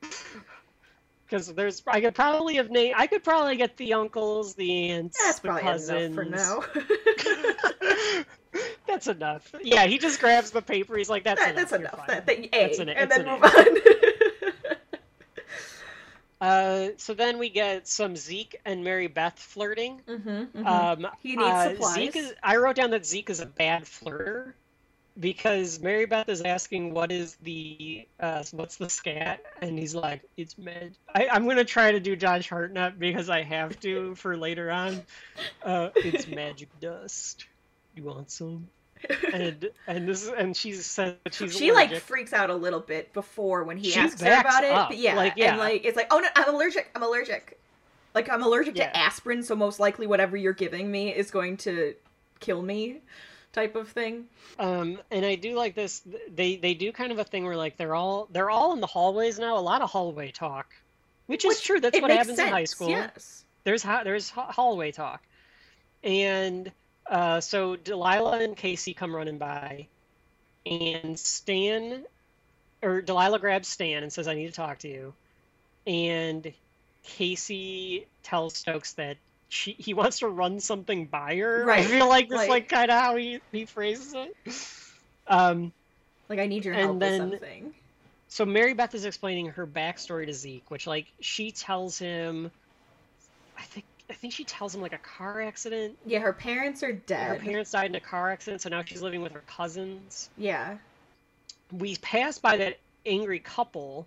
[LAUGHS] because there's I could probably have named I could probably get the uncles, the aunts, That's the probably cousins. enough for now. [LAUGHS] [LAUGHS] [LAUGHS] that's enough. Yeah, he just grabs the paper. He's like, "That's That- enough. that's you're enough. fine." That, that, a, That's an- and then an move on. [LAUGHS] Uh, so then we get some Zeke and Mary Beth flirting. mm-hmm, Um, He needs uh, supplies. Zeke is. I wrote down that Zeke is a bad flirter because Mary Beth is asking what is the uh, what's the scat, and he's like, it's med. I, I'm gonna try to do Josh Hartnett because I have to for later on. Uh, it's [LAUGHS] magic dust. You want some? And and this and she said she's she like freaks out a little bit before when he She asks her about it. up, But yeah, like, yeah. and like it's like, oh no, I'm allergic. I'm allergic. Like I'm allergic Yeah. to aspirin, so most likely whatever you're giving me is going to kill me, type of thing. Um, and I do like this. They they do kind of a thing where like they're all they're all in the hallways now. A lot of hallway talk, which is true. That's what makes happens in high school. Yes. There's ha- there's ha- hallway talk, and uh, so Delilah and Casey come running by, and Stan, or Delilah grabs Stan and says, "I need to talk to you," and Casey tells Stokes that she he wants to run something by her. Right, I feel like that's like- like kind of how he he phrases it. Um, Like I need your And help then- with something. so Mary Beth is explaining her backstory to Zeke, which like she tells him, I think I think she tells him like a car accident. Yeah, her parents are dead. Her parents died in a car accident, so now she's living with her cousins. Yeah. We passed by that angry couple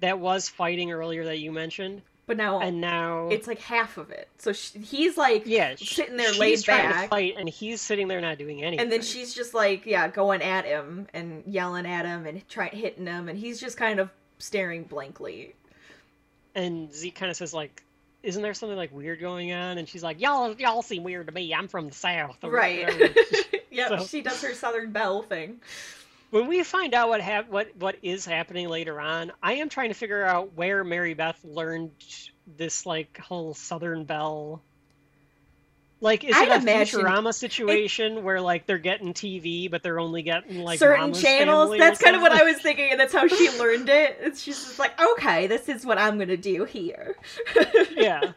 that was fighting earlier that you mentioned, But now and now it's like half of it. So sh he's like yeah, sitting there laid trying back. to fight, and he's sitting there not doing anything. And then she's just like, yeah, going at him and yelling at him and trying hitting him, and he's just kind of staring blankly. and Zeke kind of says like, "Isn't there something like weird going on?" And she's like, "Y'all, y'all seem weird to me. I'm from the south." Right. [LAUGHS] [LAUGHS] yep, So- she does her Southern Belle thing. when we find out what hap- what what is happening later on, I am trying to figure out where Mary Beth learned this like whole Southern Belle. Like, is I'd it a imagine- Futurama situation where like they're getting TV, but they're only getting like Certain Mama's channels. That's kind of what I was thinking, and that's how she learned it. It's she's just like, okay, this is what I'm gonna do here. [LAUGHS] yeah.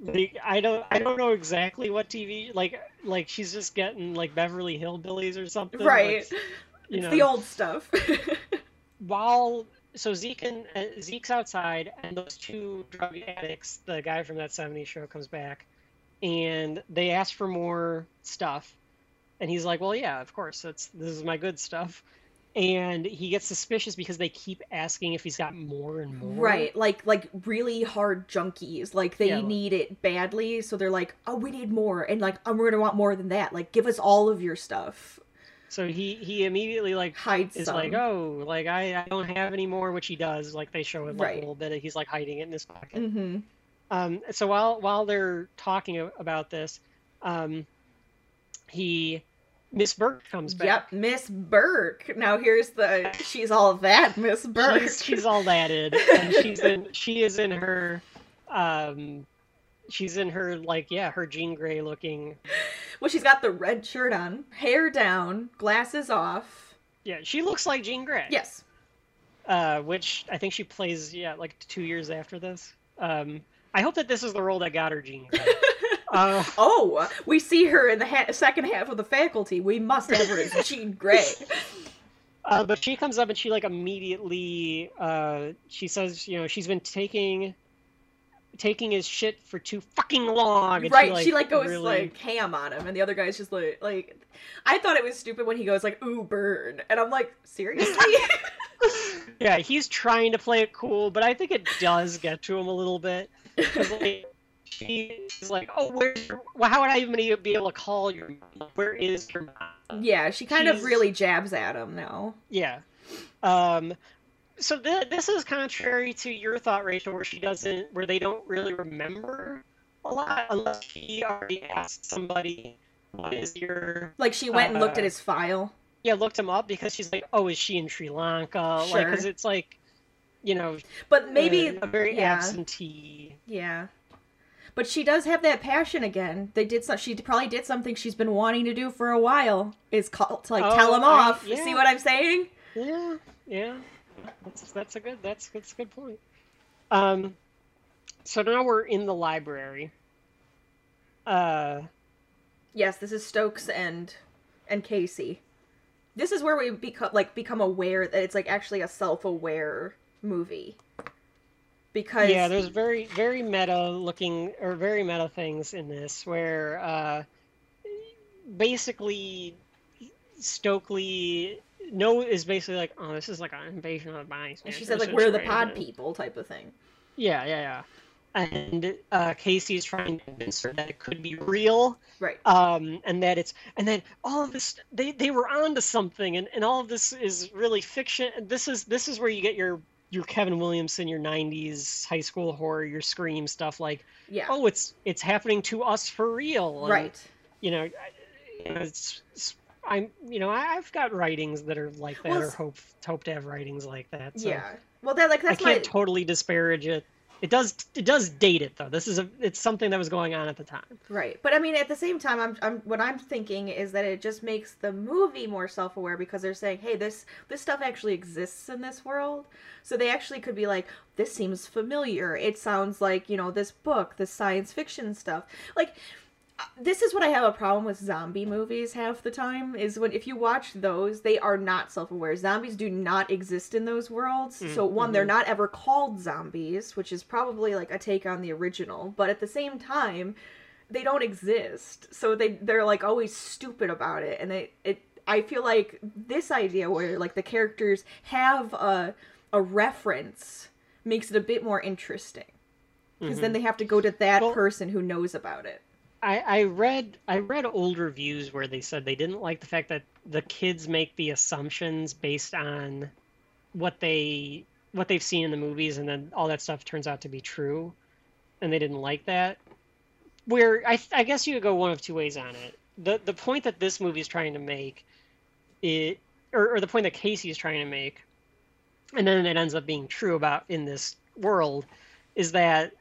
Like, I don't I don't know exactly what TV like like she's just getting like Beverly Hillbillies or something. right. like, you it's know. the old stuff. [LAUGHS] while so Zeke and uh, Zeke's outside, and those two drug addicts, the guy from that '70s show comes back, and they ask for more stuff, And he's like, "Well, yeah, of course. That's this is my good stuff." And he gets suspicious because they keep asking if he's got more and more. Right, like like really hard junkies, like they Yeah, like- need it badly, so they're like, "Oh, we need more," and like, "Oh, we're gonna want more than that. Like, give us all of your stuff." So he he immediately like Hides is some. like, "Oh, like I, I don't have any more," which he does. Like they show him like Right. a little bit. Of, he's like hiding it in his pocket. Mm-hmm. Um, so while while they're talking about this, um, he Miss Burke comes back. Yep, Miss Burke. Now here's the she's all that Miss Burke. She's, she's all thatted, and she's in. [LAUGHS] She is in her. Um, she's in her like yeah, her Jean Grey looking. well, she's got the red shirt on, hair down, glasses off. Yeah, she looks like Jean Grey. Yes. Uh, which I think she plays yeah like two years after this. Um, I hope that this is the role that got her Grey. uh, Oh, we see her in the ha- second half of the faculty. We must have her as Jean Grey. [LAUGHS] Uh, but she comes up and she like immediately uh, she says, you know, she's been taking taking his shit for too fucking long. Right, she like, goes really- like ham on him, and the other guy's just like, like, I thought it was stupid when he goes like, "Ooh, burn," and I'm like, seriously? [LAUGHS] [LAUGHS] yeah, he's trying to play it cool, but I think it does get to him a little bit. Like, she's like, oh, where's your, well, how would I even be able to call your mom? Where is your mom? yeah, she kind of really jabs at him now. Yeah. Um, so th- this is contrary to your thought, Rachel, where she doesn't, where they don't really remember a lot unless she already asked somebody, what is your, Like she went and looked Uh, at his file. yeah, looked him up because she's like, oh, is she in Sri Lanka? Like, Sure. because it's like, you know, But maybe a, a very yeah. absentee. Yeah. But she does have that passion again. They did so she probably did something she's been wanting to do for a while. Is call, to like Oh, tell him I- off. yeah. See what I'm saying? Yeah, yeah. That's that's a good that's that's a good point. Um, so now we're in the library. Uh, Yes, this is Stokes and and Casey. This is where we become like become aware that it's like actually a self-aware movie. Because yeah, there's very very meta looking or very meta things in this where uh, basically Stokely no is basically like oh this is like an invasion of the body and she said like we're the pod people type of thing. Yeah, yeah, yeah. And uh, Casey's trying to convince her that it could be real, Right. um, and that it's, and then all of this, they, they were onto something, and, and all of this is really fiction. This is this is where you get your your Kevin Williamson, your '90s high school horror, your Scream stuff, like, Yeah. oh, it's it's happening to us for real, and, right. You know, it's, it's I'm you know, I've got writings that are like that, Well, or hope hope to have writings like that. So. Yeah. Well, that like I can't my totally disparage it. It does it does date it though. This is a it's something that was going on at the time. Right. But I mean at the same time I'm I'm what I'm thinking is that it just makes the movie more self-aware because they're saying, "Hey, this this stuff actually exists in this world." So they actually could be like, "This seems familiar. It sounds like, you know, this book, this science fiction stuff." Like this is what I have a problem with zombie movies half the time is when if you watch those, they are not self-aware. Zombies do not exist in those worlds. Mm, So one, they're mhm. not ever called zombies, which is probably like a take on the original, but at the same time, they don't exist. So they they're like always stupid about it and they it I feel like this idea where like the characters have a a reference makes it a bit more interesting. Because then they have to go to that Mm-hmm. Well- person who knows about it. I, I read I read old reviews where they said they didn't like the fact that the kids make the assumptions based on what they what they've seen in the movies and then all that stuff turns out to be true and they didn't like that. Where I I guess you could go one of two ways on it. The the point that this movie is trying to make it or, or the point that Casey is trying to make and then it ends up being true about in this world is that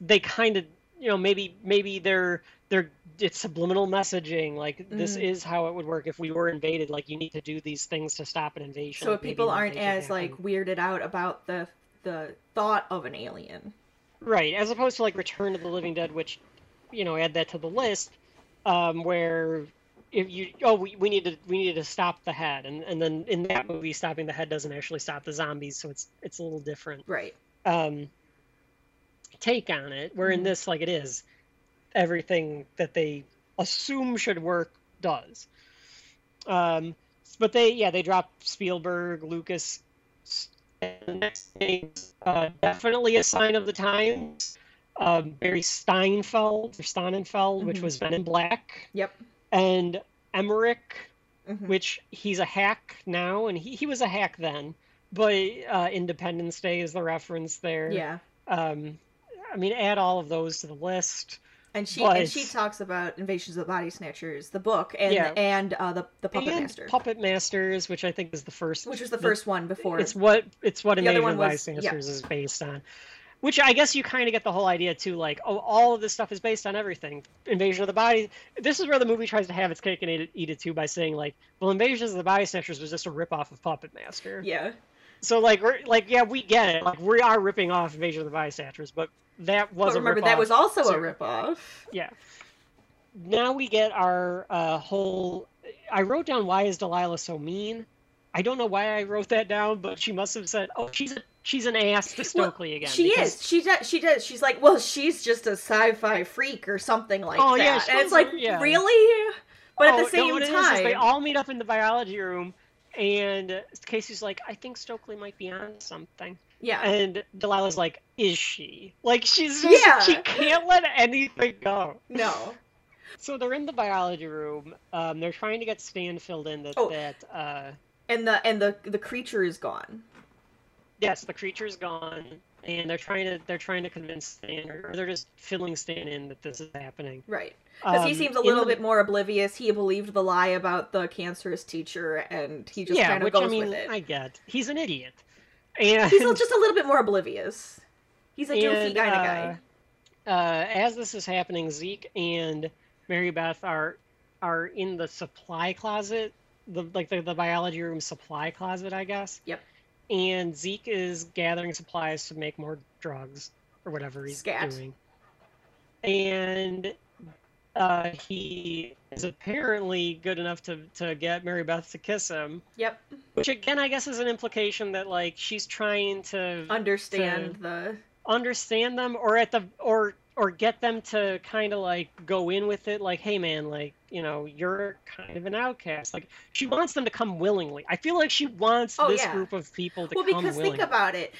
they kind of you know maybe maybe they're they're it's subliminal messaging like this Mhm. is how it would work if we were invaded like you need to do these things to stop an invasion So if people aren't as like weirded out about the the thought of an alien. right as opposed to like return of the living dead which you know add that to the list um where if you oh we, we need to we needed to stop the head and and then in that movie stopping the head doesn't actually stop the zombies so it's it's a little different Right. um, take on it. Where in Mhm. this, like it is, everything that they assume should work does. Um, but they, yeah, they dropped Spielberg, Lucas. And next thing, uh, definitely a sign of the times. Um, Barry Steinfeld or Sonnenfeld, which Mhm. was Men in Black, Yep. and Emmerich, Mhm. which he's a hack now, and he, he was a hack then. But uh, Independence Day is the reference there. Yeah. Um, I mean, add all of those to the list. And she But- and she talks about Invasions of the Body Snatchers, the book, and Yeah. and uh, the the Puppet and Master, Puppet Masters, which I think is the first. which was the first one before. It's what it's what The Invasion one of the yeah. Is based on. Which I guess you kind of get the whole idea too, like, oh, all of this stuff is based on everything. Invasion of the Body. This is where the movie tries to have its cake and eat it, eat it too by saying like, well, Invasions of the Body Snatchers was just a ripoff of Puppet Master. yeah. So like, we're like, yeah, we get it. Like, we are ripping off Invasion of the Body Snatchers, but that was But a remember that was also too. a ripoff. Yeah. Now we get our uh, whole. I wrote down why is Delilah so mean. I don't know why I wrote that down, but she must have said, "Oh, she's a, she's an ass to Stokely again." She because- is. She does. She does. She's like, well, she's just a sci-fi freak or something like that. Oh, that. yeah, and it's like, yeah. really? But at Oh, the no, same what it is is time, they all meet up in the biology room, and Casey's like, "I think Stokely might be on something," yeah, and Delilah's like, "Is she?" Like she's just Yeah. she can't let anything go. no, [LAUGHS] So they're in the biology room. Um, they're trying to get Stan filled in that Oh. that. Uh, and the and the the creature is gone. yes, the creature's gone, and they're trying to they're trying to convince Stan, or they're just filling Stan in that this is happening. Right. Because he Um, seems a little the- bit more oblivious. He believed the lie about the cancerous teacher, and he just yeah, kind of which goes I mean, with it. I get. He's an idiot, and He's just a little bit more oblivious. He's a goofy kind of uh, guy. Uh, as this is happening, Zeke and Mary Beth are are in the supply closet, the like the, the biology room supply closet, I guess. Yep. And Zeke is gathering supplies to make more drugs or whatever he's Scat. doing. And uh, he is apparently good enough to, to get Mary Beth to kiss him, Yep. which again I guess is an implication that like she's trying to Understand the. understand them or at the or or get them to kind of like go in with it like hey man like you know you're kind of an outcast like she wants them to come willingly i feel like she wants Oh, this yeah. group of people to come. Well, come because willingly think about it.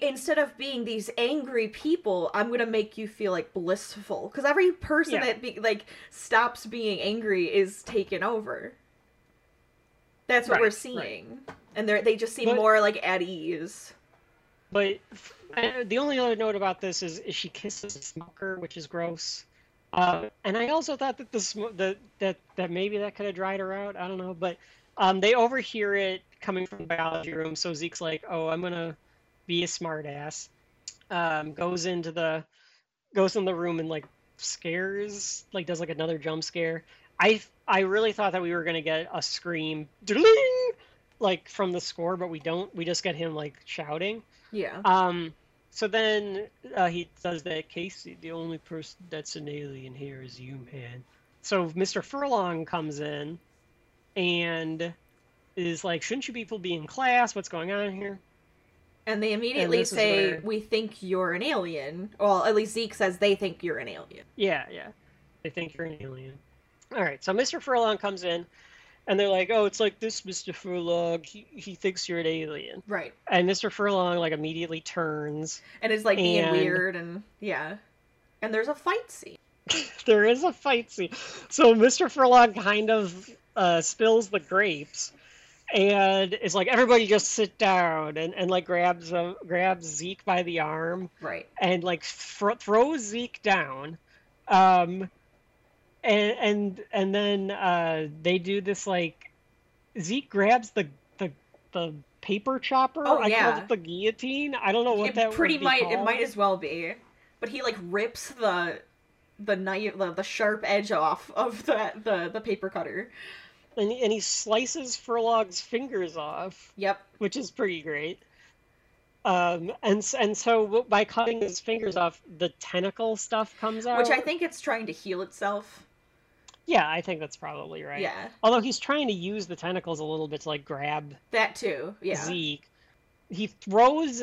Instead of being these angry people, I'm gonna make you feel like blissful. Because every person Yeah. that be, like stops being angry is taken over. That's what Right, we're right. seeing, and they they just seem But- more like at ease. But the only other note about this is, is she kisses a smoker which is gross. Uh, and i also thought that the sm- that that that maybe that could have dried her out. I don't know. But um, they overhear it coming from the biology room. So zeke's like oh i'm gonna be a smartass. um, goes into the goes in the room and like scares like does like another jump scare. I i really thought that we were gonna get a scream like from the score but we don't. We just get him like shouting Yeah. um, so then uh, he does that, Casey. The only person that's an alien here is you, man. So Mr. Furlong comes in and is like, "Shouldn't you people be in class? What's going on here?" And they immediately is say, where- "We think you're an alien." Well, at least Zeke says they think you're an alien. Yeah, yeah. They think you're an alien. All right. So Mr. Furlong comes in, and they're like, "Oh, it's like this, Mr. Furlong. He he thinks you're an alien." Right. And Mr. Furlong like immediately turns. And is like being weird and yeah. And there's a fight scene. [LAUGHS] there is a fight scene. So Mr. Furlong kind of uh, spills the grapes and is like, everybody just sit down and, and like grabs uh, grabs Zeke by the arm Right. and like fr- throws Zeke down. Um, and and and then uh, they do this like Zeke grabs the the the paper chopper. Oh, I yeah. called it the guillotine. I don't know what it that pretty would be might it might as well be. But he like rips the the knife the, the sharp edge off of the, the the paper cutter. and, and he slices Furlong's fingers off. Yep. which is pretty great. Um, and and so by cutting his fingers off, the tentacle stuff comes out. Which I think it's trying to heal itself. Yeah, I think that's probably right. Yeah. Although he's trying to use the tentacles a little bit to like grab That too. Yeah. Zeke. He throws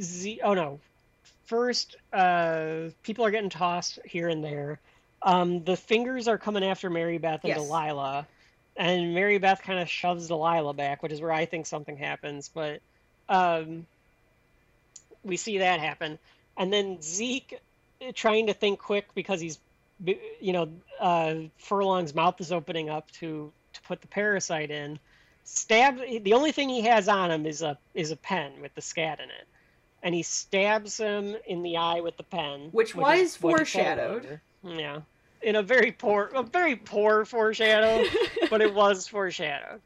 Zeke. Oh no! First, uh, people are getting tossed here and there. Um, the fingers are coming after Mary Beth and Yes. Delilah, and Mary Beth kind of shoves Delilah back, which is where I think something happens. But um, we see that happen, and then Zeke uh, trying to think quick because he's, you know, uh, Furlong's mouth is opening up to to put the parasite in. Stab. The only thing he has on him is a is a pen with the scat in it, and he stabs him in the eye with the pen, Which is was what he said foreshadowed. Yeah, in a very poor, a very poor foreshadow, [LAUGHS] but it was foreshadowed.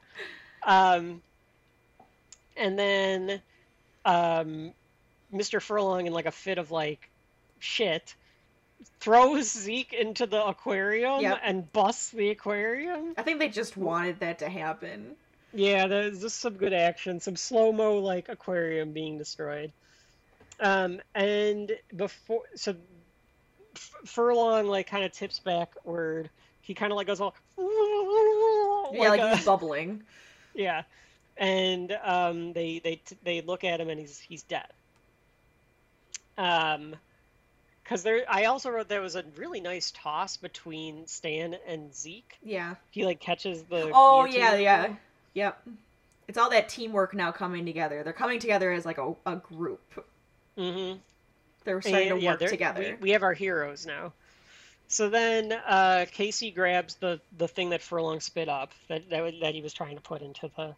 Um, and then, um, Mr. Furlong, in like a fit of like shit, throws Zeke into the aquarium Yep. and busts the aquarium. I think they just wanted that to happen. Yeah, there's just some good action, some slow mo like aquarium being destroyed. Um, and before, so Furlong like kind of tips backward. He kind of like goes all yeah, like a- he's bubbling. [LAUGHS] yeah, and um, they they they look at him and he's he's dead. Um, because there, I also wrote there was a really nice toss between Stan and Zeke. Yeah. He like catches the. Oh guillotine yeah, yeah. Yep. It's all that teamwork now coming together. They're coming together as like a, a group. Mm-hmm. They're starting And, to work together. We, we have our heroes now. So then uh, Casey grabs the, the thing that Furlong spit up that, that that he was trying to put into the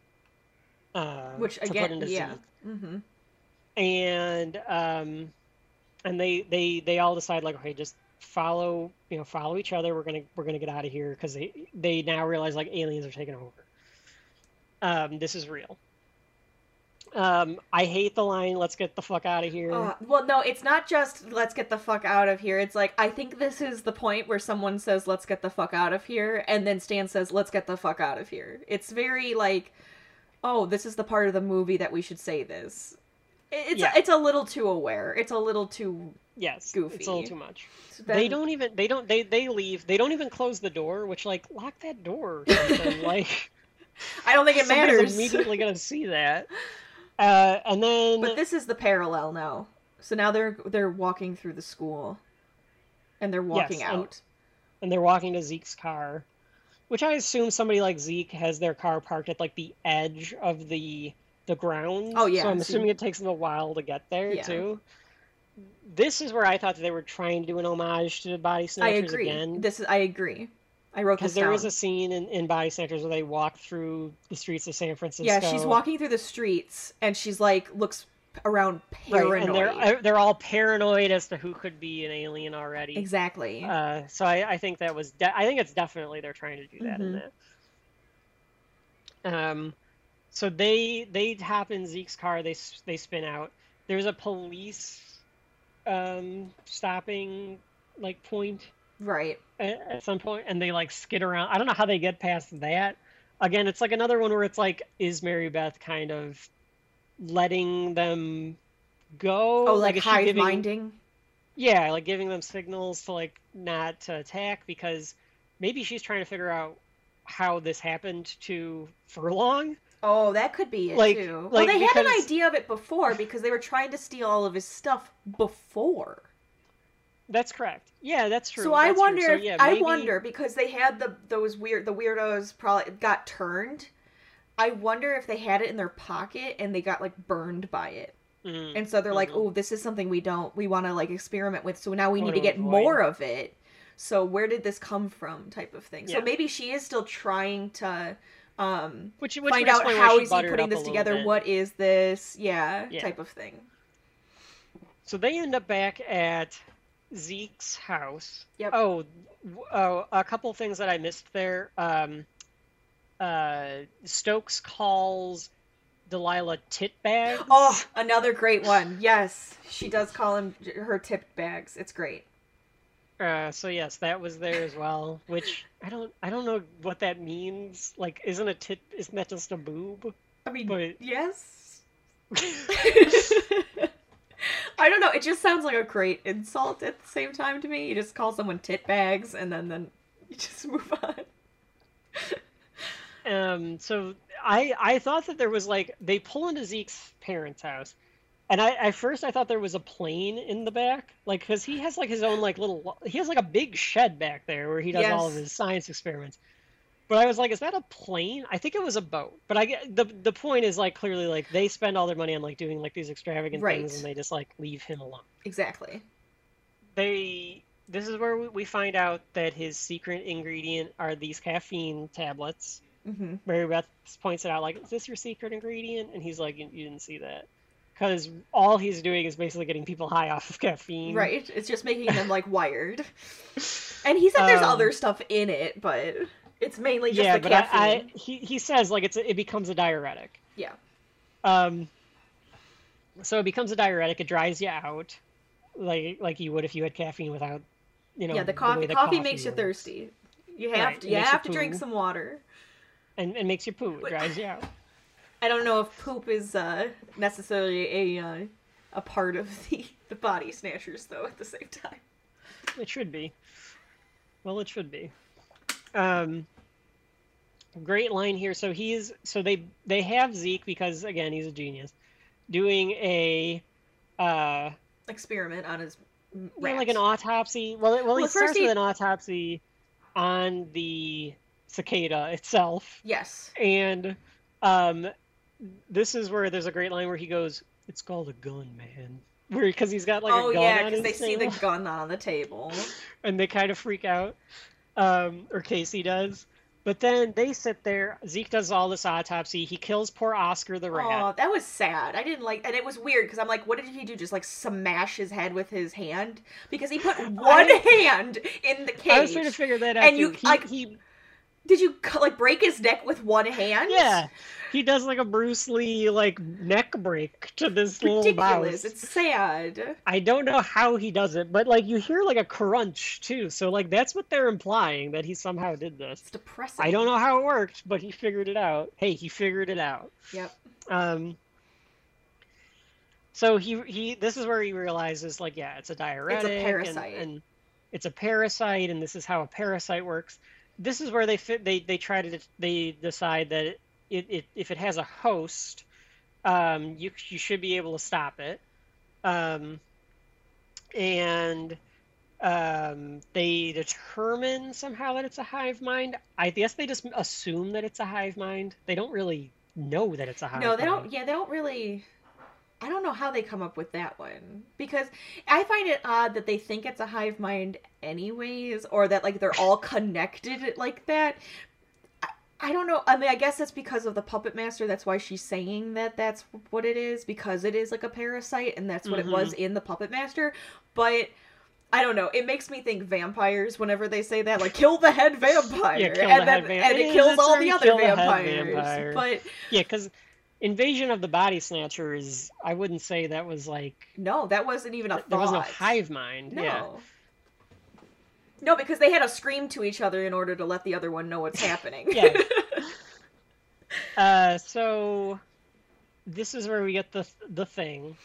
uh, Which again, yeah. Mm-hmm. and um, and they they they all decide like okay just follow you know follow each other we're gonna we're gonna get out of here because they they now realize like aliens are taking over um, this is real um, I hate the line let's get the fuck out of here Uh, well, no, it's not just let's get the fuck out of here. It's like I think this is the point where someone says let's get the fuck out of here, and then Stan says let's get the fuck out of here. It's very like, oh, this is the part of the movie that we should say this. It- It's Yeah. it's a little too aware. It's a little too. yes goofy. it's a little too much then- they don't even they don't they they leave they don't even close the door which like lock that door [LAUGHS] like I don't think it matters. immediately gonna see that [LAUGHS] uh, and then But this is the parallel now. So now they're they're walking through the school, and they're walking and- out. and they're walking to Zeke's car, which I assume somebody like Zeke has their car parked at like the edge of the the ground. Oh, yeah, So I'm assuming it takes them a while to get there Yeah. too. This is where I thought that they were trying to do an homage to Body Snatchers I agree. again. This is I agree. I wrote this Because there down. is a scene in, in Body Snatchers where they walk through the streets of San Francisco. yeah, she's walking through the streets, and she's like looks around paranoid. Right, and they're uh, they're all paranoid as to who could be an alien already. exactly. Uh, so I, I think that was de- I think it's definitely they're trying to do that in Mhm. that. Um, so they they hop in Zeke's car. They they spin out. There's a police um, stopping like point right. at, at some point, and they like skid around. I don't know how they get past that. Again, it's like another one where it's like, is Mary Beth kind of letting them go? Oh, like, she hive giving- minding. yeah, like giving them signals to like not to attack because maybe she's trying to figure out how this happened to Furlong. Oh, that could be it Like- too. like, well, they had an idea of it before because they were trying to steal all of his stuff before. That's correct. Yeah, that's true. So I That's true. wonder. So, yeah, I wonder because they had the those weird the weirdos probably got turned. I wonder if they had it in their pocket and they got like burned by it, Mm, and so they're like, Mhm. "Oh, this is something we don't we want to like experiment with. So now we need Wanna get more of it. So where did this come from? Type of thing. So maybe she is still trying to um which, which find out how is he putting this together. bit. What is this? Yeah, Yeah. type of thing. So they end up back at Zeke's house. Yep. Oh, oh, a couple things that I missed there. Um, uh, Stokes calls Delilah titbag. Oh, another great one. Yes, she does call him her tipped bags. It's great. Uh, so yes, that was there as well. Which I don't, I don't know what that means. Like, isn't a tit? Isn't that just a boob? I mean, But- yes. [LAUGHS] I don't know. It just sounds like a great insult at the same time to me. You just call someone tit bags and then then you just [LAUGHS] move on. Um, so I I thought that there was like they pull into Zeke's parents' house, and I at first I thought there was a plane in the back, like because he has like his own like little he has like a big shed back there where he does all of his science experiments. But I was like, is that a plane? I think it was a boat. But I get the the point is like clearly like they spend all their money on like doing like these extravagant Right. things and they just like leave him alone. Exactly. They this is where we- we find out that his secret ingredient are these caffeine tablets. hmm Mary Beth points it out like, is this your secret ingredient? And he's like, you, you didn't see that. Because all he's doing is basically getting people high off of caffeine. Right. It's just making them like wired. [LAUGHS] And he said there's Um, other stuff in it, but it's mainly just yeah, the but caffeine. I he he says like it's a, it becomes a diuretic. Yeah. Um. So it becomes a diuretic. It dries you out, like like you would if you had caffeine without, you know. yeah, the way coffee the coffee makes you works. thirsty. You have Right, to you have to drink some water. and and makes you poo. It dries you out. I don't know if poop is uh, necessarily a uh, a part of the the body snatchers though at the same time. It should be. Well, it should be. Um, great line here. So he's so they they have Zeke because again he's a genius, doing a uh Experiment on his m- yeah, like an autopsy. Well, it- well, Well, he starts he- with an autopsy on the cicada itself, Yes. and um, this is where there's a great line where he goes, "It's called a gun, man." [LAUGHS] Where because he's got like oh a gun yeah, because they see the gun on the table. [LAUGHS] and they kind of freak out, um, or Casey does. But then they sit there. Zeke does all this autopsy. He kills poor Oscar the rat. Oh, that was sad. I didn't like, and it was weird because I'm like, what did he do? Just like smash his head with his hand because he put one [LAUGHS] hand in the cage. I was trying to figure that out. And too. you- he, like- he, Did you like break his neck with one hand? yeah, he does like a Bruce Lee like neck break to this little ridiculous. mouse. It's sad. I don't know how he does it, but like you hear like a crunch too. So like that's what they're implying that he somehow did this. It's depressing. I don't know how it worked, but he figured it out. Hey, he figured it out. Yep. Um. So he he this is where he realizes like yeah it's a diuretic It's a parasite. and, it's a parasite and this is how a parasite works. This is where they fit they they try to they decide that it, it if it has a host, um you you should be able to stop it, um, and um they determine somehow that it's a hive mind. I guess they just assume that it's a hive mind. They don't really know that it's a hive mind. No, they mind. don't. Yeah, they don't really. I don't know how they come up with that one because I find it odd that they think it's a hive mind anyways, or that like they're all connected like that. I, I don't know. I mean, I guess that's because of the puppet master. That's why she's saying that that's what it is because it is like a parasite, and that's what Mhm. it was in the puppet master. But I don't know. It makes me think vampires whenever they say that, like kill the head vampire, Yeah, and the then head and it kills all the other kill the head vampires. vampire. But Yeah, because Invasion of the Body Snatchers, I wouldn't say that was like no, that wasn't even a thought. there was no hive mind. No. Yeah. No, because they had to scream to each other in order to let the other one know what's [LAUGHS] happening. Yeah. [LAUGHS] Uh, so this is where we get the the thing.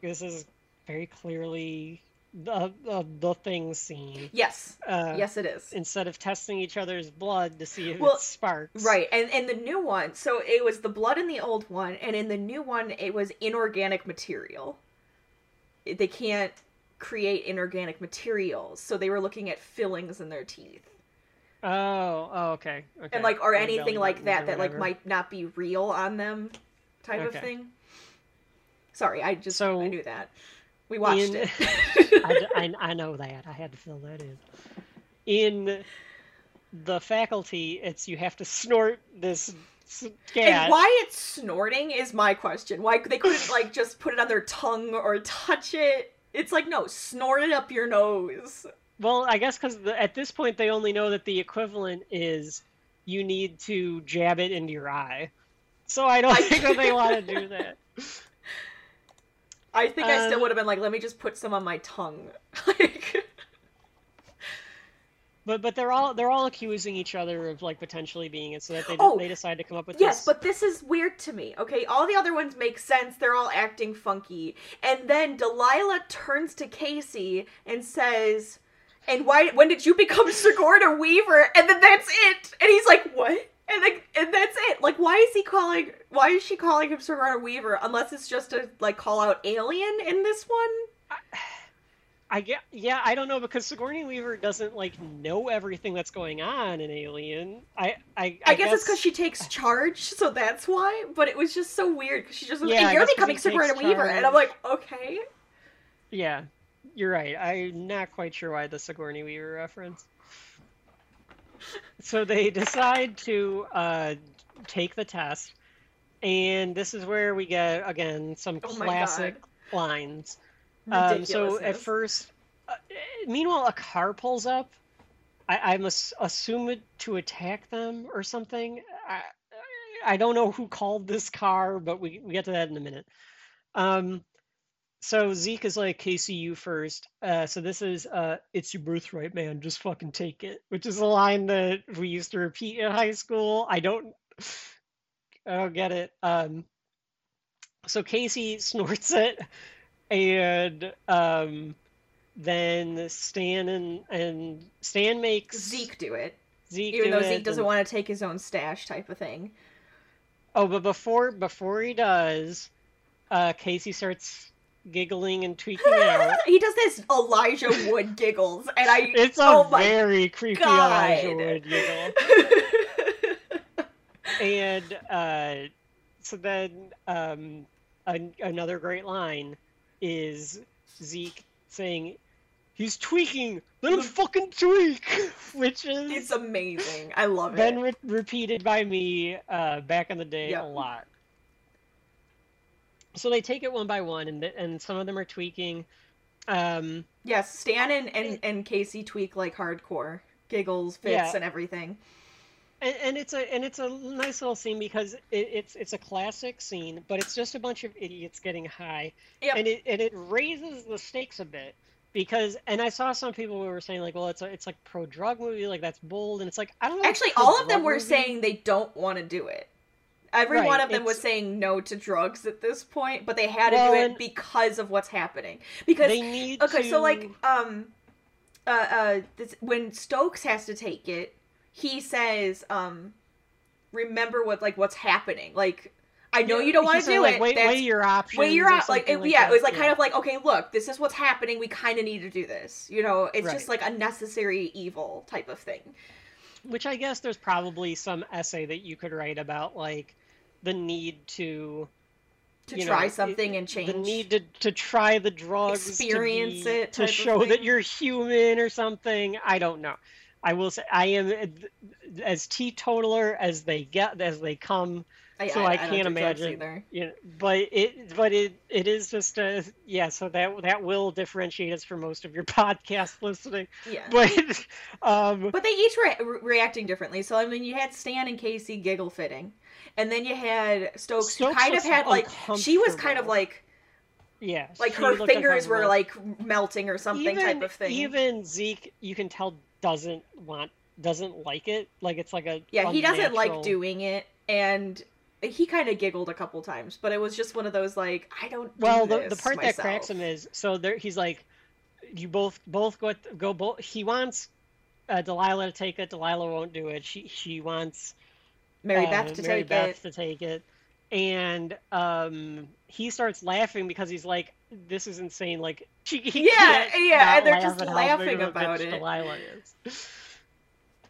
This is very clearly the the, the thing scene. yes. Uh, Yes, it is. Instead of testing each other's blood to see if Well, it sparks. Right, and and the new one, so it was the blood in the old one, and in the new one, it was inorganic material. They can't create inorganic materials, so they were looking at fillings in their teeth, Oh, oh, okay. Okay. and like or Or anything like that that like might not be real on them, type of thing. Sorry, I just So, I knew that. We watched in- it. [LAUGHS] I, I- [LAUGHS] I know that. I had to fill that in. In the faculty, it's you have to snort this gas. And why it's snorting is my question. Why they couldn't like just put it on their tongue or touch it? It's like no, snort it up your nose. Well, I guess because at this point they only know that the equivalent is you need to jab it into your eye. So I don't think that they want to [LAUGHS] do that. I think I still Um, would have been like, let me just put some on my tongue. [LAUGHS] like, But but they're all they're all accusing each other of like potentially being it, so that they Oh, they decide to come up with yes, this. but this is weird to me. Okay, all the other ones make sense. They're all acting funky, and then Delilah turns to Casey and says, "And why? When did you become [LAUGHS] Sigourney Weaver?" And then that's it. And he's like, "What?" And like, and that's it. Like, why is he calling? Why is she calling him Sigourney Weaver? Unless it's just to like call out Alien in this one. I get, yeah, I don't know because Sigourney Weaver doesn't like know everything that's going on in Alien. I, I, I, guess, it's because she takes charge, so that's why. But it was just so weird because she just was, Yeah, I and you're becoming Sigourney Weaver, and I'm like, okay. Yeah, you're right. I'm not quite sure why the Sigourney Weaver reference. So they decide to uh, take the test, and this is where we get again some Oh classic lines. Um, so at first, uh, meanwhile, a car pulls up. I, I'm ass- assumed to attack them or something. I, I don't know who called this car, but we, we get to that in a minute. Um, so Zeke is like, Casey, you first. Uh, so this is, uh, it's your birthright, man. Just fucking take it. Which is a line that we used to repeat in high school. I don't, I don't get it. Um, so Casey snorts it, and um, then Stan and and Stan makes Zeke do it, Zeke even though Zeke doesn't want to take his own stash, type of thing. Oh, but before before he does, uh, Casey starts giggling and [LAUGHS] tweaking out. he does this Elijah Wood giggles, and I. [LAUGHS] It's a oh my very creepy God. Elijah Wood giggle. [LAUGHS] And uh, so then um, an- another great line is Zeke saying, "He's tweaking. Let him fucking tweak," which is it's amazing. I love been it. re- repeated by me uh, back in the day Yep. a lot. So they take it one by one, and and some of them are tweaking. Um, Yes, Stan and, and, and Casey tweak like hardcore. Giggles, fits, Yeah. and everything. and, and it's a and it's a nice little scene because it, it's it's a classic scene, but it's just a bunch of idiots getting high, Yep. and it and it raises the stakes a bit because and I saw some people who were saying like, well, it's a, it's like pro drug movie, like that's bold, and it's like I don't know. Actually, all of them were movie. saying they don't want to do it. Every Right, one of them was saying no to drugs at this point, but they had to Well, do it because of what's happening. Because they need okay, so like um, uh, uh, this, when Stokes has to take it, he says um, remember what like what's happening. Like I know you don't want to do like, it. Weigh, that's weigh your options. Wait, you're or out. Like, it, yeah, that. it was like kind of like, okay, look, this is what's happening. We kind of need to do this. You know, it's Right. just like a necessary evil type of thing. Which I guess there's probably some essay that you could write about, like the need to To you try know, something it- and change. the need to, to try the drugs, to Experience be- it to show that you're human or something. I don't know. I will say I am as teetotaler as they get as they come. so I don't can't imagine. either. You know, but it but it it is just a yeah. So that that will differentiate us from most of your [LAUGHS] podcast listening. Yeah. But [LAUGHS] um, But they each were re- reacting differently. So I mean, you had Stan and Casey giggle fitting, and then you had Stokes, who Stokes kind of had like she was kind of like yeah, like her fingers were like melting or something even, type of thing. Even Zeke, you can tell doesn't want doesn't like it. Like it's like a yeah, he doesn't like doing it, and he kind of giggled a couple times, but it was just one of those like I don't. do Well, the, the part that cracks him is so there. He's like, you both both go go both. He wants uh, Delilah to take it. Delilah won't do it. She she wants Mary uh, Beth to Mary take Beth it. to take it, and um, he starts laughing because he's like, "This is insane!" Like, he, [LAUGHS] he Yeah, yeah, and they're just laughing big of a about it. Delilah is. [LAUGHS]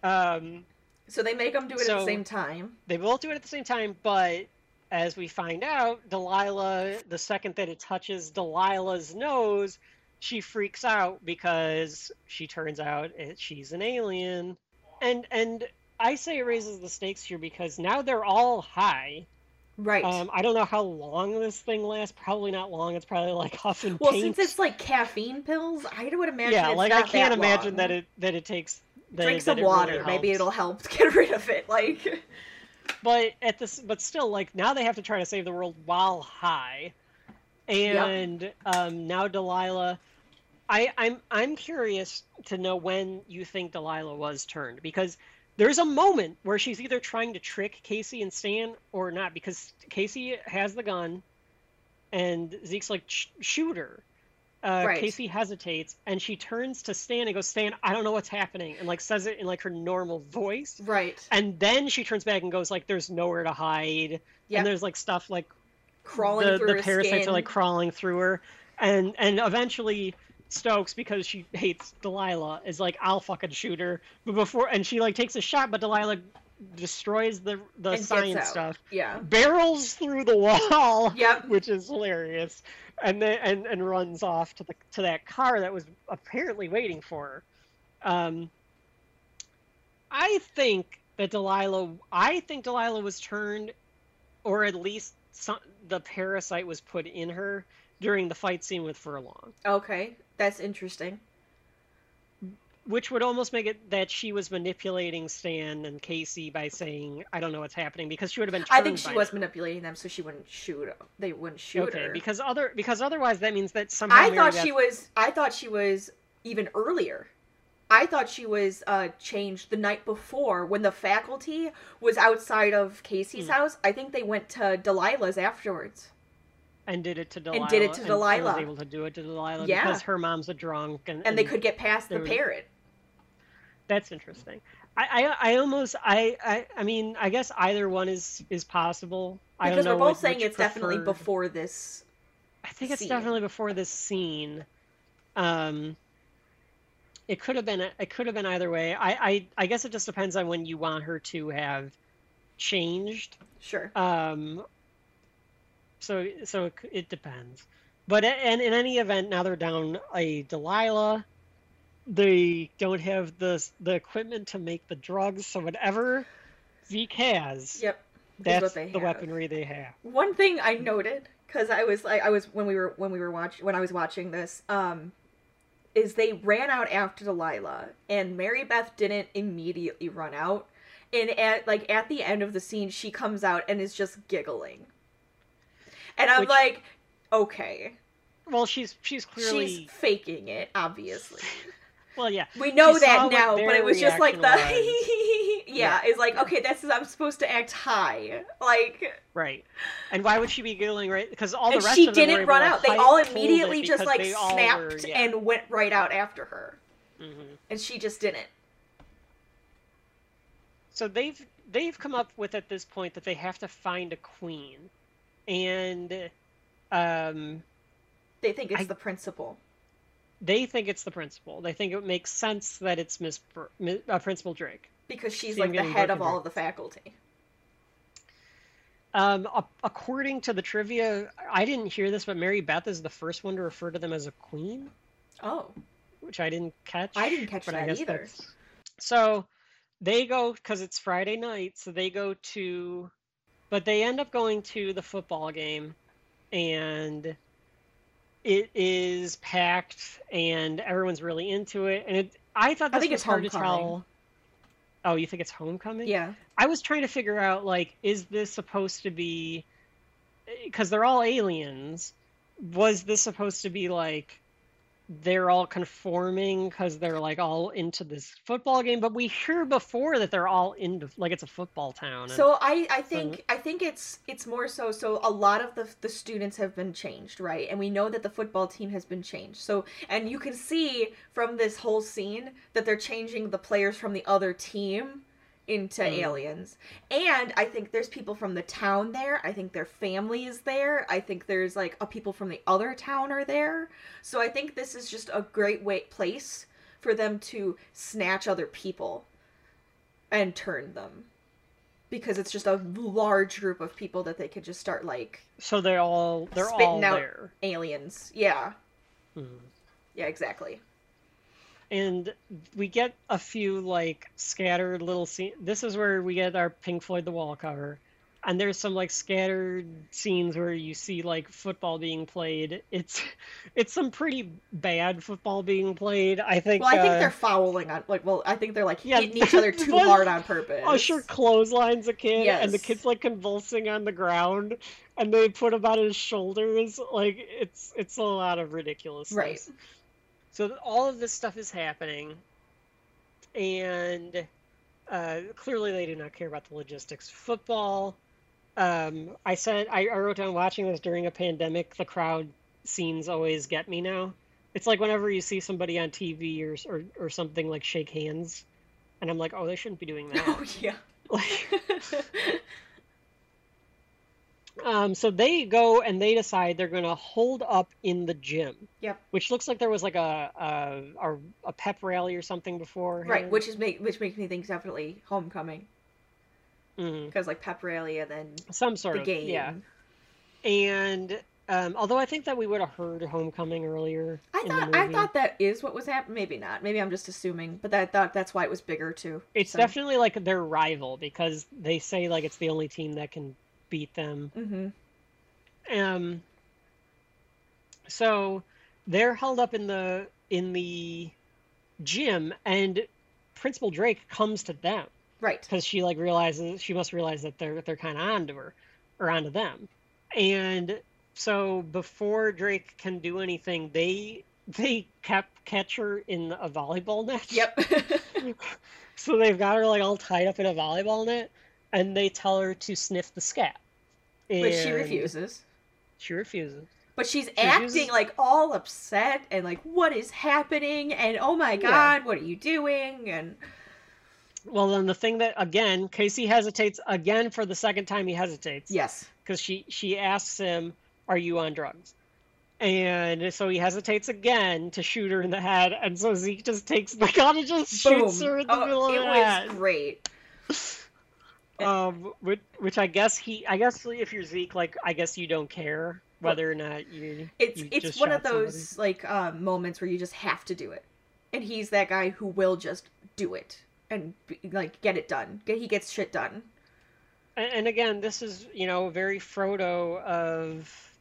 Um, So they make them do it at the same time. they both do it at the same time, but as we find out, Delilah, the second that it touches Delilah's nose, she freaks out because she turns out it, she's an alien. And and I say it raises the stakes here because now they're all high. Right. Um, I don't know how long this thing lasts. Probably not long. It's probably like [LAUGHS] huff and well, paint. since it's like caffeine pills, I would imagine. yeah, it's like I can't that imagine long. that it that it takes. That, Drink some it really water. Maybe it'll help [LAUGHS] get rid of it. Like, but at this but still like now they have to try to save the world while high and um, now delilah I, I'm I'm curious to know when you think Delilah was turned because there's a moment where she's either trying to trick Casey and Stan or not because Casey has the gun and Zeke's like "Sh- shoot her. Uh, Right. Casey hesitates and she turns to Stan and goes Stan I don't know what's happening and like says it in like her normal voice right. and then she turns back and goes like there's nowhere to hide Yep. and there's like stuff like Crawling the, the parasites skin. are like crawling through her and and eventually Stokes because she hates Delilah is like I'll fucking shoot her, but before and she like takes a shot, but Delilah destroys the the And science stuff, Yeah. barrels through the wall, [LAUGHS] Yep. which is hilarious, and then and, and runs off to the to that car that was apparently waiting for her. Um, I think that Delilah, I think Delilah was turned, or at least some, the parasite was put in her during the fight scene with Furlong, Okay, that's interesting. which would almost make it that she was manipulating Stan and Casey by saying, "I don't know what's happening," because she would have been. Trying to. I think she was now. manipulating them so she wouldn't shoot. They wouldn't shoot okay, her. because other because otherwise that means that somehow I Mary thought Beth- she was. I thought she was even earlier. I thought she was uh, changed the night before when the faculty was outside of Casey's Hmm. house. I think they went to Delilah's afterwards. And did it to Delilah And did it to and Delilah. was able to do it to Delilah Yeah. because her mom's a drunk and, And they could get past the was- parrot. That's interesting. I, I, I almost I, I I mean I guess either one is is possible. I don't Because know we're both saying it's definitely before this. I think it's scene. definitely before this scene. Um, it could have been it could have been either way. I, I I guess it just depends on when you want her to have changed. Sure. Um, so so it, it depends. But and in any event, now they're down a Delilah. They don't have the the equipment to make the drugs, so whatever Zeke has, Yep. that's the have. weaponry they have. One thing I noted because I was like I was when we were when we were watching when I was watching this um is they ran out after Delilah and Mary Beth didn't immediately run out and at like at the end of the scene she comes out and is just giggling and I'm Which- like okay Well, she's she's clearly she's faking it obviously [LAUGHS] well, yeah. we know She that now but it was just like the [LAUGHS] reaction yeah, it's like okay that's I'm supposed to act high like Right. And why would she be giggling right? Because all the rest she of them didn't run out. They all immediately just like snapped were- yeah. and went right out after her, Mhm. and she just didn't. So they've they've come up with at this point that they have to find a queen, and um, They think it's I- the principal. they think it's the principal. They think it makes sense that it's Miss uh, Principal Drake. because she's See, like the head of all of the faculty. Um, according to the trivia, I didn't hear this, but Mary Beth is the first one to refer to them as a queen, Oh, which I didn't catch. I didn't catch but I that either. that's- So they go because it's Friday night, so they go to, but they end up going to the football game, and it is packed, and everyone's really into it. And it, I thought this I think was it's hard to tell. Oh, you think it's homecoming? yeah. I was trying to figure out like, is this supposed to be? Because they're all aliens. Was this supposed to be like they're all conforming because they're like all into this football game? But we hear before that they're all into like it's a football town. and- So I, I think I think it's it's more so so a lot of the the students have been changed, right? And we know that the football team has been changed. So and you can see from this whole scene that they're changing the players from the other team into Mm. aliens. And I think there's people from the town there. I think their family is there. I think there's like a people from the other town are there. So I think this is just a great way place for them to snatch other people and turn them because it's just a large group of people that they could just start like so they're all they're spitting all out- there. aliens. Yeah. Mhm. Yeah, exactly. And we get a few like scattered little scenes. This is where we get our Pink Floyd The Wall cover, and there's some like scattered scenes where you see like football being played. It's [LAUGHS] it's some pretty bad football being played. I think. Well, I think uh, they're fouling on like well, I think they're like Yeah, hitting each other [LAUGHS] too hard on purpose. Usher clotheslines a kid, and the kid's like convulsing on the ground, and they put him on his shoulders. Like it's it's a lot of ridiculousness. Right. So all of this stuff is happening, and uh, clearly they do not care about the logistics. Football. Um, I said I, I wrote down watching this during a pandemic. The crowd scenes always get me now. It's like whenever you see somebody on TV or, or or something like shake hands, and I'm like, oh, they shouldn't be doing that. [LAUGHS] Oh yeah. Like, [LAUGHS] Um, so they go and they decide they're going to hold up in the gym. Yep. Which looks like there was like a a, a, a pep rally or something before. Right, which is make which makes me think definitely homecoming because like pep rally and then some sort the of game. yeah. And um, although I think that we would have heard homecoming earlier. I thought I thought that is what was happening. Maybe not. Maybe I'm just assuming. But I thought that's why it was bigger too. It's so. definitely like their rival because they say like it's the only team that can beat them. Mm-hmm. Um, so they're held up in the in the gym, and Principal Drake comes to them Right. because she like realizes she must realize that they're they're kind of onto her or onto them, and so before Drake can do anything, they they kept catch her in a volleyball net. Yep. [LAUGHS] [LAUGHS] So they've got her like all tied up in a volleyball net, and they tell her to sniff the scat. but she refuses. She refuses. But she's She acting refuses- like all upset and like, what is happening? And oh my Yeah. god, what are you doing? And Well, then the thing that again, Casey hesitates again for the second time. He hesitates yes, because she she asks him, "Are you on drugs?" And so he hesitates again to shoot her in the head, and so Zeke just takes the gun and just boom. shoots her in the Oh, middle of it was great. [LAUGHS] Um, which, which I guess he, I guess if you're Zeke, like I guess you don't care whether or not you. It's you it's one of shot somebody. those like um, moments where you just have to do it, and he's that guy who will just do it and like get it done. He gets shit done. And, and again, this is you know very Frodo of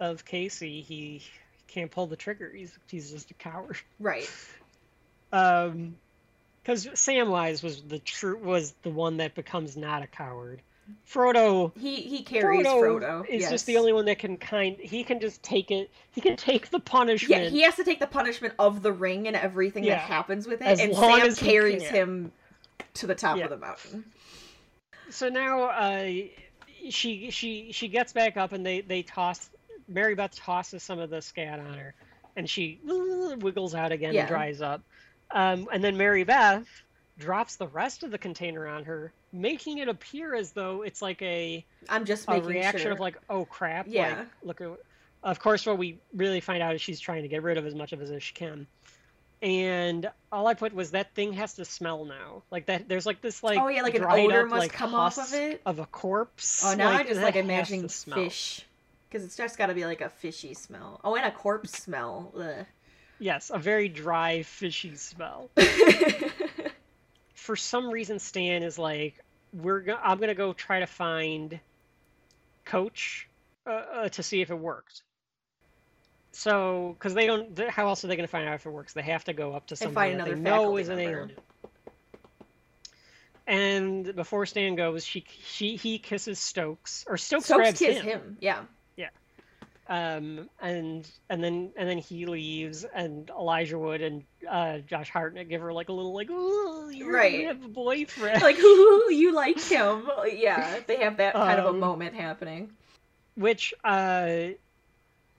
of Casey. He can't pull the trigger. He's he's just a coward. Right. [LAUGHS] Um, because Samwise was the true was the one that becomes not a coward. Frodo. He he carries Frodo, Frodo. is yes. just the only one that can kind. He can just take it. He can take the punishment. Yeah, he has to take the punishment of the ring and everything Yeah. that happens with it, As and Sam carries him to the top Yeah. of the mountain. So now, uh, she she she gets back up, and they they toss. Mary Beth tosses some of the scat on her, and she wiggles out again Yeah. and dries up. Um, and then Mary Beth drops the rest of the container on her, making it appear as though it's like a, I'm just a making reaction sure. of like, oh crap, Yeah. like look at. Of course, what we really find out is she's trying to get rid of as much of it as she can. And all I put was that thing has to smell now. Like that, there's like this like Oh, yeah, like an odor up, must like, come off of it? of a corpse. oh, now I just like imagining fish because it's just got to be like a fishy smell. Oh, and a corpse smell. Ugh. Yes, a very dry, fishy smell. [LAUGHS] For some reason, Stan is like, "We're go- I'm gonna go try to find Coach uh, uh, to see if it worked." So, because they don't, th- how else are they gonna find out if it works? They have to go up to And somebody find that they another know is an member. And before Stan goes, she she he kisses Stokes, or Stokes, Stokes grabs kiss him. him. Yeah. Um, and and then and then he leaves, and Elijah Wood and uh, Josh Hartnett give her like a little like, "Ooh, you Right. have a boyfriend." Like, who you like him? Yeah, they have that kind of a Um, moment happening. which uh,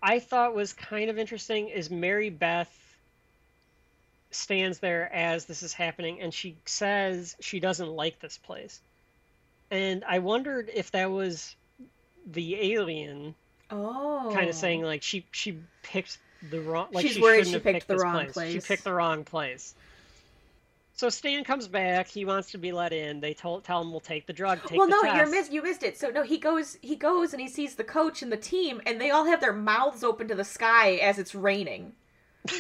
I thought was kind of interesting. Is Mary Beth stands there as this is happening, and she says she doesn't like this place, and I wondered if that was the alien Oh. kind of saying like she she picked the wrong like She's she worried shouldn't she have picked picked the wrong She place. She picked the wrong place. So Stan comes back. He wants to be let in. They told tell him we'll take the drug. Take well, no, you missed you missed it. So no, he goes he goes and he sees the coach and the team, and they all have their mouths open to the sky as it's raining. [LAUGHS]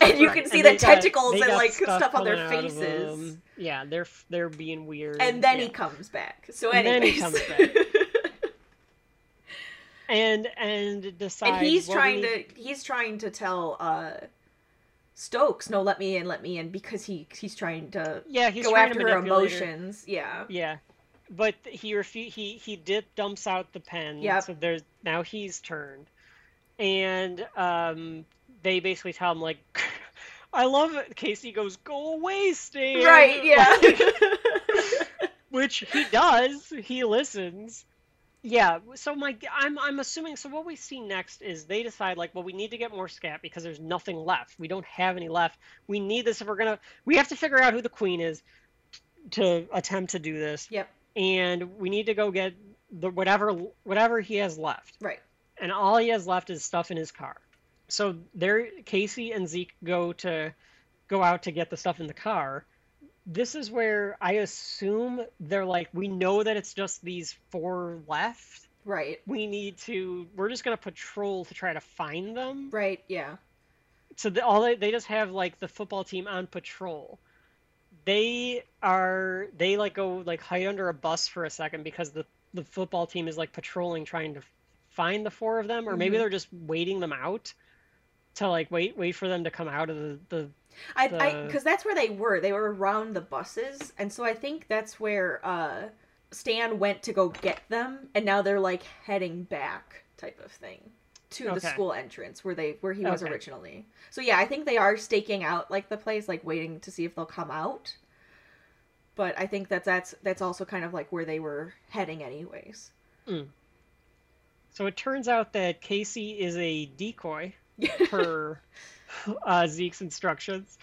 And you Right. can see And the they got- tentacles and like stuff, on their coming out of faces. Yeah, they're they're being weird. And then yeah. he comes back. So And then anyways. he comes back. [LAUGHS] and and decides. and he's well, we trying to he's trying to tell uh Stokes, no, let me in, let me in, because he he's trying to Yeah, he's go trying after her emotions. Yeah. Yeah, but he refu- he he did dumps out the pen. yeah. So there's now he's turned, and um, they basically tell him like, [LAUGHS] I love it. Casey goes, "Go away, Stan." Right, yeah. Like, [LAUGHS] [LAUGHS] which he does. He listens. Yeah. So my I'm I'm assuming. So what we see next is they decide like, well, we need to get more scat because there's nothing left. We don't have any left. We need this if we're gonna. We have to figure out who the queen is to attempt to do this yep. and we need to go get the whatever whatever he has left, Right. and all he has left is stuff in his car. So there, Casey and Zeke go to go out to get the stuff in the car. This is where I assume they're like, we know that it's just these four left. Right. We need to. We're just gonna patrol to try to find them. Right. Yeah. So the, all they, they just have like the football team on patrol. They are they like go like hide under a bus for a second because the the football team is like patrolling trying to find the four of them, or maybe Mhm. they're just waiting them out to like wait wait for them to come out of the the I, I, The- because that's where they were. They were around the buses, and so I think that's where uh, Stan went to go get them, and now they're like heading back, type of thing, to the school entrance where they where he was Okay. originally. So yeah, I think they are staking out like the place, like waiting to see if they'll come out. But I think that that's that's also kind of like where they were heading, anyways. So it turns out that Casey is a decoy [LAUGHS] per [LAUGHS] uh, Zeke's instructions.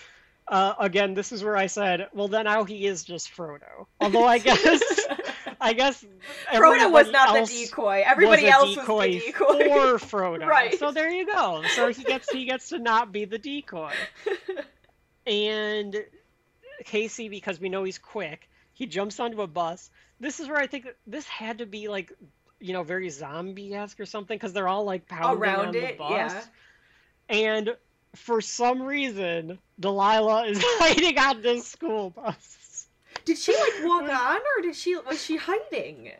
Uh, again, this is where I said, well, then now he is just Frodo. Although I guess, [LAUGHS] I guess Frodo was not the decoy. Everybody was else decoy was the decoy. for Frodo. [LAUGHS] Right. So there you go. So he gets he gets to not be the decoy. And Casey, because we know he's quick, he jumps onto a bus. This is where I think this had to be like, you know, very zombie-esque or something, because they're all like pounding Around on the bus. yeah. And for some reason, Delilah is [LAUGHS] hiding on this school bus. Did she like walk on, or did she was she hiding?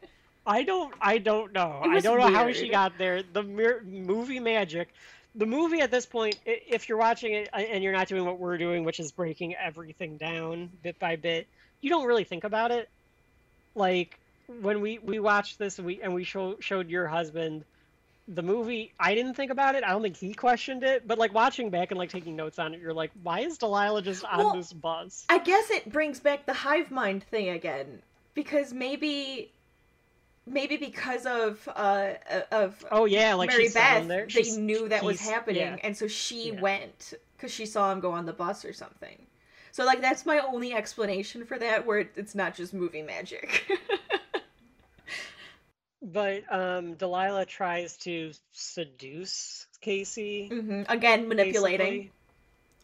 I don't I don't know. I don't know how she got there. The mir- movie magic. The movie at this point, if you're watching it uh, and you're not doing what we're doing, which is breaking everything down bit by bit, you don't really think about it. Like when we we watched this and we and we show, showed your husband the movie, I didn't think about it. I don't think he questioned it, but like watching back and like taking notes on it, you're like, why is Delilah just on Well, this bus? I guess it brings back the hive mind thing again because maybe maybe because of uh of Oh yeah, like Mary Beth they She's- knew that was happening yeah. and so she Yeah. went cuz she saw him go on the bus or something. So like that's my only explanation for that where it's not just movie magic. [LAUGHS] But um, Delilah tries to seduce Casey. hmm Again manipulating. basically.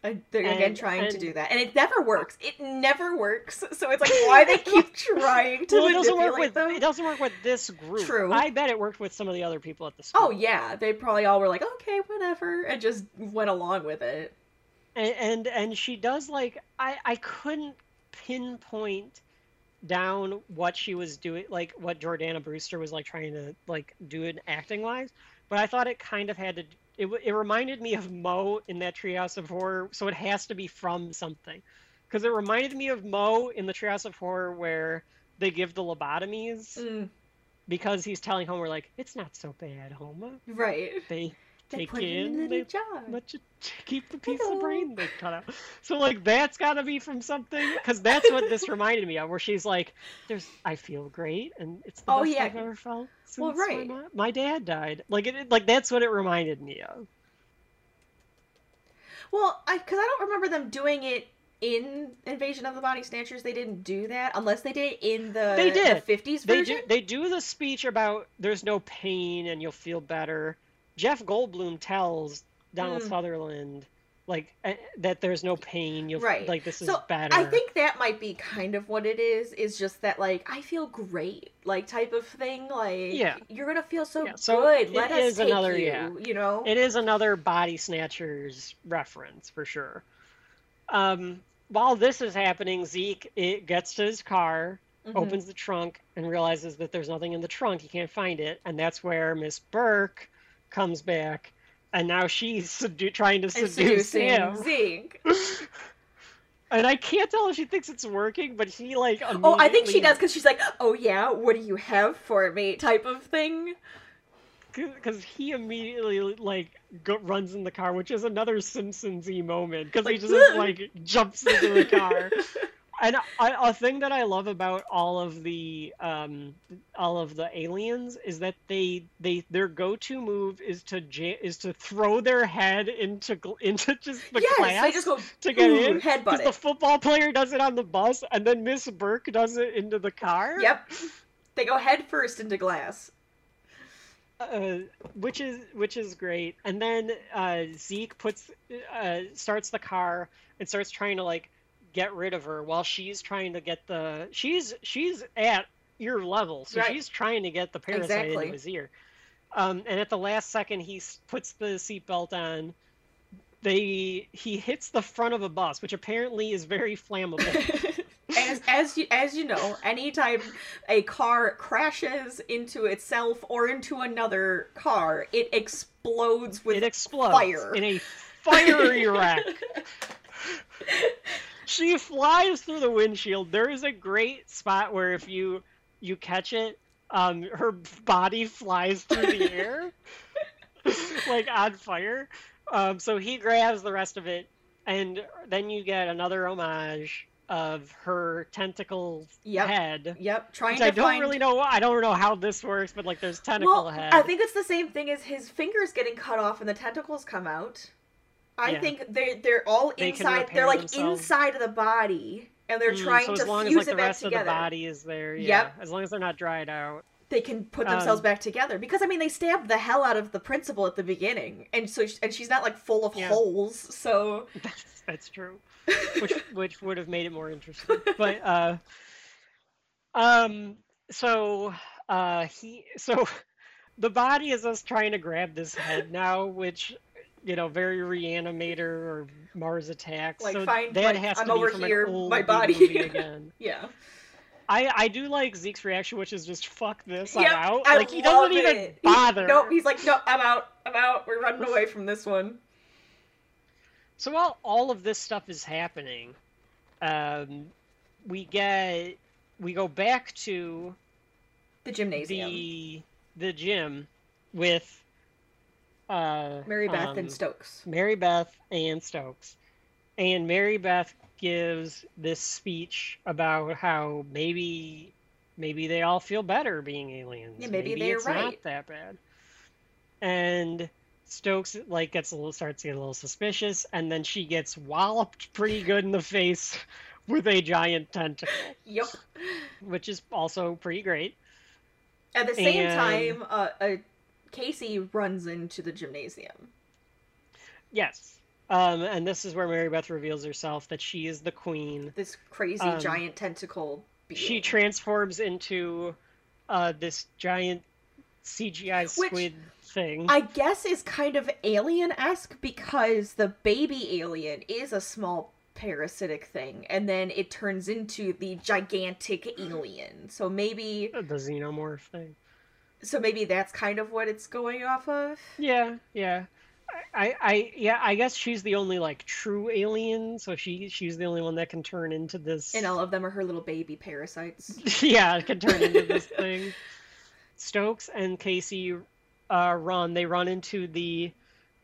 Uh, they're again And- trying to do that, and it never works. It never works. So it's like why they [LAUGHS] keep trying to Well, it doesn't work with them. it doesn't work with this group. True. I bet it worked with some of the other people at the school. Oh yeah, they probably all were like, okay, whatever, and just went along with it. and and, and she does like I I couldn't pinpoint down what she was doing, like what Jordana Brewster was like trying to like do it acting wise, but I thought it kind of had to. It, it reminded me of Moe in that Treehouse of Horror, so it has to be from something, because it reminded me of Moe in the Treehouse of Horror where they give the lobotomies Mm, because he's telling Homer like it's not so bad, Homer. right. They They take put it in a in, little they jar. let you keep the piece Hello. of brain they cut out. So like that's got to be from something because that's what this [LAUGHS] reminded me of, where she's like, "There's, I feel great, and it's the Oh, best yeah. I've ever felt since Well, right. my, my dad died." Like it, like that's what it reminded me of. Well, I because I don't remember them doing it in Invasion of the Body Snatchers. They didn't do that unless they did it in the They did. the fifties They do they do the speech about there's no pain and you'll feel better. Jeff Goldblum tells Donald Mm. Sutherland like eh, that there's no pain. You'll Right. like this is so better. I think that might be kind of what it is. Is just that like I feel great, like type of thing. Like Yeah. you're gonna feel so, Yeah, so good. Let us is take another- you. yeah. You know. It is another body snatchers reference for sure. Um, while this is happening, Zeke it gets to his car, Mhm. opens the trunk, and realizes that there's nothing in the trunk. He can't find it, and that's where Miss Burke comes back, and now she's sedu- trying to seduce him. Zeke. [LAUGHS] And I can't tell if she thinks it's working, but he like Oh, I think she does because she's like, "Oh yeah, what do you have for me?" type of thing. because he immediately like go, runs in the car, which is another Simpsons-y moment because he just like [LAUGHS] jumps into the car. [LAUGHS] and I, a thing that I love about all of the um, all of the aliens is that they they their go-to move is to ja- is to throw their head into [LAUGHS] into just the yes, class they just go to get "Ooh," in. headbutt Because the football player does it on the bus, and then Miss Burke does it into the car. Yep. They go head first into glass. uh, which is which is great. And then uh, Zeke puts uh, starts the car and starts trying to like get rid of her while she's trying to get the she's she's at ear level, so Right. she's trying to get the parasite Exactly. into his ear. Um, and at the last second, he puts the seatbelt on. They he hits the front of a bus, which apparently is very flammable. [LAUGHS] as as you as you know, anytime a car crashes into itself or into another car, it explodes with it explodes fire. in a [LAUGHS] fiery wreck. [LAUGHS] she flies through the windshield. There is a great spot where if you you catch it, um, her body flies through the [LAUGHS] air, like on fire. Um, so he grabs the rest of it, and then you get another homage of her tentacle Yep. head. Yep, trying to I don't find really know. I don't know how this works, but like there's tentacle well, head. I think it's the same thing as his fingers getting cut off and the tentacles come out. I Yeah. think they're they're all They inside. They're like themselves. inside of the body, and they're Mm, trying so to as long fuse as like it the back rest together. of the body is there, yeah. Yep. As long as they're not dried out. They can put themselves Um, back together because I mean they stabbed the hell out of the principal at the beginning, and so and she's not like full of Yeah. holes. So [LAUGHS] That's that's true. Which which would have made it more interesting. But [LAUGHS] uh um so uh he so [LAUGHS] the body is us trying to grab this head now, which you know, very reanimator or Mars attacks. Like, so find, that like, has I'm to be over from here, an old my body. movie [LAUGHS] again. yeah, I I do like Zeke's reaction, which is just fuck this, I'm Yep, out. I like he doesn't even it. He- bother. nope, he's like, no, I'm out, I'm out. We're running away from this one. So while all of this stuff is happening, um, we get we go back to The gymnasium. the the gym with uh, Mary Beth um, and Stokes. Mary Beth and Stokes, and Mary Beth gives this speech about how maybe maybe they all feel better being aliens. Yeah, maybe they're it's right. not that bad. And Stokes like gets a little starts to get a little suspicious, and then she gets walloped pretty good in the face [LAUGHS] with a giant tentacle, Yep. which is also pretty great. At the same And- time, uh, uh, Casey runs into the gymnasium. Yes. Um, and this is where Mary Beth reveals herself that she is the queen. This crazy Um, giant tentacle being. She transforms into uh, this giant CGI Which- squid thing. I guess is kind of alien esque because the baby alien is a small parasitic thing, and then it turns into the gigantic alien. So maybe, The xenomorph thing. So maybe that's kind of what it's going off of. Yeah, yeah. I, I, yeah, I guess she's the only like true alien, so she she's the only one that can turn into this. And all of them are her little baby parasites. [LAUGHS] yeah, can turn into this [LAUGHS] thing. Stokes and Casey uh, run. They run into the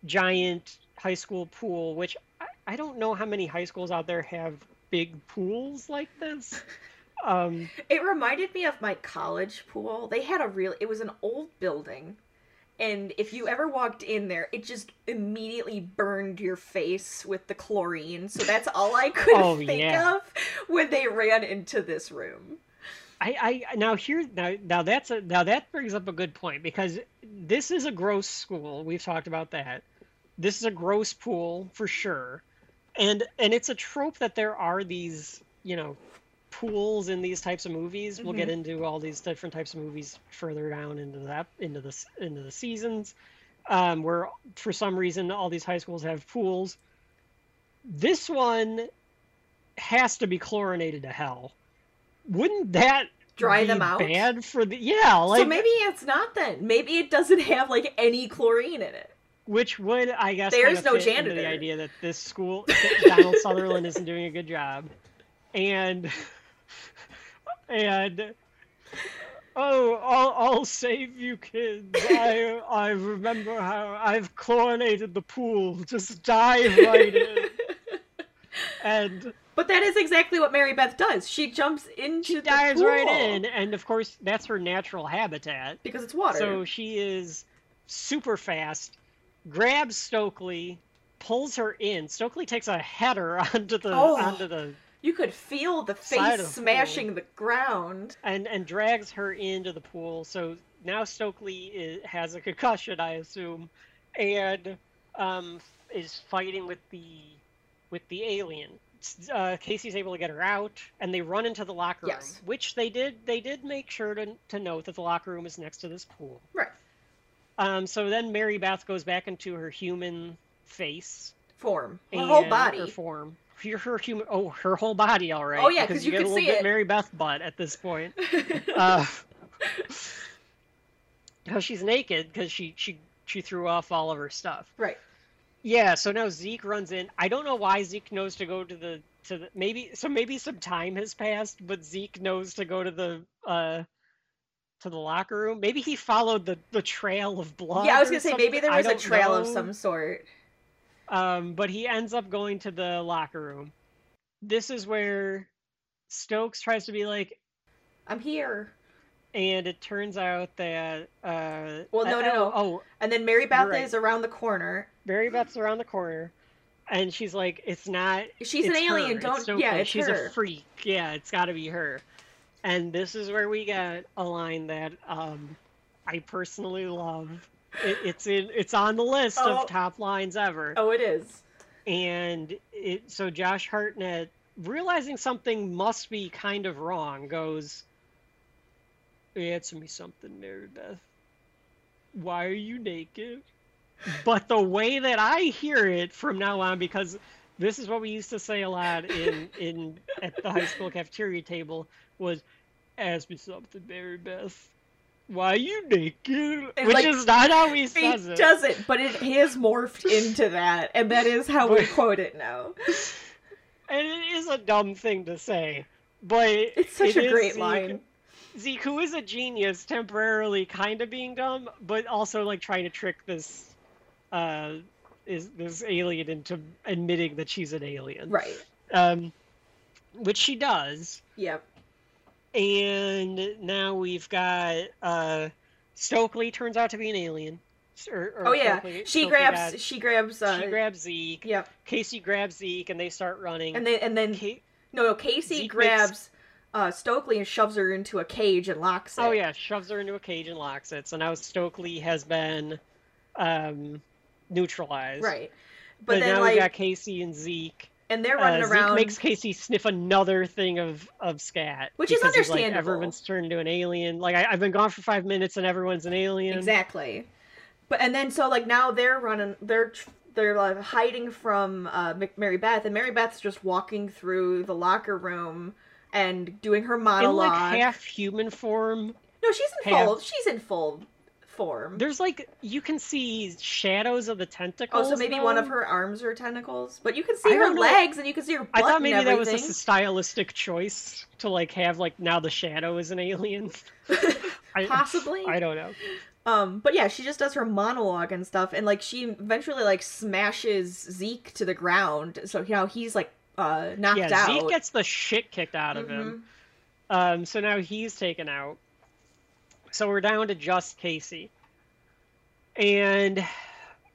giant high school pool, which I, I don't know how many high schools out there have big pools like this. [LAUGHS] Um, It reminded me of my college pool. They had a real it was an old building. And if you ever walked in there, it just immediately burned your face with the chlorine. So that's all I could Oh, [LAUGHS] think yeah. of when they ran into this room. I, I now here now now that's a now that brings up a good point because this is a gross school. We've talked about that. This is a gross pool for sure, and and it's a trope that there are these you know pools in these types of movies. We'll get into all these different types of movies further down into that into the into the seasons, um, where for some reason all these high schools have pools. This one has to be chlorinated to hell. Wouldn't that Dry be them out? Bad for the yeah, like so maybe it's not then. Maybe it doesn't have like any chlorine in it. which would I guess There's no janitor. the idea that this school Donald Sutherland isn't doing a good job, and and oh, I'll, I'll save you kids. I [LAUGHS] I remember how I've chlorinated the pool. Just dive right in. And But that is exactly what Mary Beth does. She jumps into she the dives pool right in, and of course that's her natural habitat. because it's water. So she is super fast, grabs Stokely, pulls her in. Stokely takes a header [LAUGHS] onto the Oh. onto the You could feel the face of the smashing the ground. and and drags her into the pool. So now Stokely is, has a concussion, I assume, and um, is fighting with the with the alien. Uh, Casey's able to get her out, and they run into the locker Yes. room, which they did. They did make sure to to note that the locker room is next to this pool. Right. Um, so then Mary Beth goes back into her human face, Form. Her whole body. her form. Her, her human. Oh, her whole body. All right. Oh, yeah, because you get can a little see bit it. Mary Beth butt at this point. [LAUGHS] Uh, [LAUGHS] she's naked because she she she threw off all of her stuff. right. Yeah. So now Zeke runs in. I don't know why Zeke knows to go to the to the maybe so maybe some time has passed, but Zeke knows to go to the uh to the locker room. Maybe he followed the the trail of blood. Yeah, I was gonna say something. maybe there was a trail of some sort. Um, but he ends up going to the locker room. This is where Stokes tries to be like, I'm here. and it turns out that uh Well, no, no, no. oh And then Mary Beth right. is around the corner. Mary Beth's around the corner, and she's like, "It's not. She's an it's alien. her. It's Don't. Stokely. yeah, it's she's her. a freak. Yeah, it's got to be her." And this is where we get a line that um, I personally love. It, it's in. It's on the list Oh. of top lines ever. Oh, it is. And it. So Josh Hartnett, realizing something must be kind of wrong, goes, "Answer me something, Mary Beth. Why are you naked?" but the way that I hear it from now on, because this is what we used to say a lot in in at the high school cafeteria table, was "Ask me something, Mary Beth. Why are you naked?" It's Which like- is not how he He says it. doesn't, but it has morphed into that, and that is how we [LAUGHS] quote it now. And it is a dumb thing to say, but It's such it a great Zeke- line. Zeke, who is a genius, temporarily kind of being dumb, but also like trying to trick this, uh, is this alien into admitting that she's an alien. Right. Um, which she does, Yep. And now we've got uh, Stokely turns out to be an alien. Or, or Oh yeah. Stokely- She Stokely grabs. got- She grabs. Uh, she grabs Zeke. Yep. Casey grabs Zeke, and they start running. And then and then Ca- no no Casey Zeke grabs makes- uh, Stokely and shoves her into a cage and locks it. Oh yeah, shoves her into a cage and locks it. So now Stokely has been um, neutralized. Right. But, But, then now like we got Casey and Zeke. And they're Uh, running Zeke around. makes Casey sniff another thing of of scat, Which is he's like, understandable. everyone's turned into an alien. Like I, I've been gone for five minutes and everyone's an alien. Exactly. But and then so like now they're running. They're they're like hiding from uh, Mary Beth, and Mary Beth's just walking through the locker room and doing her In monologue. like half human form, no, she's in half- full. She's in full form. there's like you can see shadows of the tentacles. Oh, so maybe one of her arms are tentacles, but you can see I her know. legs and you can see her butt I thought maybe that was just a stylistic choice to like have like now the shadow is an alien. [LAUGHS] [LAUGHS] Possibly. I don't know. Um, but yeah, she just does her monologue and stuff, and like she eventually like smashes Zeke to the ground, so you know he's like uh knocked yeah, out. Zeke gets the shit kicked out of him. Mhm. Um, so now he's taken out. So we're down to just Casey. And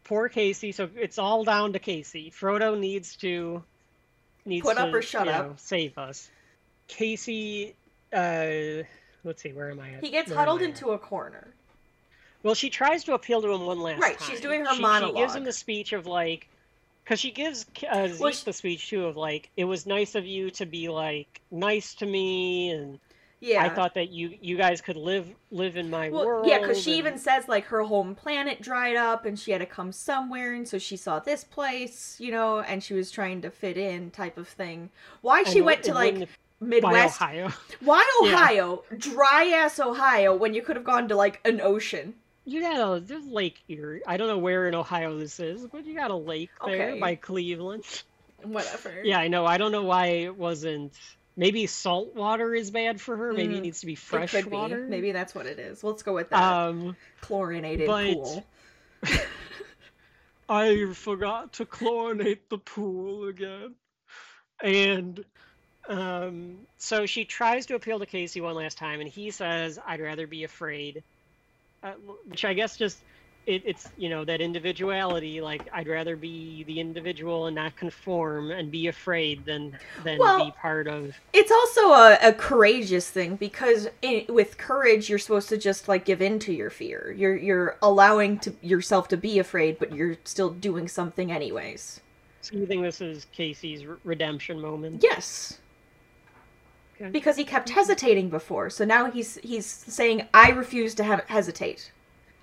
poor Casey, so it's all down to Casey. Frodo needs to needs Put to, up or shut up. know, save us. Casey uh let's see, where am I at? He gets Where huddled into a corner. Well, she tries to appeal to him one last Right, time. Right, she's doing her she, She gives him the speech of like, because she gives uh, Zeke Well, she- the speech too of like, it was nice of you to be like nice to me, and Yeah. I thought that you you guys could live live in my well, world. yeah, because she and- even says like her home planet dried up and she had to come somewhere, and so she saw this place, you know, and she was trying to fit in, type of thing. Why she and went to like Midwest? Ohio. [LAUGHS] Why [LAUGHS] Yeah. Ohio? Dry ass Ohio when you could have gone to like an ocean. You got a there's Lake Erie. I don't know where in Ohio this is, but you got a lake there Okay. by Cleveland. Whatever. [LAUGHS] Yeah, I know. I don't know why it wasn't. Maybe salt water is bad for her. Maybe Mm, it needs to be fresh water. be. Maybe that's what it is. Let's go with that. Um, Chlorinated but- pool. [LAUGHS] I forgot to chlorinate the pool again. And um, so she tries to appeal to Casey one last time, and he says, I'd rather be afraid. Uh, which I guess just it, it's you know that individuality. Like I'd rather be the individual and not conform and be afraid than than Well- be part of. It's also a, a courageous thing because with courage, you're supposed to just like give in to your fear. You're you're allowing to yourself to be afraid, but you're still doing something anyways. So you think this is Casey's re- redemption moment? Yes, Okay. because he kept hesitating before, so now he's he's saying, "I refuse to have hesitate.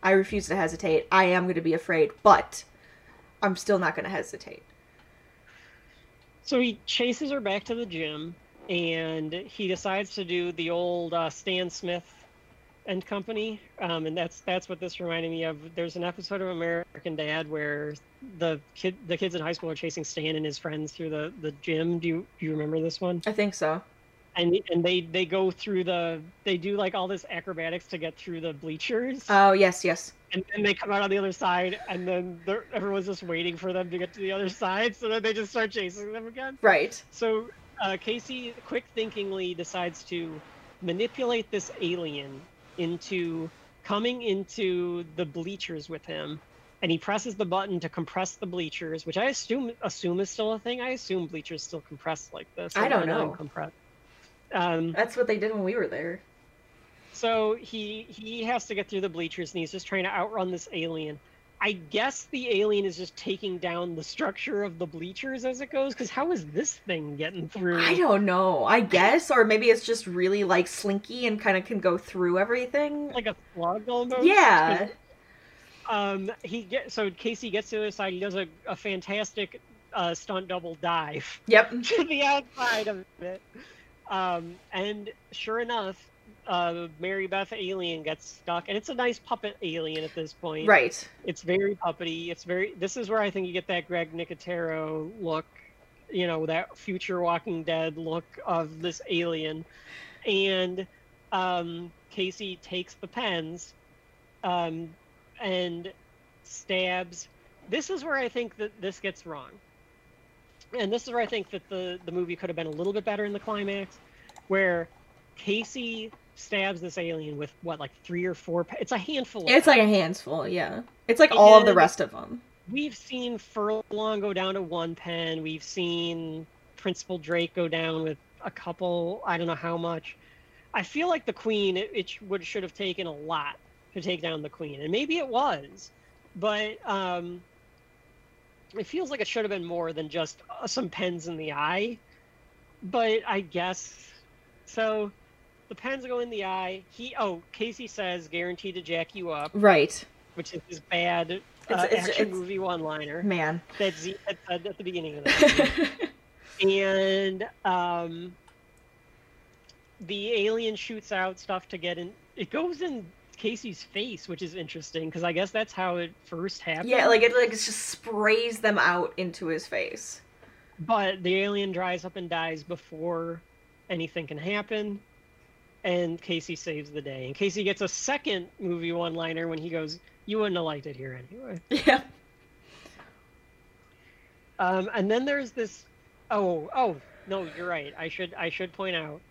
I refuse to hesitate. I am going to be afraid, but I'm still not going to hesitate." So he chases her back to the gym, and he decides to do the old uh, Stan Smith and Company, um, and that's that's what this reminded me of. There's an episode of American Dad where the kid the kids in high school are chasing Stan and his friends through the, the gym. Do you do you remember this one? I think so. And and they they go through the they do like all this acrobatics to get through the bleachers, Oh yes, yes. and then they come out on the other side, and then everyone's just waiting for them to get to the other side, so then they just start chasing them again. Right. So uh, Casey quick thinkingly decides to manipulate this alien into coming into the bleachers with him, and he presses the button to compress the bleachers, which I assume assume is still a thing. I assume bleachers still compress like this. I don't know. Um, That's what they did when we were there. so he he has to get through the bleachers, and he's just trying to outrun this alien. I guess the alien is just taking down the structure of the bleachers as it goes. Because how is this thing getting through? I don't know. I guess, or maybe it's just really like slinky and kind of can go through everything. like a slug almost. Yeah. [LAUGHS] Um, he get so Casey gets to the side. He does a, a fantastic uh, stunt double dive Yep. [LAUGHS] to the outside of it. Um, and sure enough, uh, Mary Beth alien gets stuck, and it's a nice puppet alien at this point. Right. It's very puppety. It's very. This is where I think you get that Greg Nicotero look, you know, that future Walking Dead look of this alien, and um, Casey takes the pens, um, and stabs. This is where I think that this gets wrong, and this is where I think that the the movie could have been a little bit better in the climax, where Casey stabs this alien with what like three or four. It's a handful. Of It's like a handful. Yeah. It's like all of the rest of them. we've seen Furlong go down to one pen. We've seen Principal Drake go down with a couple. I don't know how much. I feel like the Queen it, it would should have taken a lot to take down the Queen, and maybe it was, but um, it feels like it should have been more than just uh, some pens in the eye. But I guess so. The pens go in the eye. He oh Casey says guaranteed to jack you up, Right. which is his bad uh, It's- it's- action it's- movie one-liner Man. that Z had said at the beginning of the [LAUGHS] movie. and um, the alien shoots out stuff to get in. It goes in Casey's face, which is interesting because I guess that's how it first happened. yeah, like it like it just sprays them out into his face. but the alien dries up and dies before anything can happen. And Casey saves the day. And Casey gets a second movie one-liner when he goes, "You wouldn't have liked it here anyway." [LAUGHS] Yeah. Um, and then there's this. Oh, oh no, you're right. I should I should point out.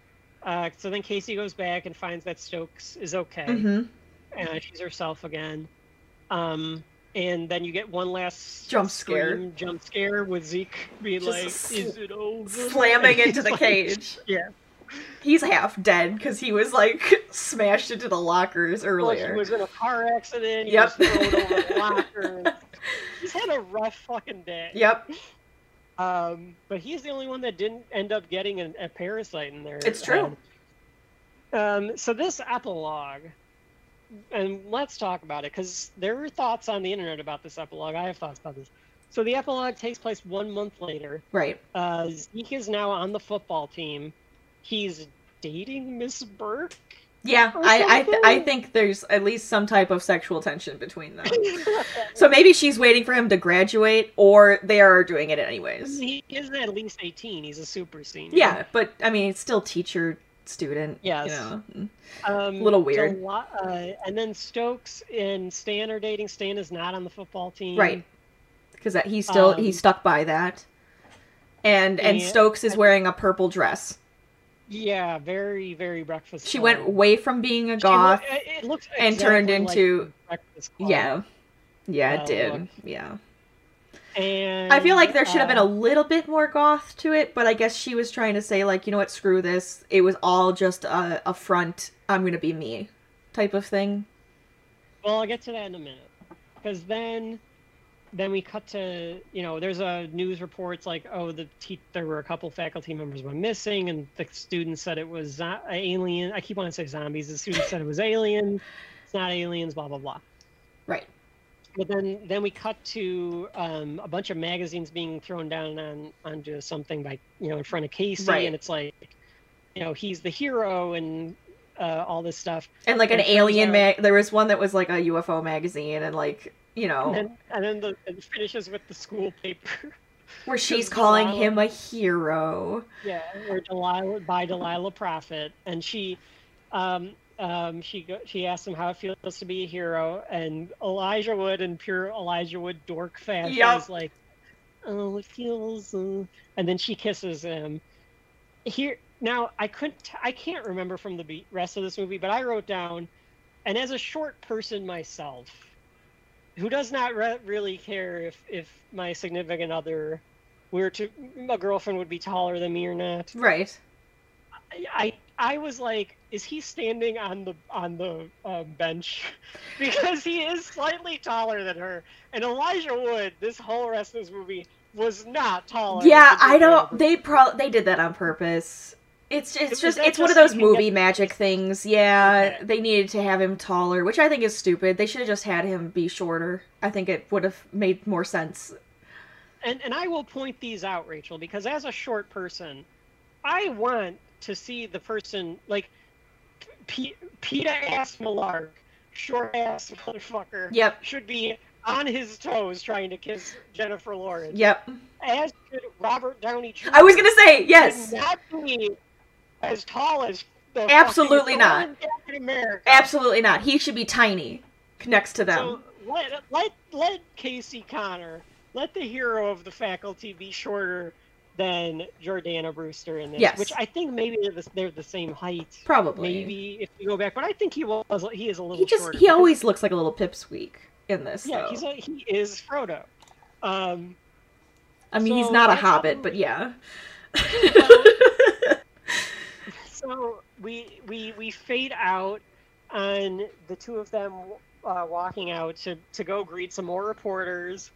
Uh, so then Casey goes back and finds that Stokes is okay, hmm and she's herself again. Um, and then you get one last Jump scare. scream jump scare with Zeke being Just like, sl- "Is it over?" Slamming into the [LAUGHS] like- cage. [LAUGHS] Yeah. He's half dead because he was like smashed into the lockers Well, earlier. he was in a car accident. He Yep. was thrown over the locker. [LAUGHS] He's had a rough fucking day. Yep. Um, but he's the only one that didn't end up getting an, a parasite in there. It's true. Um, so this epilogue, and let's talk about it because there are thoughts on the internet about this epilogue. I have thoughts about this. So the epilogue takes place one month later. Right. Uh, Zeke is now on the football team. He's dating Miss Burke. Yeah, I I, th- I think there's at least some type of sexual tension between them. [LAUGHS] So maybe she's waiting for him to graduate, or they are doing it anyways. he is at least 18. He's a super senior. Yeah, but I mean, it's still teacher student. Yes. You know. Um, Little weird. July- uh, and then Stokes and Stan are dating. Stan is not on the football team. Right. Because he's still Um, he's stuck by that. And and Yeah, Stokes is and- wearing a purple dress. Yeah, very, very breakfast. She Club. went away from being a goth. it looks and turned exactly like into-. Yeah. Yeah, it uh, did. look. Yeah. And I feel like there should have been a uh, little bit more goth to it, but I guess she was trying to say like, you know what, screw this. It was all just a, a front. I'm gonna be me, type of thing. Well, I'll get to that in a minute, because then, then we cut to you know there's a news reports like oh the te- there were a couple faculty members went missing and the students said it was zo- alien. I keep wanting to say zombies. The students said it was alien It's not aliens. Blah blah blah. Right. But then then we cut to um, a bunch of magazines being thrown down on onto something by you know in front of Casey, Right. and it's like you know he's the hero and uh, all this stuff. And like an alien out- mag. There was one that was like a UFO magazine, and like you know, And then, and then the, it finishes with the school paper. [LAUGHS] where she's calling Delilah- him a hero. yeah, or Delilah by Delilah Profitt, and she, um, um, she she asked him how it feels to be a hero, and Elijah Wood in pure Elijah Wood dork fashion Yup. is like, oh, it feels, uh... and then she kisses him. Here now, I couldn't, I can't remember from the rest of this movie, but I wrote down, and as a short person myself, who does not re- really care if if my significant other were to my girlfriend would be taller than me or not. Right. I I was like, is he standing on the on the uh, bench? [LAUGHS] because he is slightly taller than her. And Elijah Wood, this whole rest of this movie was not taller. Yeah, I don't. They pro they did that on purpose. It's it's just it's one of those so you can movie magic things. Yeah, they needed to have him taller, which I think is stupid. They should have just had him be shorter. I think it would have made more sense. and and I will point these out, Rachel, because as a short person, I want to see the person like P- Peeta ass Mellark, short ass motherfucker, Yep. should be on his toes trying to kiss Jennifer Lawrence. Yep. As should Robert Downey Jr. I was gonna say should yes. not be as tall as the Absolutely not. Captain America. Absolutely not. He should be tiny next to them. So let let let Casey Connor, let the hero of the faculty be shorter than Jordana Brewster in this. Yes. Which I think maybe they're the, they're the same height. Probably. Maybe if you go back, but I think he was he is a little. He just he always looks like a little pipsqueak in this. yeah though. he's a, he is Frodo. Um, I mean, he's not a hobbit, but yeah. [LAUGHS] so we we we fade out on the two of them uh, walking out to to go greet some more reporters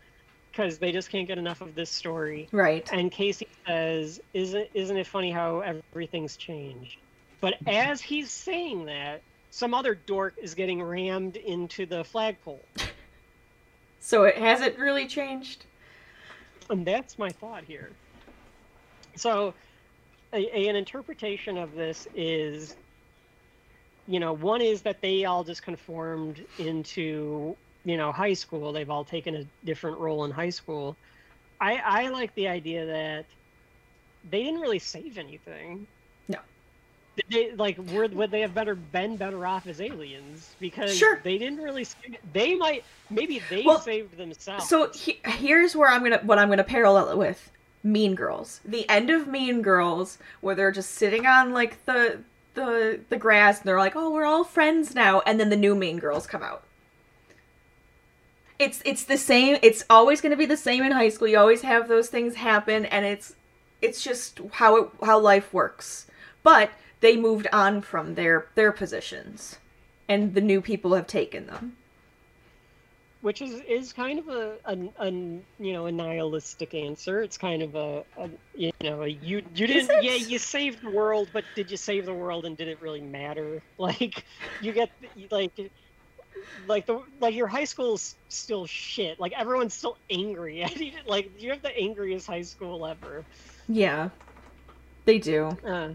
because they just can't get enough of this story. right. And Casey says, "Isn't isn't it funny how everything's changed?" But as he's saying that, some other dork is getting rammed into the flagpole, So it hasn't really changed. and that's my thought here. So, a, a- an interpretation of this is, you know, one is that they all just conformed into, you know, high school. They've all taken a different role in high school. I I like the idea that they didn't really save anything. No. They, like, would, would they have better been better off as aliens? Because Sure. they didn't really. They might maybe they Well, saved themselves. So he, here's where I'm gonna what I'm gonna parallel it with Mean Girls. The end of Mean Girls, where they're just sitting on like the the the grass and they're like, "Oh, we're all friends now," and then the new Mean Girls come out. It's it's the same. It's always gonna be the same in high school. You always have those things happen, and it's it's just how it how life works. But they moved on from their their positions, and the new people have taken them. Which is is kind of a, a, a you know a nihilistic answer. It's kind of a, a you know a, you you didn't yeah you saved the world, but did you save the world and did it really matter? [LAUGHS] Like you get like like the like your high school's still shit. Like everyone's still angry. [LAUGHS] like you have the angriest high school ever. Yeah, they do. Uh,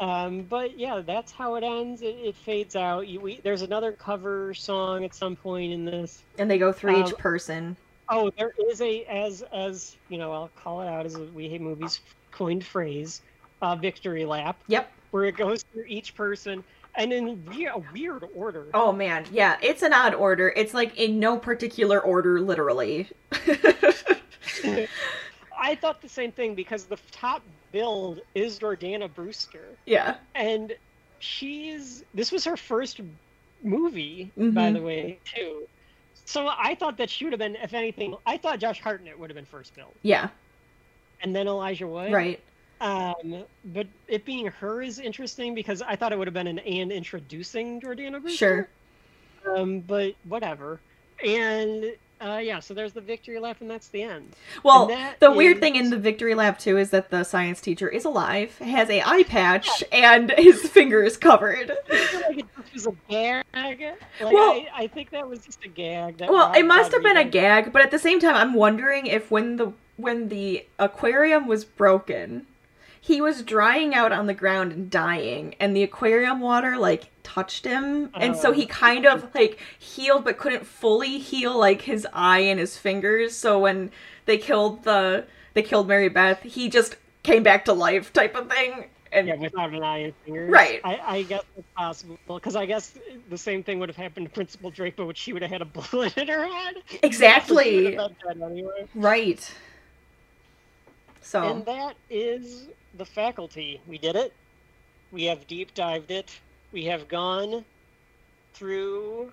um, but yeah, that's how it ends. It, it fades out. You, we, there's another cover song at some point in this. And they go through Um, each person. Oh, there is a as as you know, I'll call it out as a We Hate Movies coined phrase, uh, victory lap, Yep. where it goes through each person and in we- a weird order. Oh man, yeah, it's an odd order. It's like in no particular order, literally. [LAUGHS] [LAUGHS] I thought the same thing because the top build is Jordana Brewster, yeah. and she's this was her first movie, by Mhm. the way, too. So I thought that she would have been, if anything, I thought Josh Hartnett would have been first billed, Yeah, and then Elijah Wood. right. Um, but it being her is interesting because I thought it would have been an and introducing Jordana Brewster. Sure. Um, but whatever. And uh, yeah, so there's the victory lap, and that's the end. Well, the weird thing in the victory lap too is that the science teacher is alive, has a eye patch, and his finger is covered. [LAUGHS] Like it was a gag. Like, Well- I, I think that was just a gag. Well, it must have been a gag, but at the same time, I'm wondering if when the when the aquarium was broken, he was drying out on the ground and dying, and the aquarium water like touched him, and so Oh. he kind of like healed, but couldn't fully heal like his eye and his fingers. So when they killed the they killed Mary Beth, he just came back to life, type of thing. And Yeah, without an eye and fingers. Right. I, I guess it's possible because I guess the same thing would have happened to Principal Draco, which she would have had a [LAUGHS] bullet in her head. Exactly would have been dead anyway. right. So And that is the faculty. We did it. We have deep dived it. We have gone through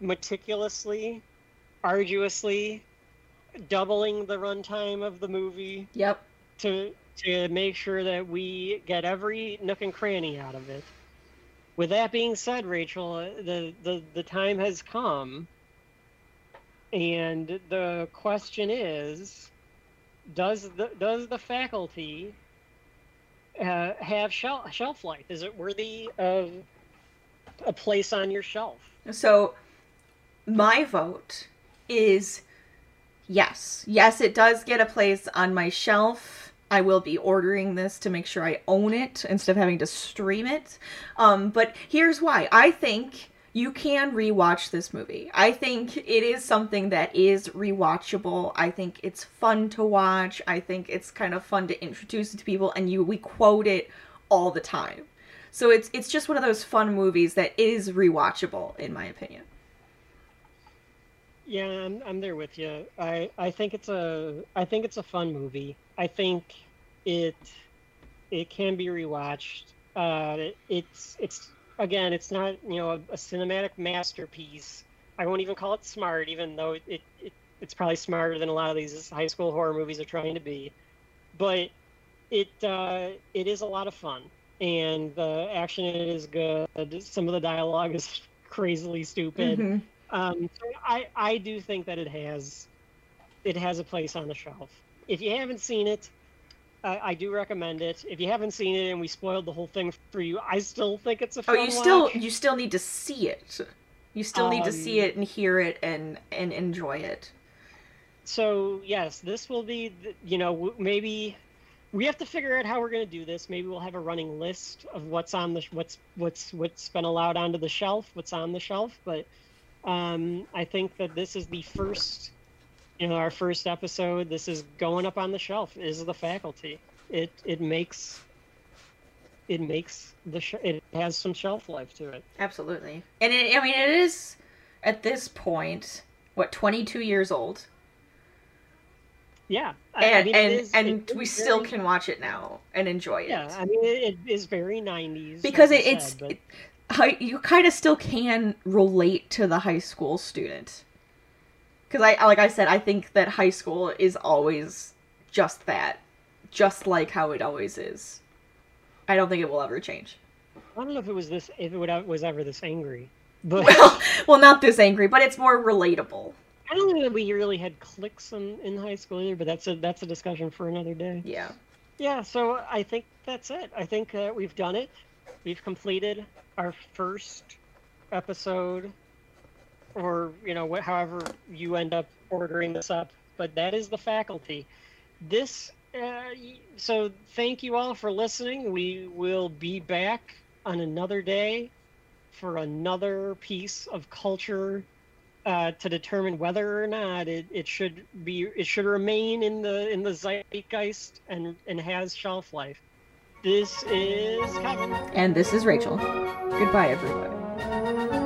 meticulously, arduously, doubling the runtime of the movie yep. to to make sure that we get every nook and cranny out of it. With that being said, Rachel, the the, the time has come, and the question is, does the does the faculty uh, have shelf shelf life? Is it worthy of a place on your shelf? So, my vote is yes. Yes, it does get a place on my shelf. I will be ordering this to make sure I own it instead of having to stream it. Um, but here's why. I think you can rewatch this movie. I think it is something that is rewatchable. I think it's fun to watch. I think it's kind of fun to introduce it to people and you we quote it all the time. So it's it's just one of those fun movies that is rewatchable in my opinion. Yeah, I'm I'm there with you. I I think it's a I think it's a fun movie. I think it it can be rewatched. Uh, it- it's it's again, it's not you know a, a cinematic masterpiece. I won't even call it smart, even though it, it, it it's probably smarter than a lot of these high school horror movies are trying to be. But it uh, it is a lot of fun, and the action in it is good. Some of the dialogue is [LAUGHS] crazily stupid. Mhm. Um, so I, I do think that it has it has a place on the shelf. If you haven't seen it, I, I do recommend it. If you haven't seen it and we spoiled the whole thing for you, I still think it's a Oh, fun you still you still need to see it. You still need to see Um, it and hear it and and enjoy it. So yes, this will be you know maybe we have to figure out how we're going to do this. Maybe we'll have a running list of what's on the what's what's what's been allowed onto the shelf, what's on the shelf. But um, I think that this is the first, you know, our first episode. This is going up on the shelf. Is the faculty? It it makes it makes the sh- it has some shelf life to it. Absolutely. And it, I mean it is at this point what 22 years old. Yeah, I- I And mean, and is- and we still very- can watch it now and enjoy it. Yeah, I mean it, it is very '90s because like it, it's said, but- it- you kind of still can relate to the high school student because I like I said I think that high school is always just that, just like how it always is. I don't think it will ever change. I don't know if it was this, if it would, was ever this angry, but [LAUGHS] Well, well, not this angry, but it's more relatable. I don't think that we really had clicks in, in high school either. But that's a that's a discussion for another day. Yeah. Yeah, so I think that's it. I think uh, we've done it. We've completed our first episode, or you know, wh- however you end up ordering this up. But that is the faculty. This. Uh, so thank you all for listening. We will be back on another day for another piece of culture uh, to determine whether or not it, it should be it should remain in the in the zeitgeist and and has shelf life. This is Kevin. And this is Rachel. Goodbye, everybody.